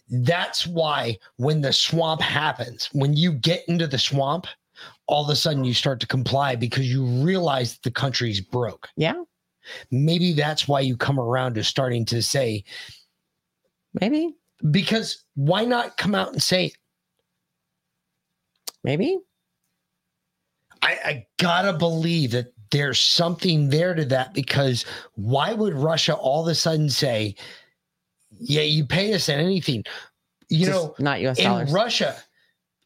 Speaker 5: That's why when the swamp happens, when you get into the swamp, all of a sudden you start to comply because you realize the country's broke.
Speaker 6: Yeah.
Speaker 5: Maybe that's why you come around to starting to say,
Speaker 6: maybe.
Speaker 5: Because why not come out and say, it?
Speaker 6: maybe?
Speaker 5: I, I gotta believe that there's something there to that because why would Russia all of a sudden say, yeah, you pay us in anything? You
Speaker 6: Just
Speaker 5: know,
Speaker 6: not US
Speaker 5: in
Speaker 6: dollars.
Speaker 5: Russia,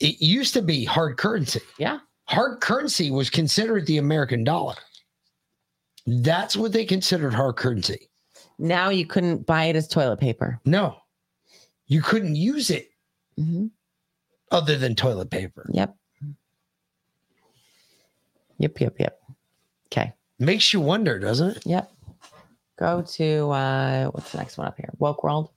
Speaker 5: it used to be hard currency.
Speaker 6: Yeah.
Speaker 5: Hard currency was considered the American dollar. That's what they considered hard currency.
Speaker 6: Now you couldn't buy it as toilet paper.
Speaker 5: No, you couldn't use it
Speaker 6: Mm-hmm.
Speaker 5: other than toilet paper.
Speaker 6: Yep. Yep, yep, yep. Okay.
Speaker 5: Makes you wonder, doesn't it?
Speaker 6: Yep. Go to uh what's the next one up here? Woke World.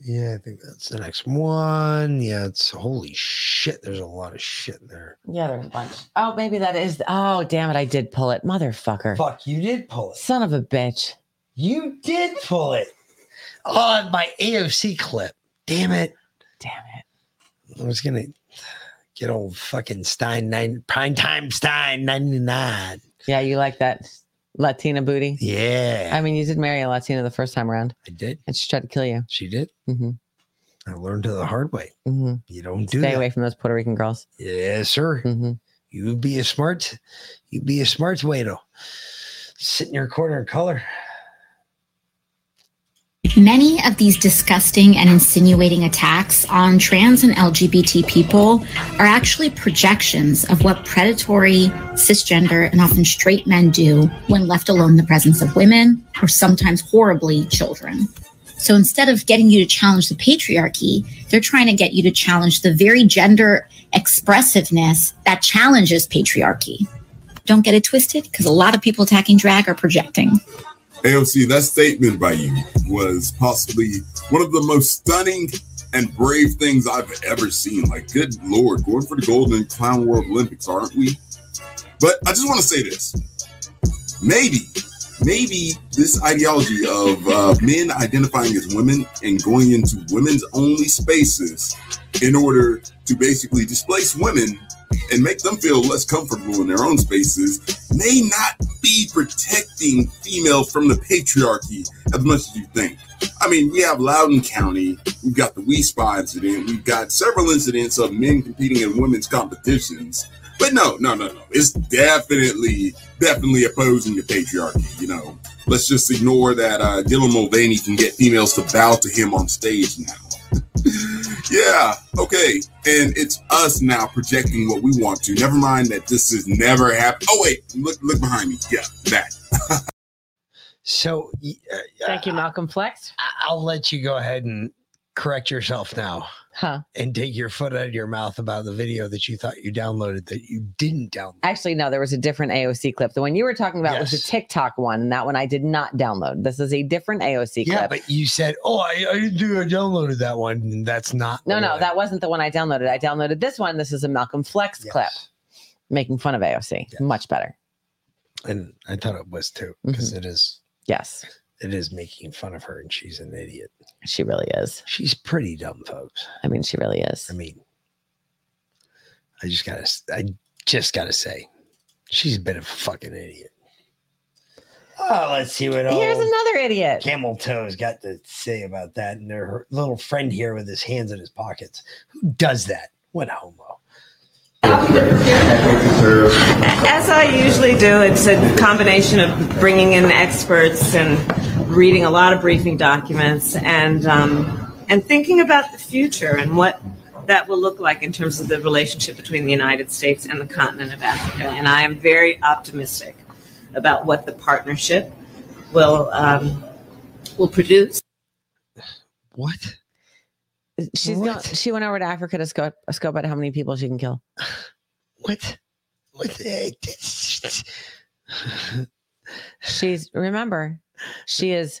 Speaker 5: Yeah, I think that's the next one. Yeah, it's holy shit. There's a lot of shit in there.
Speaker 6: Yeah, there's a bunch. Oh, maybe that is. Oh, damn it! I did pull it, motherfucker.
Speaker 5: Fuck, you did pull it.
Speaker 6: Son of a bitch.
Speaker 5: You did pull it. Oh, my AOC clip. Damn it.
Speaker 6: Damn it.
Speaker 5: I was gonna get old fucking Stein nine prime time Stein 99.
Speaker 6: Yeah, you like that Latina booty?
Speaker 5: Yeah.
Speaker 6: I mean, you did marry a Latina the first time around,
Speaker 5: I did.
Speaker 6: and she tried to kill you.
Speaker 5: She did.
Speaker 6: Mm-hmm.
Speaker 5: I learned the hard way.
Speaker 6: Mm-hmm.
Speaker 5: You don't do
Speaker 6: Stay
Speaker 5: that.
Speaker 6: away from those Puerto Rican girls.
Speaker 5: Yes, sir.
Speaker 6: Mm-hmm.
Speaker 5: You be a smart, You'd be a smart widow. Sit in your corner and color.
Speaker 45: Many of these disgusting and insinuating attacks on trans and LGBT people are actually projections of what predatory, cisgender, and often straight men do when left alone in the presence of women or sometimes horribly children. So instead of getting you to challenge the patriarchy, they're trying to get you to challenge the very gender expressiveness that challenges patriarchy. Don't get it twisted because a lot of people attacking drag are projecting.
Speaker 46: AOC, that statement by you was possibly one of the most stunning and brave things I've ever seen. Like, good lord, going for the gold in Clown World Olympics, aren't we? But I just want to say this. Maybe, maybe this ideology of uh, men identifying as women and going into women's only spaces in order to basically displace women and make them feel less comfortable in their own spaces may not be protecting females from the patriarchy as much as you think. I mean, we have Loudoun County, we've got the Wi Spa incident, we've got several incidents of men competing in women's competitions. But no, no, no, no. It's definitely, definitely opposing the patriarchy. You know, let's just ignore that uh, Dylan Mulvaney can get females to bow to him on stage now. yeah, okay. And it's us now projecting what we want to. Never mind that this has never happened. Oh wait, look look behind me. Yeah, that.
Speaker 5: So uh,
Speaker 6: Thank you, Malcolm Flex.
Speaker 5: I- I'll let you go ahead and correct yourself now
Speaker 6: Huh.
Speaker 5: and take your foot out of your mouth about the video that you thought you downloaded that you didn't download.
Speaker 6: Actually, no, there was a different AOC clip. The one you were talking about was
Speaker 5: Yes.
Speaker 6: a TikTok one, and that one I did not download. This is a different AOC
Speaker 5: Yeah,
Speaker 6: clip.
Speaker 5: but you said, "Oh, I, I didn't do. I downloaded that one." And that's not.
Speaker 6: no, no, that wasn't the one I downloaded. I downloaded this one. This is a Malcolm Flex clip making fun of AOC. Much better.
Speaker 5: And I thought it was too because
Speaker 6: Mhm.
Speaker 5: it is.
Speaker 6: Yes,
Speaker 5: It is making fun of her, and she's an idiot.
Speaker 6: She really is.
Speaker 5: She's pretty dumb, folks.
Speaker 6: I mean, she really is.
Speaker 5: I mean, I just gotta. I just gotta say, she's a bit of a fucking idiot. Oh, let's see what
Speaker 6: Here's
Speaker 5: old
Speaker 6: another idiot.
Speaker 5: Camel Toe's got to say about that. And her little friend here with his hands in his pockets. Who does that? What a homo?
Speaker 47: As I usually do, it's a combination of bringing in experts and reading a lot of briefing documents and um, and thinking about the future and what that will look like in terms of the relationship between the United States and the continent of Africa. And I am very optimistic about what the partnership will um, will produce.
Speaker 5: What?
Speaker 6: She's
Speaker 5: What?
Speaker 6: not, she went over to Africa to scope, scope out how many people she can kill.
Speaker 5: What? What?
Speaker 6: She's remember, she is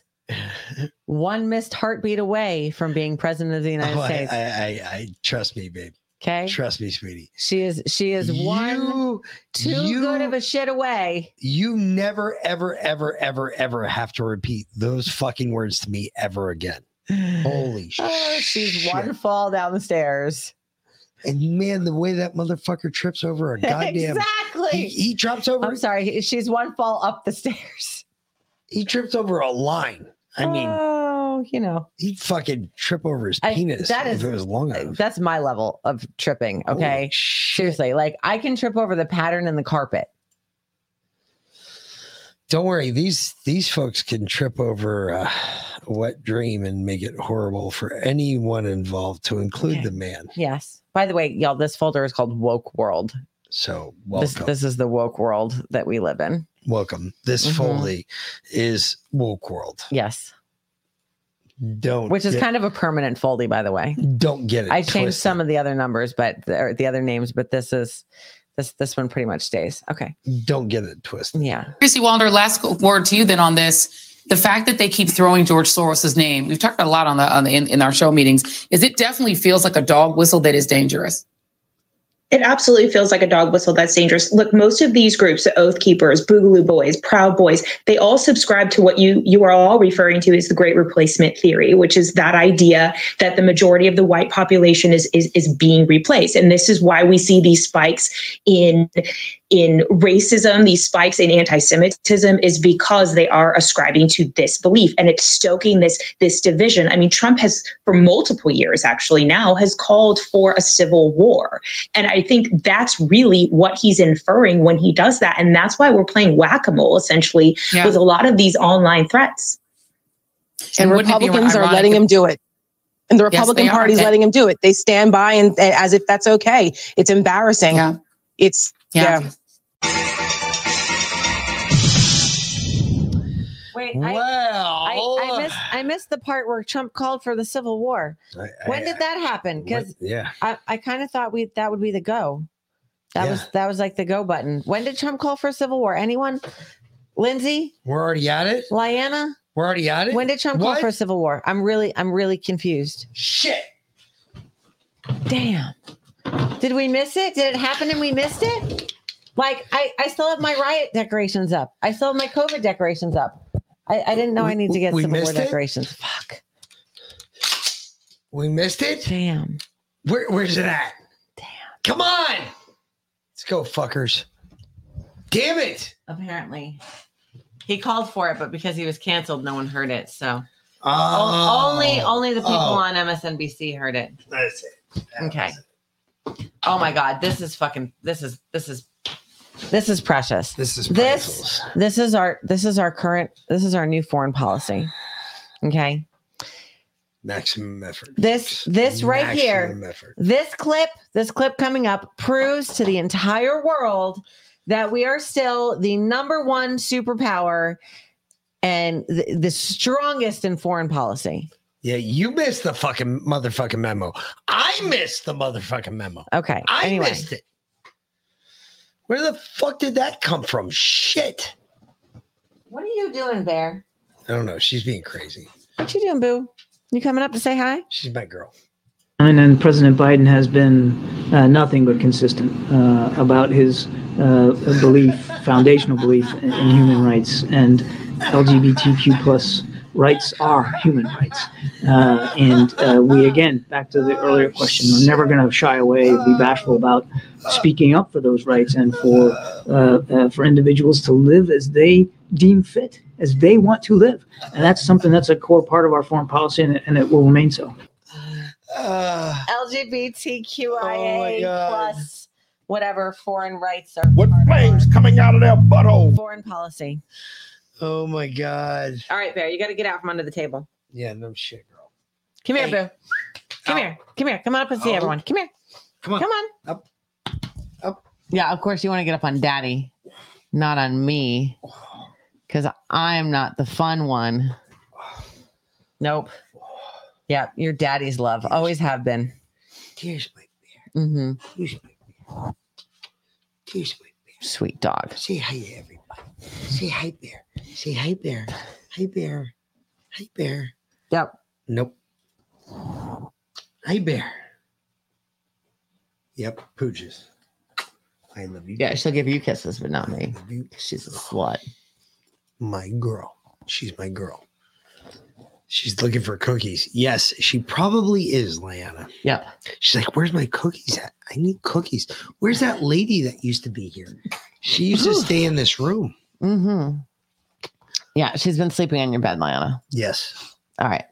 Speaker 6: one missed heartbeat away from being president of the oh, United
Speaker 5: Oh,
Speaker 6: States.
Speaker 5: I, I, I trust me, babe.
Speaker 6: Okay.
Speaker 5: Trust me, sweetie.
Speaker 6: She is she is one too
Speaker 5: you-
Speaker 6: good of a shit away.
Speaker 5: You never, ever, ever, ever, ever have to repeat those fucking words to me ever again. Holy
Speaker 6: Oh, she's one fall down the stairs.
Speaker 5: And man, the way that motherfucker trips over a goddamn
Speaker 6: exactly.
Speaker 5: He, he drops over.
Speaker 6: I'm sorry. She's one fall up the stairs.
Speaker 5: He trips over a line. I mean,
Speaker 6: oh, you know,
Speaker 5: he'd fucking trip over his
Speaker 6: I-
Speaker 5: penis
Speaker 6: that
Speaker 5: if
Speaker 6: is-
Speaker 5: it was long enough.
Speaker 6: that's my level of tripping. Okay, seriously, like I can trip over the pattern in the carpet.
Speaker 5: Don't worry, these these folks can trip over uh, a wet dream and make it horrible for anyone involved, to include the man.
Speaker 6: Yes. By the way, y'all, this folder is called Woke World.
Speaker 5: So
Speaker 6: This, this is the woke world that we live in.
Speaker 5: Welcome. This
Speaker 6: Mhm.
Speaker 5: foldy is woke world.
Speaker 6: Yes.
Speaker 5: Don't
Speaker 6: Which is
Speaker 5: get-
Speaker 6: kind of a permanent foldy, by the way.
Speaker 5: Don't get it.
Speaker 6: I changed
Speaker 5: twisted.
Speaker 6: some of the other numbers, but the, or the other names, but this is this this one pretty much stays. Okay.
Speaker 5: Don't get it twisted.
Speaker 6: Yeah.
Speaker 48: Chrissy Walder, last word to you then on this. The fact that they keep throwing George Soros's name, we've talked a lot on the, on the in, in our show meetings, is it definitely feels like a dog whistle that is dangerous.
Speaker 49: It absolutely feels like a dog whistle that's dangerous. Look, most of these groups, the Oath Keepers, Boogaloo Boys, Proud Boys, they all subscribe to what you you are all referring to as the Great Replacement Theory, which is that idea that the majority of the white population is is, is being replaced, and this is why we see these spikes in in racism, these spikes in anti-Semitism, is because they are ascribing to this belief, and it's stoking this this division. I mean, Trump has for multiple years actually now has called for a civil war, and I think that's really what he's inferring when he does that. And that's why we're playing whack a mole essentially
Speaker 48: Yeah.
Speaker 49: with a lot of these online threats.
Speaker 48: And
Speaker 50: and
Speaker 48: wouldn't it be
Speaker 50: Republicans are letting him do it. And the Republican
Speaker 48: they are.
Speaker 50: Party's
Speaker 48: And-
Speaker 50: letting him do it. They stand by and, and as if that's okay. It's embarrassing.
Speaker 48: Yeah.
Speaker 50: It's
Speaker 48: Yeah.
Speaker 50: yeah.
Speaker 6: Wait, I, I, I missed I missed the part where Trump called for the Civil War. when did that happen? Because
Speaker 5: yeah.
Speaker 6: I, I kind of thought we that would be the go. That was that was like the go button. When did Trump call for a civil war? Anyone? Lindsay?
Speaker 5: We're already at it.
Speaker 6: Lyanna?
Speaker 5: We're already at it.
Speaker 6: When did Trump call for a civil war? I'm really I'm really confused.
Speaker 5: Shit.
Speaker 6: Damn. Did we miss it? Did it happen and we missed it? Like I, I still have my riot decorations up. I still have my COVID decorations up. I, I didn't know I need to get
Speaker 5: some
Speaker 6: more war
Speaker 5: missed it?
Speaker 6: decorations. Fuck.
Speaker 5: We missed it.
Speaker 6: Damn.
Speaker 5: Where, where's it at? Damn. Come on. Let's go, fuckers. Damn it.
Speaker 6: Apparently. He called for it, but because he was canceled, no one heard it. So
Speaker 5: Oh.
Speaker 6: O- only only the people
Speaker 5: Oh.
Speaker 6: on MSNBC heard it.
Speaker 5: That's it.
Speaker 6: Okay. Oh my god, this is fucking this is this is this is precious.
Speaker 5: This is
Speaker 6: this this is our this is our current this is our new foreign policy. Okay.
Speaker 5: Maximum effort.
Speaker 6: This this right
Speaker 5: Maximum
Speaker 6: here.
Speaker 5: effort.
Speaker 6: This clip, this clip coming up proves to the entire world that we are still the number one superpower and the, the strongest in foreign policy.
Speaker 5: Yeah, you missed the fucking motherfucking memo. I missed the motherfucking memo.
Speaker 6: Okay.
Speaker 5: I
Speaker 6: anyway.
Speaker 5: missed it. Where the fuck did that come from? Shit.
Speaker 6: What are you doing, Bear?
Speaker 5: I don't know. She's being crazy.
Speaker 6: What you doing, Boo? You coming up to say hi?
Speaker 5: She's my girl.
Speaker 51: And then President Biden has been uh, nothing but consistent uh, about his uh, belief, foundational belief in, in human rights, and LGBTQ plus rights are human rights. Uh, and uh, we again, back to the earlier question, we're never going to shy away, or be bashful about speaking up for those rights and for uh, uh, for individuals to live as they deem fit, as they want to live. And that's something that's a core part of our foreign policy, and it, and it will remain so.
Speaker 6: LGBTQIA plus whatever foreign rights are
Speaker 5: What flames coming out of their butthole?
Speaker 6: foreign policy.
Speaker 5: Oh my god.
Speaker 6: All right, Bear, you got to get out from under the table.
Speaker 5: Yeah, no shit, girl.
Speaker 6: Come here, Boo. Come here. Come here. Come on up and see
Speaker 5: Oh.
Speaker 6: everyone. Come here.
Speaker 5: Come on.
Speaker 6: Come on.
Speaker 5: Up. Up.
Speaker 6: Yeah, of course you want to get up on Daddy, not on me, because I am not the fun one. Nope. Yeah, your daddy's love. Always have been.
Speaker 5: Here's my
Speaker 6: Mm-hmm.
Speaker 5: Here's my Here's my
Speaker 6: Sweet dog.
Speaker 5: Say hi to everybody. Say hi, bear. Say hi, bear. Hi, bear. Hi, bear.
Speaker 6: Yep.
Speaker 5: Nope. Hi, bear. Yep. Pooches. I love you.
Speaker 6: Yeah, she'll give you kisses, but not me. She's a slut.
Speaker 5: My girl. She's my girl. She's looking for cookies. Yes, she probably is, Liana.
Speaker 6: Yeah.
Speaker 5: She's like, Where's my cookies at? I need cookies. Where's that lady that used to be here? She used to stay in this room.
Speaker 6: Mm-hmm. Yeah, she's been sleeping on your bed, Liana.
Speaker 5: Yes.
Speaker 6: All right.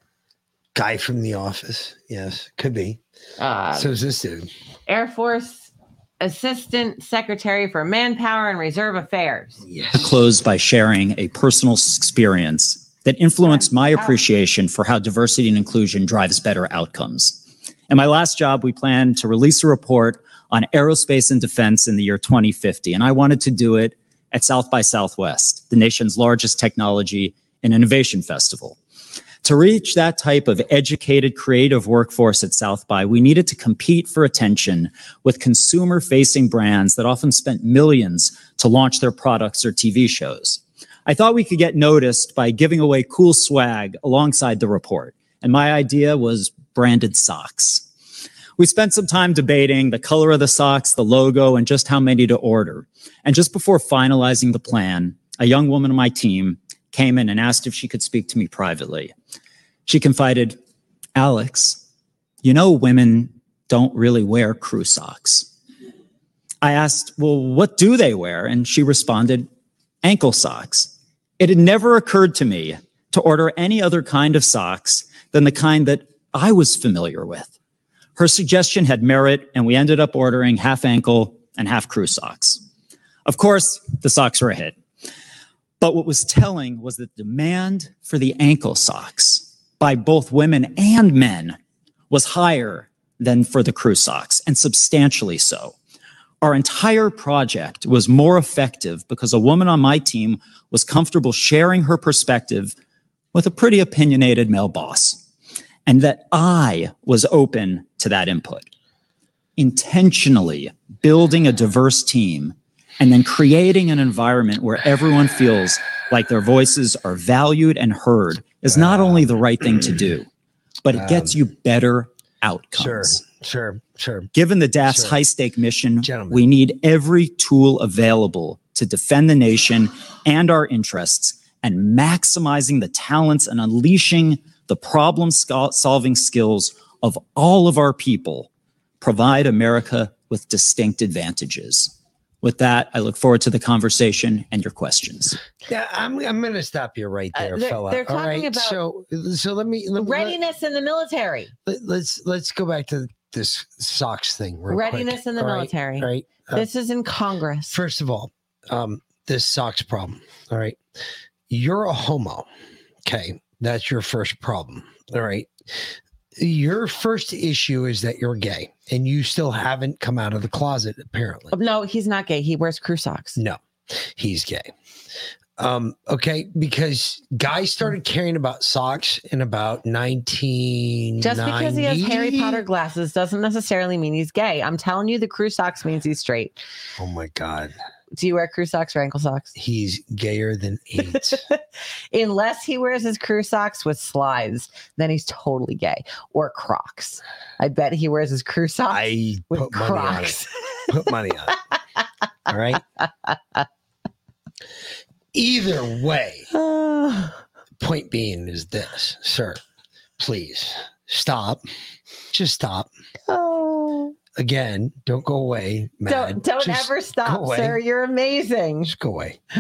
Speaker 5: Guy from the office. Yes, could be.
Speaker 6: Uh,
Speaker 5: so is this dude.
Speaker 6: Air Force Assistant Secretary for Manpower and Reserve Affairs. Yes.
Speaker 52: Close by sharing a personal experience that influenced my appreciation for how diversity and inclusion drives better outcomes. In my last job, we planned to release a report on aerospace and defense in the year 2050, and I wanted to do it at South by Southwest, the nation's largest technology and innovation festival. To reach that type of educated, creative workforce at South by, we needed to compete for attention with consumer facing brands that often spent millions to launch their products or TV shows. I thought we could get noticed by giving away cool swag alongside the report. And my idea was branded socks. We spent some time debating the color of the socks, the logo, and just how many to order. And just before finalizing the plan, a young woman on my team came in and asked if she could speak to me privately. She confided, Alex, you know, women don't really wear crew socks. I asked, well, what do they wear? And she responded, ankle socks. It had never occurred to me to order any other kind of socks than the kind that I was familiar with. Her suggestion had merit, and we ended up ordering half ankle and half crew socks. Of course, the socks were a hit. But what was telling was that demand for the ankle socks by both women and men was higher than for the crew socks, and substantially so. Our entire project was more effective because a woman on my team was comfortable sharing her perspective with a pretty opinionated male boss, and that I was open to that input. Intentionally building a diverse team and then creating an environment where everyone feels like their voices are valued and heard is not only the right thing to do, but it gets you better outcomes.
Speaker 5: Sure, sure. Sure.
Speaker 52: Given the DAF's
Speaker 5: Sure.
Speaker 52: high stake mission, we need every tool available to defend the nation and our interests and maximizing the talents and unleashing the problem solving skills of all of our people provide America with distinct advantages. With that, I look forward to the conversation and your questions.
Speaker 5: Yeah, I'm I'm gonna stop you right there,
Speaker 6: Uh, they're-
Speaker 5: fella.
Speaker 6: they're talking
Speaker 5: right.
Speaker 6: about
Speaker 5: so so let me let, me-
Speaker 6: Readiness in the military.
Speaker 5: let, let's let's go back to this socks thing. real quick,
Speaker 6: Readiness in the
Speaker 5: all right?
Speaker 6: military.
Speaker 5: All right. Uh,
Speaker 6: this is in Congress.
Speaker 5: First of all, um, this socks problem. All right. You're a homo. Okay. That's your first problem. All right. Your first issue is that you're gay and you still haven't come out of the closet, apparently.
Speaker 6: No, he's not gay. He wears crew socks.
Speaker 5: No, he's gay. Um, okay, because guys started caring about socks in about 1990.
Speaker 6: Just because he has Harry Potter glasses doesn't necessarily mean he's gay. I'm telling you, the crew socks means he's straight.
Speaker 5: Oh my God.
Speaker 6: Do you wear crew socks or ankle socks?
Speaker 5: He's gayer than eight.
Speaker 6: Unless he wears his crew socks with slides, then he's totally gay. Or Crocs. I bet he wears his crew socks
Speaker 5: I
Speaker 6: with
Speaker 5: put money on it.
Speaker 6: Crocs.
Speaker 5: Put money on it. All right. Either way, point being is this, sir. Please stop. Just stop.
Speaker 6: Oh.
Speaker 5: Again, don't go away. Mad.
Speaker 6: Don't don't
Speaker 5: Just
Speaker 6: ever stop, sir. You're amazing.
Speaker 5: Just go away.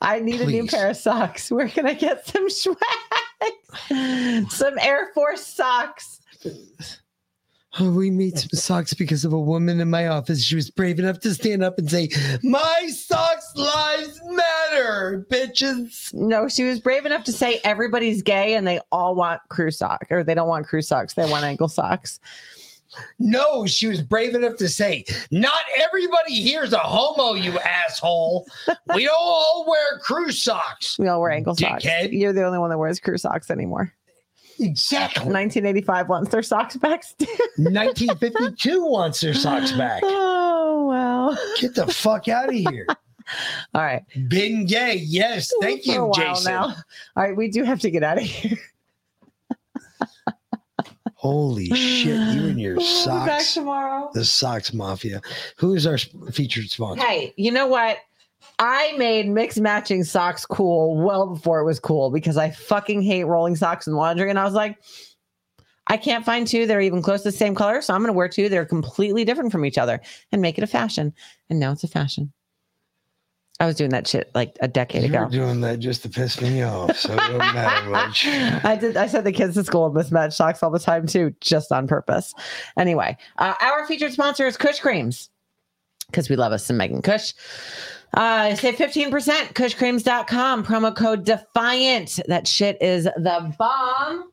Speaker 6: I need a new pair of socks. Where can I get some swag? some Air Force socks.
Speaker 5: Oh, we made some socks because of a woman in my office. She was brave enough to stand up and say, My socks lives matter, bitches.
Speaker 6: No, she was brave enough to say everybody's gay and they all want crew socks, or they don't want crew socks. They want ankle socks.
Speaker 5: No, she was brave enough to say, Not everybody here's a homo, you asshole. We don't all wear crew socks.
Speaker 6: We all wear ankle socks. You're the only one that wears crew socks anymore.
Speaker 5: Exactly.
Speaker 6: 1985 wants their socks back.
Speaker 5: 1952 wants their socks back.
Speaker 6: Oh wow!
Speaker 5: Get the fuck out of here.
Speaker 6: All right.
Speaker 5: Been gay. Yes. Thank
Speaker 6: For
Speaker 5: you, Jason.
Speaker 6: Now. All right, we do have to get out of here.
Speaker 5: Holy shit. You and your
Speaker 6: We'll back
Speaker 5: socks.
Speaker 6: tomorrow.
Speaker 5: The Socks Mafia. Who is our featured sponsor?
Speaker 6: Hey, you know what? I made mixed matching socks cool well before it was cool because I fucking hate rolling socks in laundry. And I was like, I can't find two that are even close to the same color. So I'm going to wear two that are completely different from each other and make it a fashion. And now it's a fashion. I was doing that shit like a decade ago.
Speaker 5: You
Speaker 6: ago.
Speaker 5: were doing that just to piss me off, so it don't matter much.
Speaker 6: I did. I sent the kids to school with mismatched socks all the time too, just on purpose. Anyway, uh, our featured sponsor is Kush Creams because we love us some Megan Kush. Uh, save 15%, kushcreams.com, promo code defiant. That shit is the bomb.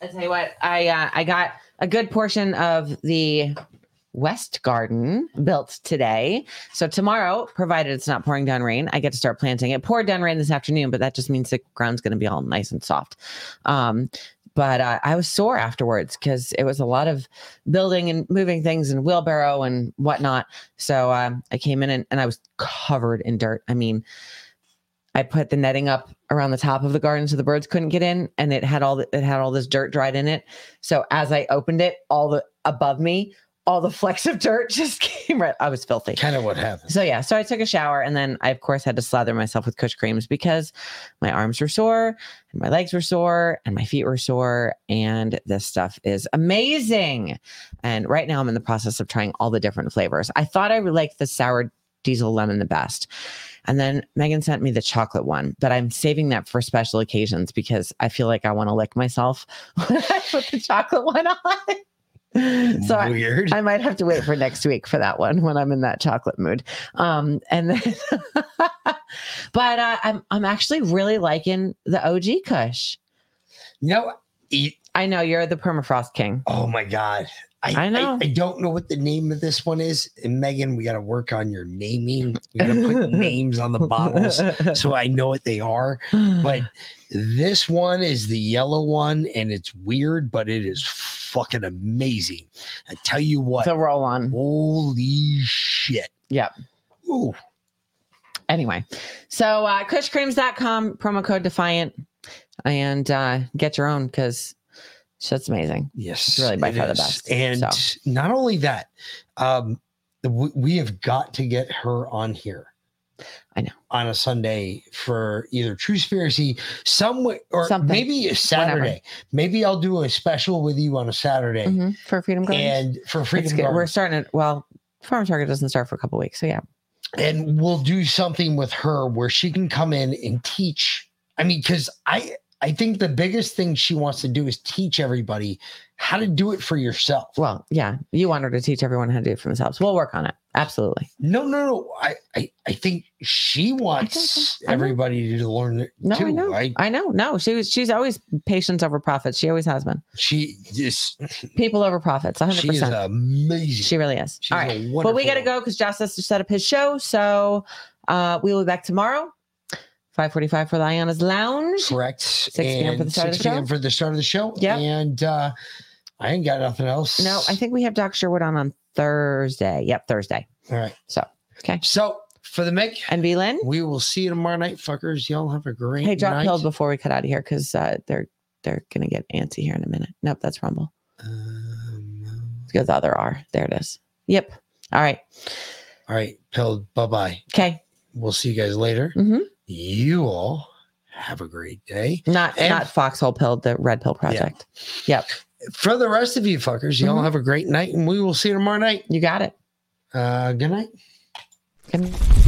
Speaker 6: I tell you what, I uh, I got a good portion of the West Garden built today. So tomorrow, provided it's not pouring down rain, I get to start planting. It poured down rain this afternoon, but that just means the ground's going to be all nice and soft. Um, but uh, I was sore afterwards because it was a lot of building and moving things and wheelbarrow and whatnot. So um, I came in and, and I was covered in dirt. I mean, I put the netting up around the top of the garden so the birds couldn't get in, and it had all the, it had all this dirt dried in it. So as I opened it, all the above me, all the flecks of dirt just came right. I was filthy.
Speaker 5: Kind of what happened.
Speaker 6: So yeah, so I took a shower and then I of course had to slather myself with Kush creams because my arms were sore and my legs were sore and my feet were sore and this stuff is amazing. And right now I'm in the process of trying all the different flavors. I thought I would like the sour diesel lemon the best. And then Megan sent me the chocolate one, but I'm saving that for special occasions because I feel like I want to lick myself when I put the chocolate one on. So I-
Speaker 5: Weird.
Speaker 6: I, might have to wait for next week for that one when I'm in that chocolate mood. Um, and then, but uh, I'm I'm actually really liking the OG Kush.
Speaker 5: No,
Speaker 6: I know you're the permafrost king.
Speaker 5: Oh my god. I,
Speaker 6: I know.
Speaker 5: I, don't know what the name of this one is. And Megan, we got to work on your naming. We got to put names on the bottles so I know what they are. But this one is the yellow one, and it's weird, but it is fucking amazing. I tell you what.
Speaker 6: So roll on.
Speaker 5: Holy shit.
Speaker 6: Yep.
Speaker 5: Ooh.
Speaker 6: Anyway, so uh, kushcreams.com, promo code defiant, and uh, get your own because shit's amazing.
Speaker 5: Yes.
Speaker 6: It's really by far the best.
Speaker 5: And
Speaker 6: So.
Speaker 5: not only that, um, we, have got to get her on here.
Speaker 6: I know.
Speaker 5: On a Sunday for either True Conspiracy, some way, or
Speaker 6: Something.
Speaker 5: maybe a Saturday.
Speaker 6: Whenever.
Speaker 5: Maybe I'll do a special with you on a Saturday.
Speaker 6: Mhm, for Freedom Gardens.
Speaker 5: And for Freedom
Speaker 6: good. We're starting it. Well, Farm Target doesn't start for a couple weeks. So yeah.
Speaker 5: and we'll do something with her where she can come in and teach. I mean, because I I think the biggest thing she wants to do is teach everybody how to do it for yourself.
Speaker 6: Well, yeah. You want her to teach everyone how to do it for themselves. We'll work on it. Absolutely.
Speaker 5: No, no, no. I I, I think she wants everybody to learn it
Speaker 6: No,
Speaker 5: too.
Speaker 6: I know.
Speaker 5: right?
Speaker 6: I know. No, she was. She's always patience over profits. She always has been.
Speaker 5: She just
Speaker 6: People over profits. One hundred
Speaker 5: she is
Speaker 6: percent.
Speaker 5: amazing.
Speaker 6: She really is.
Speaker 5: She's
Speaker 6: All right. We got to go because Josh has to set up his show. So uh, we will be back tomorrow, five forty-five for Liana's Lounge.
Speaker 5: Correct.
Speaker 6: 6 p.m. for the start of the
Speaker 5: 6 p.m.
Speaker 6: show.
Speaker 5: for the start of the show.
Speaker 6: Yeah.
Speaker 5: And uh, I ain't got nothing else.
Speaker 6: No, I think we have Doc Sherwood on on Thursday. Yep, Thursday.
Speaker 5: All right.
Speaker 6: So okay.
Speaker 5: So for the Mick
Speaker 6: and V Lynn,
Speaker 5: we will see you tomorrow night, fuckers. Y'all have a great
Speaker 6: Hey, drop
Speaker 5: night.
Speaker 6: pills before we cut out of here because uh, they're they're gonna get antsy here in a minute. Nope, that's Rumble. Let's go the other R. There it is. Yep. All right.
Speaker 5: All right, pill. Bye bye.
Speaker 6: Okay.
Speaker 5: We'll see you guys later.
Speaker 6: Mhm.
Speaker 5: You all have a great day.
Speaker 6: Not
Speaker 5: And-
Speaker 6: not Foxhole Pill, the Red Pill Project. Yeah. Yep.
Speaker 5: For the rest of you fuckers, y'all
Speaker 6: Mhm.
Speaker 5: have a great night, and we will see you tomorrow night.
Speaker 6: You got it.
Speaker 5: Uh, good night.
Speaker 6: Good
Speaker 53: I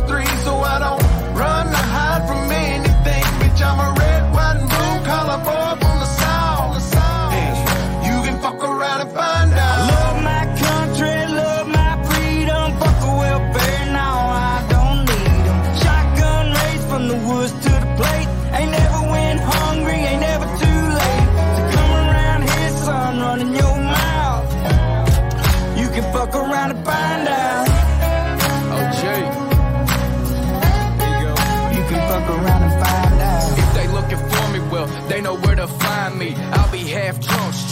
Speaker 53: I'm a